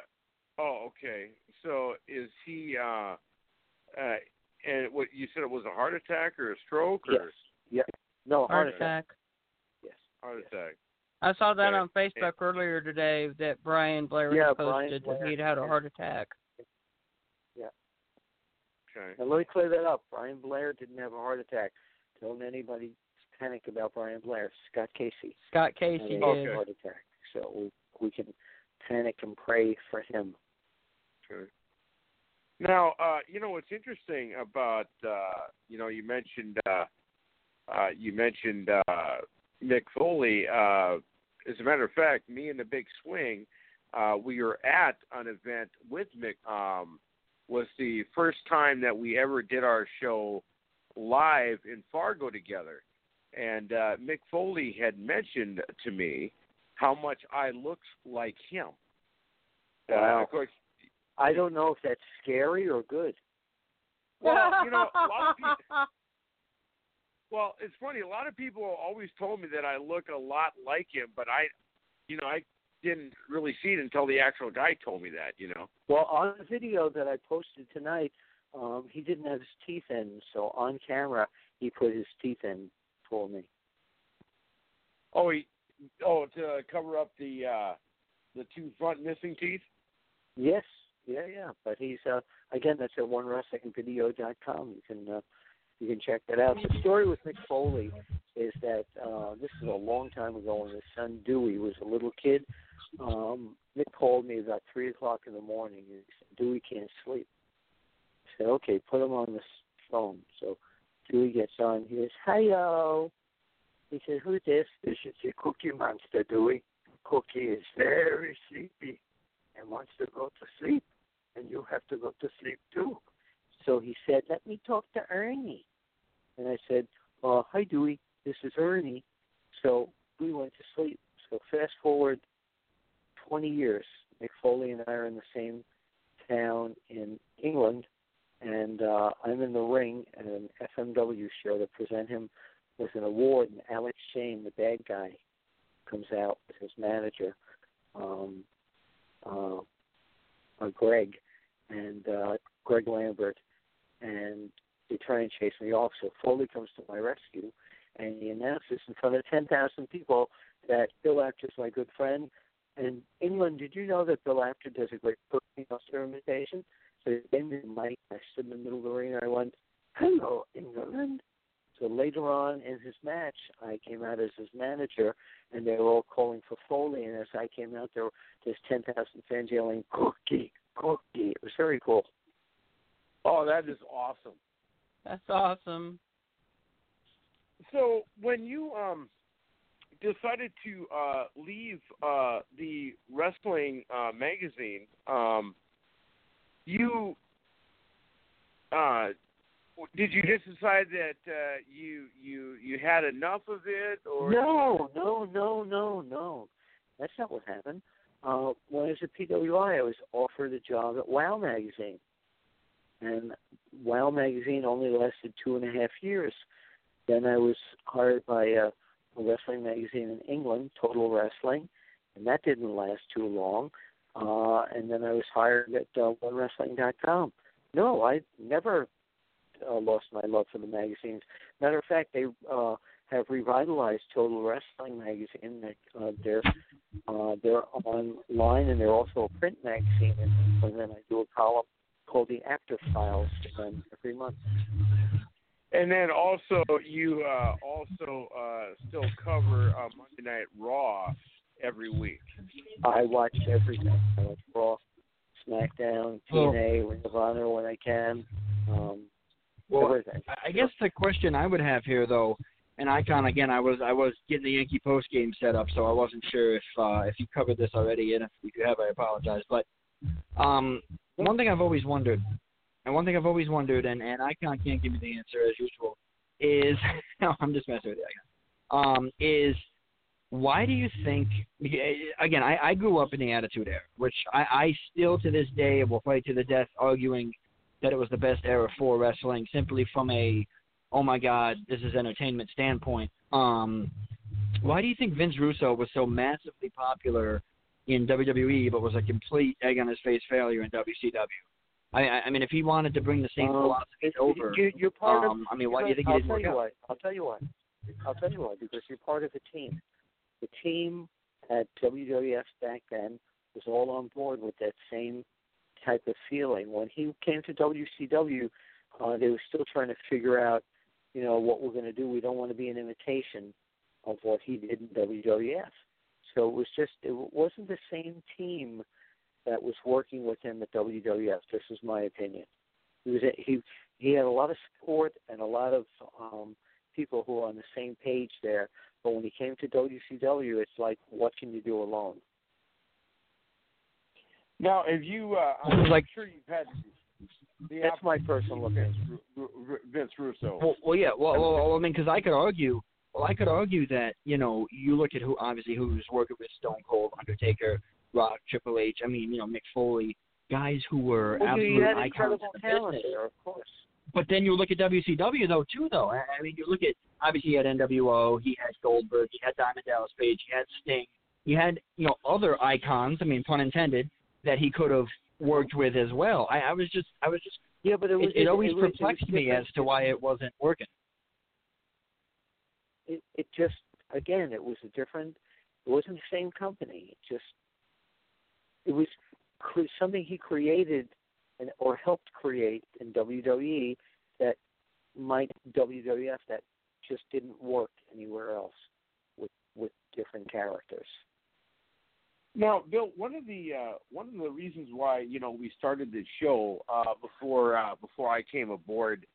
Speaker 2: oh okay. So is he uh uh and what you said it was a heart attack or a stroke or
Speaker 12: Yes. Yeah. No,
Speaker 3: Heart
Speaker 12: heart
Speaker 3: attack.
Speaker 12: Yes.
Speaker 2: heart attack.
Speaker 3: I saw that
Speaker 2: Okay.
Speaker 3: on Facebook earlier today that Brian Blair
Speaker 12: Yeah,
Speaker 3: had
Speaker 12: Brian
Speaker 3: posted
Speaker 12: Blair.
Speaker 3: that he'd had a heart attack.
Speaker 12: Yeah.
Speaker 2: Okay.
Speaker 12: Now let me clear that up. Brian Blair didn't have a heart attack. Don't anybody panic about Brian Blair. Scott Casey
Speaker 3: Scott
Speaker 12: had
Speaker 3: Casey
Speaker 12: a
Speaker 3: did.
Speaker 12: heart attack, so we, we can panic and pray for him.
Speaker 2: Okay. Now, uh, you know what's interesting about uh, you know you mentioned uh, uh, you mentioned uh, Mick Foley. Uh, as a matter of fact, me and the Big Swing, uh, we were at an event with Mick. Um, was the first time that we ever did our show live in Fargo together, and uh, Mick Foley had mentioned to me how much I looked like him. Uh, of course,
Speaker 12: I don't know if that's scary or good.
Speaker 2: Well, you know, a lot of people. Well, it's funny. A lot of people always told me that I look a lot like him, but I, you know, I didn't really see it until the actual guy told me that. You know.
Speaker 12: Well, on the video that I posted tonight, um, he didn't have his teeth in, so on camera he put his teeth in me.
Speaker 2: Oh, he, oh, to cover up the uh the two front missing teeth.
Speaker 12: Yes, yeah, yeah. But he's uh again that's at one dot com. You can uh, you can check that out. The story with Mick Foley is that uh this is a long time ago when his son Dewey was a little kid. Um Mick called me about three o'clock in the morning and he said, Dewey can't sleep. I said, Okay, put him on the phone. So Dewey gets on, he goes, Hello He said, Who's this? This is your cookie monster, Dewey. Cookie is very sleepy and wants to go to sleep, and you have to go to sleep too. So he said, Let me talk to Ernie. And I said, uh, Hi, Dewey. This is Ernie. So we went to sleep. So fast forward 20 years. Mick Foley and I are in the same town in England, and uh, I'm in the ring at an FMW show to present him with an award, and Alex Shane, the bad guy, comes out with his manager. Um, uh, uh, Greg and uh, Greg Lambert, and they try and chase me off. So Foley comes to my rescue, and he announces in front of 10,000 people that Bill Apter's my good friend. And England, did you know that Bill Apter does a great cookie monster imitation? So he gave me the mic. I stood in the middle of the ring, and I went, "Hello, England." So later on in his match, I came out as his manager, and they were all calling for Foley. And as I came out, there were there's 10,000 fans yelling, "Cookie, cookie!" It was very cool.
Speaker 2: Oh, that is awesome.
Speaker 3: That's awesome.
Speaker 2: So when you um decided to uh leave uh the wrestling uh magazine, um you uh, did you just decide that uh, you you you had enough of it, or
Speaker 12: No, no, no, no, no. That's not what happened. Uh, when I was at PWI, I was offered a job at Wow Magazine, and Wow Magazine only lasted two and a half years. Then I was hired by a, a wrestling magazine in England, Total Wrestling, and that didn't last too long. Uh, and then I was hired at uh, OneWrestling.com. No, I never uh, lost my love for the magazines. Matter of fact, they uh, have revitalized Total Wrestling magazine. Uh, they're uh, they're online and they're also a print magazine. And then I do a column called the Apter Files to them every month.
Speaker 2: And then also you uh, also uh, still cover uh, Monday Night Raw every week.
Speaker 12: I watch everything. I watch Raw, SmackDown, TNA, Ring of Honor when I can. Um,
Speaker 1: Well,
Speaker 12: everything.
Speaker 1: I guess the question I would have here, though, and Icon again, I was I was getting the Yankee post game set up, so I wasn't sure if uh, if you covered this already, and if, if you have, I apologize. But um, one thing I've always wondered, and one thing I've always wondered, and and Icon can't give me the answer as usual, is no, I'm just messing with you, Icon. Um, is why do you think? Again, I, I grew up in the Attitude Era, which I, I still to this day will fight to the death, arguing that it was the best era for wrestling, simply from a oh my god, this is entertainment standpoint. Um, why do you think Vince Russo was so massively popular in WWE, but was a complete egg on his face failure in WCW? I, I I mean, if he wanted to bring the same
Speaker 12: Um,
Speaker 1: philosophy over,
Speaker 12: You, you're part
Speaker 1: um,
Speaker 12: of.
Speaker 1: I mean, why do you think
Speaker 12: I'll
Speaker 1: he didn't
Speaker 12: tell
Speaker 1: work
Speaker 12: you
Speaker 1: out?
Speaker 12: why. I'll tell you why. I'll tell you why. Because you're part of the team. The team at WWF back then was all on board with that same type of feeling. When he came to WCW, uh, they were still trying to figure out, you know, what we're going to do. We don't want to be an imitation of what he did in WWF. So it was just, it wasn't the same team that was working with him at WWF. This is my opinion. He was he he had a lot of support and a lot of um people who were on the same page there. But when he came to WCW, it's like, what can you do alone?
Speaker 2: Now, if you, uh, I'm
Speaker 1: like-
Speaker 2: sure you've had the
Speaker 12: That's my personal
Speaker 2: Vince,
Speaker 12: opinion.
Speaker 2: Ru- Ru- Vince Russo.
Speaker 1: Well, well, yeah. Well, well, well, I mean, because I could argue. Well, I could argue that you know you look at who obviously who's working with Stone Cold, Undertaker, Rock, Triple H. I mean, you know, Mick Foley, guys who were
Speaker 12: Well,
Speaker 1: absolute
Speaker 12: you had
Speaker 1: icons
Speaker 12: incredible
Speaker 1: in the business.
Speaker 12: there, of course.
Speaker 1: But then you look at WCW though too though. I mean, you look at obviously he had NWO, he had Goldberg, he had Diamond Dallas Page, he had Sting, he had you know other icons. I mean, pun intended, that he could have worked with as well. I, I was just, I was just.
Speaker 12: Yeah, but it was.
Speaker 1: It, it always
Speaker 12: it was
Speaker 1: perplexed me as to why it wasn't working.
Speaker 12: it, it just again it was a different it wasn't the same company it just it was something he created and or helped create in WWE that might WWF that just didn't work anywhere else with with different characters
Speaker 2: Now, Bill, one of the uh, one of the reasons why you know we started this show uh, before uh, before I came aboard,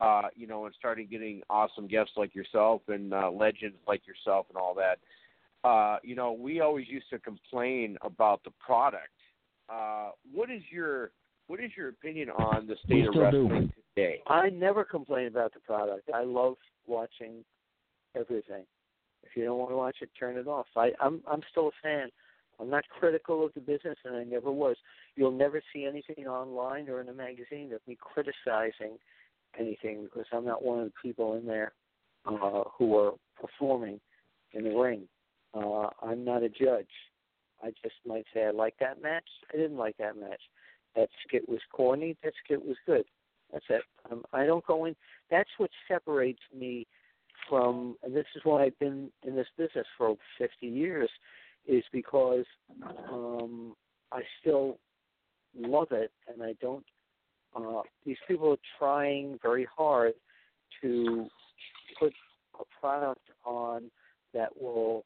Speaker 2: uh, you know, and started getting awesome guests like yourself and uh, legends like yourself and all that. Uh, you know, we always used to complain about the product. Uh, what is your what is your opinion on the state of
Speaker 12: still do.
Speaker 2: wrestling today?
Speaker 12: I never complain about the product I love watching everything if you don't want to watch it turn it off I I'm I'm still a fan I'm not critical of the business, and I never was. You'll never see anything online or in a magazine of me criticizing anything because I'm not one of the people in there uh, who are performing in the ring. Uh, I'm not a judge. I just might say I like that match. I didn't like that match. That skit was corny. That skit was good. That's it. Um, I don't go in. That's what separates me from, and this is why I've been in this business for 50 years is because um, I still love it, and I don't. Uh, these people are trying very hard to put a product on that will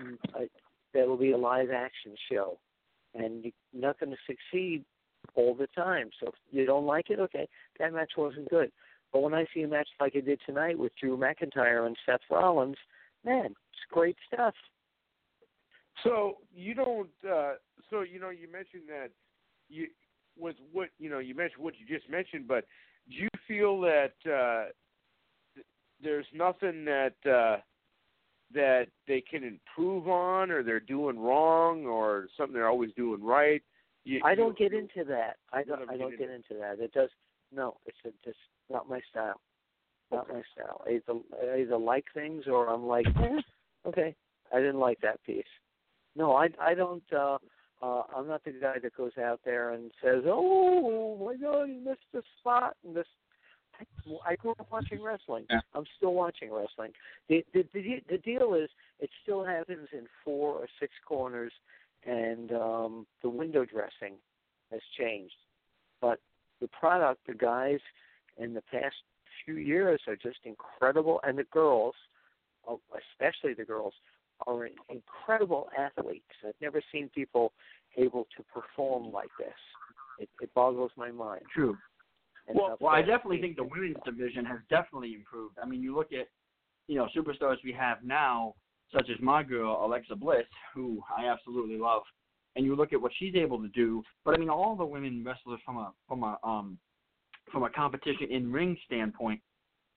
Speaker 12: mm, uh, that will be a live action show, and you're not going to succeed all the time. So if you don't like it, okay, that match wasn't good. But when I see a match like I did tonight with Drew McIntyre and Seth Rollins, man, it's great stuff.
Speaker 2: So you don't. Uh, so you know, you mentioned that you with what you know, you mentioned what you just mentioned, but do you feel that uh, th- there's nothing that uh, that they can improve on, or they're doing wrong, or something they're always doing right? You,
Speaker 12: I don't
Speaker 2: you,
Speaker 12: get into that. I don't. I don't get into that. It does. No, it's a, just not my style. Not my style. I either, I either like things or I'm like, eh, okay, I didn't like that piece. No, I I don't. uh uh I'm not the guy that goes out there and says, "Oh my God, you missed this spot and this." I, I grew up watching wrestling.
Speaker 1: Yeah.
Speaker 12: I'm still watching wrestling. The, the the the deal is, it still happens in four or six corners, and um the window dressing has changed. But the product, the guys in the past few years are just incredible, and the girls, oh, especially the girls, are incredible athletes. I've never seen people able to perform like this. It, it boggles my mind.
Speaker 1: True.
Speaker 12: And
Speaker 1: Well, well, I definitely think the women's division has definitely improved. I mean, you look at, you know, superstars we have now, such as my girl Alexa Bliss, who I absolutely love, and you look at what she's able to do. But I mean, all the women wrestlers from a from a um from a competition in ring standpoint.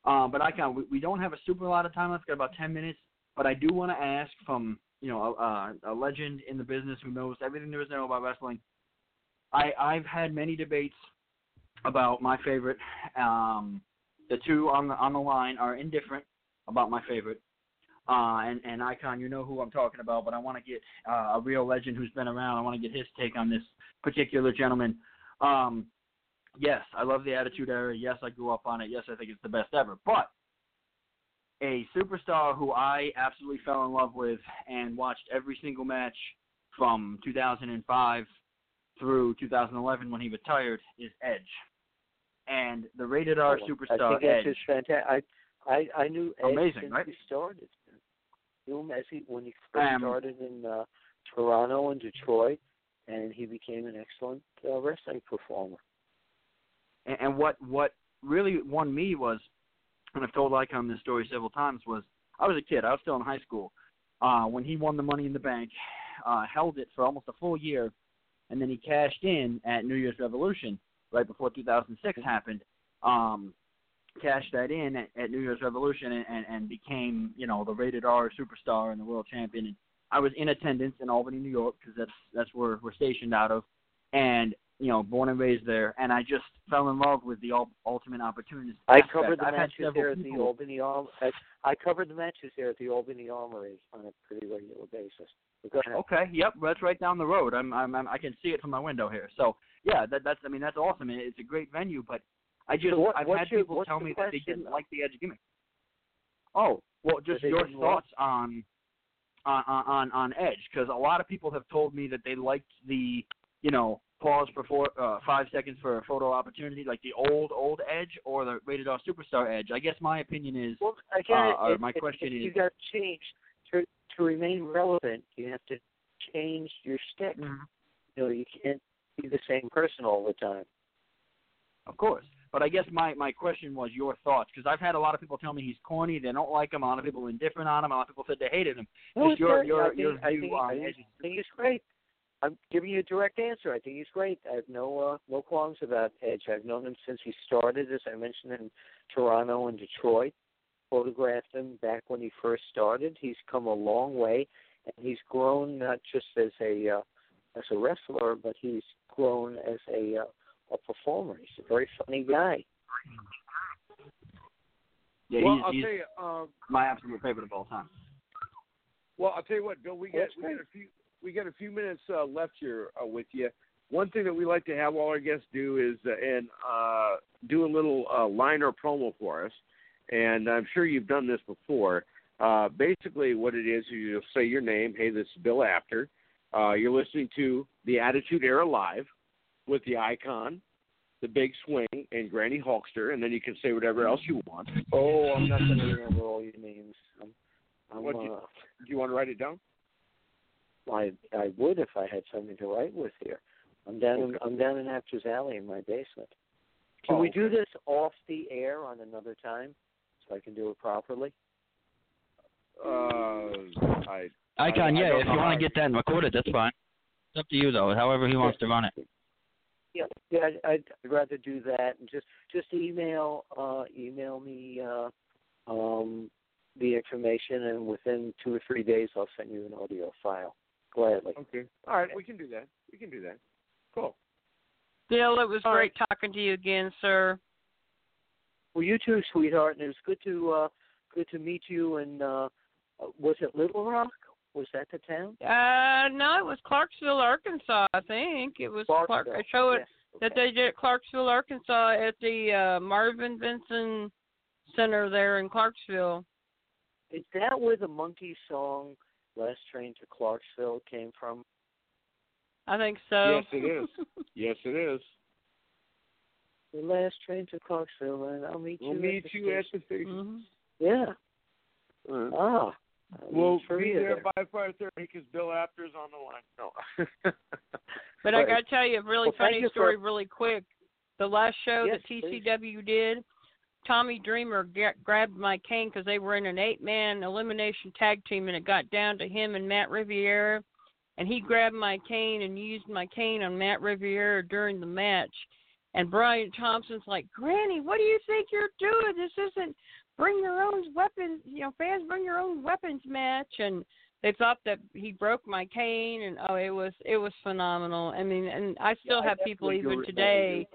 Speaker 1: Um, but I can we, we don't have a super lot of time left. Got about ten minutes. But I do want to ask from you know a, a legend in the business who knows everything there is to know about wrestling. I I've had many debates about my favorite. Um, the two on the on the line are indifferent about my favorite. Uh, and and Icon, you know who I'm talking about, but I want to get uh, a real legend who's been around. I want to get his take on this particular gentleman. Um, yes, I love the Attitude Era. Yes, I grew up on it. Yes, I think it's the best ever. But a superstar who I absolutely fell in love with and watched every single match from 2005 through 2011 when he retired is Edge. And the rated R
Speaker 12: I
Speaker 1: superstar
Speaker 12: I think
Speaker 1: Edge.
Speaker 12: just fantastic. I, I I knew Edge
Speaker 1: Amazing,
Speaker 12: since
Speaker 1: right?
Speaker 12: he started. Him as he when he first
Speaker 1: Um,
Speaker 12: started in uh, Toronto and Detroit, and he became an excellent uh, wrestling performer.
Speaker 1: and, and what what really won me was, and I've told Icon this story several times, was I was a kid. I was still in high school uh, when he won the Money in the Bank, uh, held it for almost a full year, and then he cashed in at New Year's Revolution right before 2006 happened. Um, cashed that in at, at New Year's Revolution and, and, and became you know the rated R superstar and the world champion. And I was in attendance in Albany, New York, because that's that's where we're stationed out of, and you know born and raised there. And I just fell in love with the ul- ultimate opportunity.
Speaker 12: I
Speaker 1: aspect.
Speaker 12: covered the
Speaker 1: I've
Speaker 12: matches there at the Albany Arm. I, I covered the matches there at the Albany Armory on a pretty regular basis. But go ahead.
Speaker 1: Okay, yep, that's right down the road. I'm, I'm, I'm I can see it from my window here. So yeah, that, that's I mean that's awesome. It's a great venue, but I just
Speaker 12: So what-
Speaker 1: I've had
Speaker 12: your-
Speaker 1: people tell
Speaker 12: the
Speaker 1: me that they didn't like the edge gimmick. Oh, well, just your
Speaker 12: didn't what?
Speaker 1: thoughts on on on on Edge because a lot of people have told me that they liked the you know pause for four, uh, five seconds for a photo opportunity, like the old old Edge or the rated R superstar Edge. I guess my opinion is
Speaker 12: Well, again,
Speaker 1: uh, or
Speaker 12: it,
Speaker 1: my
Speaker 12: it,
Speaker 1: question
Speaker 12: it,
Speaker 1: is
Speaker 12: you got to change to to remain relevant. You have to change your stick.
Speaker 1: Mhm.
Speaker 12: You know, you can't be the same person all the time.
Speaker 1: Of course. But I guess my, my question was your thoughts because I've had a lot of people tell me he's corny. They don't like him. A lot of people indifferent on him. A lot of people said they hated him.
Speaker 12: No, it's
Speaker 1: your your
Speaker 12: I think,
Speaker 1: your
Speaker 12: I
Speaker 1: view
Speaker 12: think, I think,
Speaker 1: Edge.
Speaker 12: I think he's great. I'm giving you a direct answer. I think he's great. I have no uh, no qualms about Edge. I've known him since he started, as I mentioned in Toronto and Detroit. Photographed him back when he first started. He's come a long way, and he's grown not just as a uh, as a wrestler, but he's grown as a uh, a performer. He's a very funny guy.
Speaker 1: Yeah,
Speaker 2: well,
Speaker 1: he's,
Speaker 2: I'll
Speaker 1: he's
Speaker 2: tell you. Um,
Speaker 1: my absolute favorite of all time.
Speaker 2: Well, I'll tell you what, Bill. We got we got a few we got a few minutes uh, left here uh, with you. One thing that we like to have all our guests do is uh, and uh, do a little uh, line or promo for us. And I'm sure you've done this before. Uh, basically, what it is, you'll say your name. Hey, this is Bill Apter. Uh, you're listening to the Attitude Era live with the icon, the Big Swing, and Granny Hulkster, and then you can say whatever else you want.
Speaker 12: Oh, I'm not going to remember all your names. I'm, I'm,
Speaker 2: What you-
Speaker 12: uh,
Speaker 2: you want to write it down?
Speaker 12: I I would if I had something to write with here. I'm down in
Speaker 2: Okay.
Speaker 12: I'm down in Actors Alley in my basement. Can
Speaker 2: Oh,
Speaker 12: we do this off the air on another time so I can do it properly?
Speaker 2: Uh, I
Speaker 1: Icon,
Speaker 2: I
Speaker 1: yeah.
Speaker 2: don't
Speaker 1: If you want to get that recorded, that's fine. It's up to you though. However he wants to run it.
Speaker 12: Yeah, yeah, I'd, I'd rather do that and just just email uh email me uh um the information and within two or three days I'll send you an audio file. Gladly.
Speaker 2: Okay. All right, we can do that. We can do that. Cool.
Speaker 3: Bill, it was
Speaker 12: All
Speaker 3: great talking to you again, sir.
Speaker 12: Well you too, sweetheart, and it was good to uh good to meet you and uh was it Little Rock? Was that the town?
Speaker 3: Uh, no, it was Clarksville, Arkansas. I think it was Clark.
Speaker 12: Clarksville.
Speaker 3: I show it
Speaker 12: Yes,
Speaker 3: that
Speaker 12: okay.
Speaker 3: they did at Clarksville, Arkansas, at the uh, Marvin Vinson Center there in Clarksville.
Speaker 12: Is that where the monkey song Last Train to Clarksville came from?
Speaker 3: I think so.
Speaker 2: Yes, it is. Yes, it is.
Speaker 12: The last train to Clarksville and I'll meet
Speaker 2: We'll
Speaker 12: you
Speaker 2: meet
Speaker 12: at the
Speaker 2: you at
Speaker 12: station.
Speaker 2: the station.
Speaker 3: hmm
Speaker 12: Yeah.
Speaker 2: Uh,
Speaker 12: Ah.
Speaker 2: We'll be
Speaker 12: you
Speaker 2: there by five thirty because Bill Apter's on the line. No.
Speaker 3: But I got to tell you a really
Speaker 12: Well,
Speaker 3: funny story,
Speaker 12: for-
Speaker 3: really quick. The last show
Speaker 12: Yes,
Speaker 3: that TCW did, Tommy Dreamer ga- grabbed my cane because they were in an eight-man elimination tag team, and it got down to him and Matt Riviera, and he grabbed my cane and used my cane on Matt Riviera during the match. And Brian Thompson's like, Granny, what do you think you're doing? This isn't bring your own weapons, you know, fans bring your own weapons match. And they thought that he broke my cane, and oh, it was it was phenomenal. I mean, and I still
Speaker 12: Yeah, I
Speaker 3: have people even today.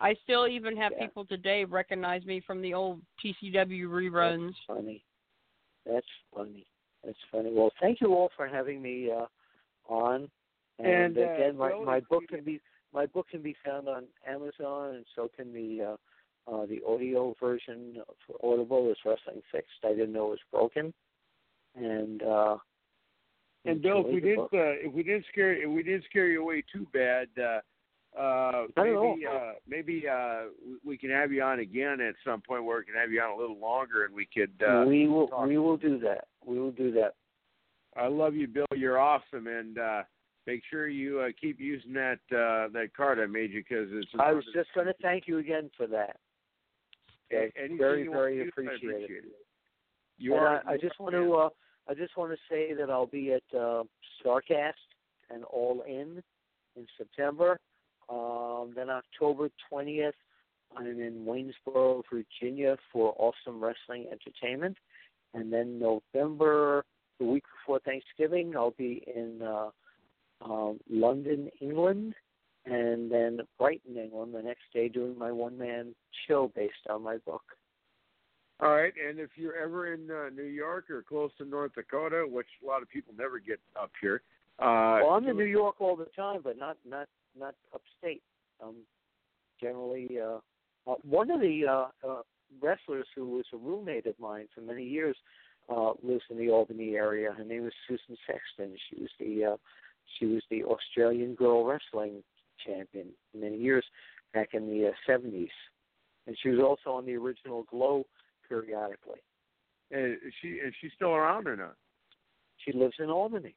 Speaker 3: I still even have
Speaker 12: Yeah.
Speaker 3: people today recognize me from the old TCW reruns.
Speaker 12: That's funny. That's funny. That's funny. Well, thank you all for having me uh, on. And,
Speaker 2: And, uh,
Speaker 12: again, my my book can be my book can be found on Amazon, and so can the uh, uh, the audio version for Audible is Wrestling Fixed. I didn't know it was broken. And uh,
Speaker 2: And Bill, if we didn't uh, if we didn't scare if we didn't scare you away too bad, uh, uh,
Speaker 12: Not at all.
Speaker 2: maybe uh, maybe uh, we- we can have you on again at some point where we can have you on a little longer and we could. Uh,
Speaker 12: we will
Speaker 2: talk.
Speaker 12: we will do that. We will do that.
Speaker 2: I love you, Bill. You're awesome, and uh, make sure you uh, keep using that uh, that card I made you because it's.
Speaker 12: I was just going to thank you again for that. Okay,
Speaker 2: Anything
Speaker 12: very very
Speaker 2: to use, I
Speaker 12: appreciated.
Speaker 2: appreciate it. You
Speaker 12: and
Speaker 2: are.
Speaker 12: I, I just want to uh, I just want to say that I'll be at uh, Starcast and All In in September. Um, then October twentieth, I'm in Waynesboro, Virginia for Awesome Wrestling Entertainment, and then November, the week before Thanksgiving, I'll be in uh, um, London, England, and then Brighton, England, the next day doing my one man show based on my book.
Speaker 2: All right, and if you're ever in uh, New York or close to North Dakota, which a lot of people never get up here, uh,
Speaker 12: well, I'm in New York all the time, but not not not upstate. Um, generally, uh, uh, one of the uh, uh, wrestlers who was a roommate of mine for many years uh, lives in the Albany area. Her name is Susan Sexton. She was the uh, she was the Australian girl wrestling champion for many years back in the uh, 70s, and she was also on the original Glow periodically.
Speaker 2: And is she is she still around or not?
Speaker 12: She lives in Albany.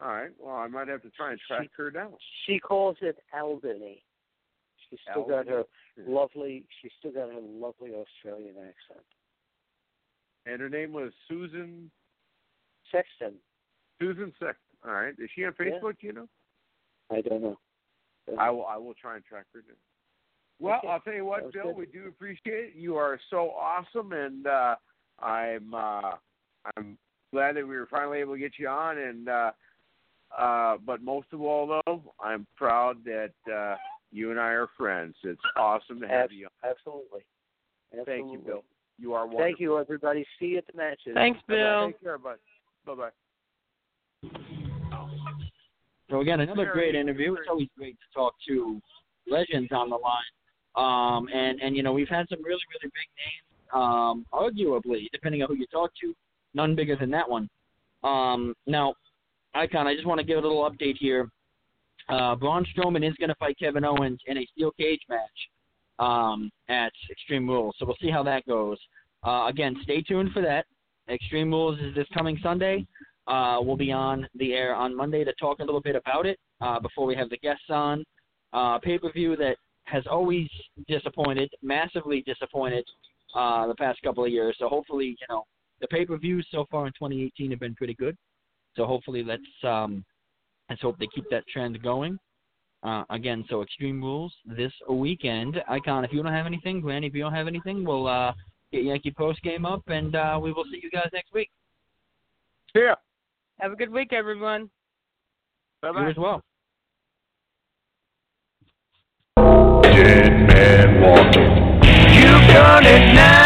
Speaker 2: All right. Well, I might have to try and track her down.
Speaker 12: She calls it Albany. She's still got her lovely. She's still got her lovely Australian accent.
Speaker 2: And her name was Susan
Speaker 12: Sexton.
Speaker 2: Susan Sexton. All right. Is she on
Speaker 12: Yeah.
Speaker 2: Facebook? You know.
Speaker 12: I don't know.
Speaker 2: I will. I will try and track her down. Well,
Speaker 12: Okay.
Speaker 2: I'll tell you what, Bill.
Speaker 12: good.
Speaker 2: We do appreciate it. You are so awesome, and uh, I'm uh, I'm glad that we were finally able to get you on. And uh, uh, but most of all, though, I'm proud that uh, you and I are friends. It's awesome to have
Speaker 12: Abs-
Speaker 2: you.
Speaker 12: Absolutely.
Speaker 2: on. Thank you, Bill. You are wonderful.
Speaker 12: Thank you, everybody. See you at the matches.
Speaker 3: Thanks,
Speaker 12: Bye-bye.
Speaker 3: Bill.
Speaker 2: Take care, bud. Bye bye.
Speaker 1: So again, another great interview. It's always great to talk to legends on the line. Um, and and you know we've had some really really big names. Um, arguably, depending on who you talk to, none bigger than that one. Um, now, Icon, I just want to give a little update here. Uh, Braun Strowman is going to fight Kevin Owens in a steel cage match um, at Extreme Rules. So we'll see how that goes. Uh, again, stay tuned for that. Extreme Rules is this coming Sunday. Uh, we'll be on the air on Monday to talk a little bit about it uh, before we have the guests on. Uh, Pay per view that has always disappointed, massively disappointed uh, the past couple of years. So hopefully, you know, the pay per views so far in 2018 have been pretty good. So hopefully, let's um, let's hope they keep that trend going. Uh, again, so Extreme Rules this weekend. Icon, if you don't have anything, Granny, if you don't have anything, we'll uh, get Yankee post game up, and uh, we will see you guys next week.
Speaker 13: Yeah.
Speaker 3: Have a good week, everyone.
Speaker 13: Bye
Speaker 1: You as well.
Speaker 2: Dead man walking. You've done it now.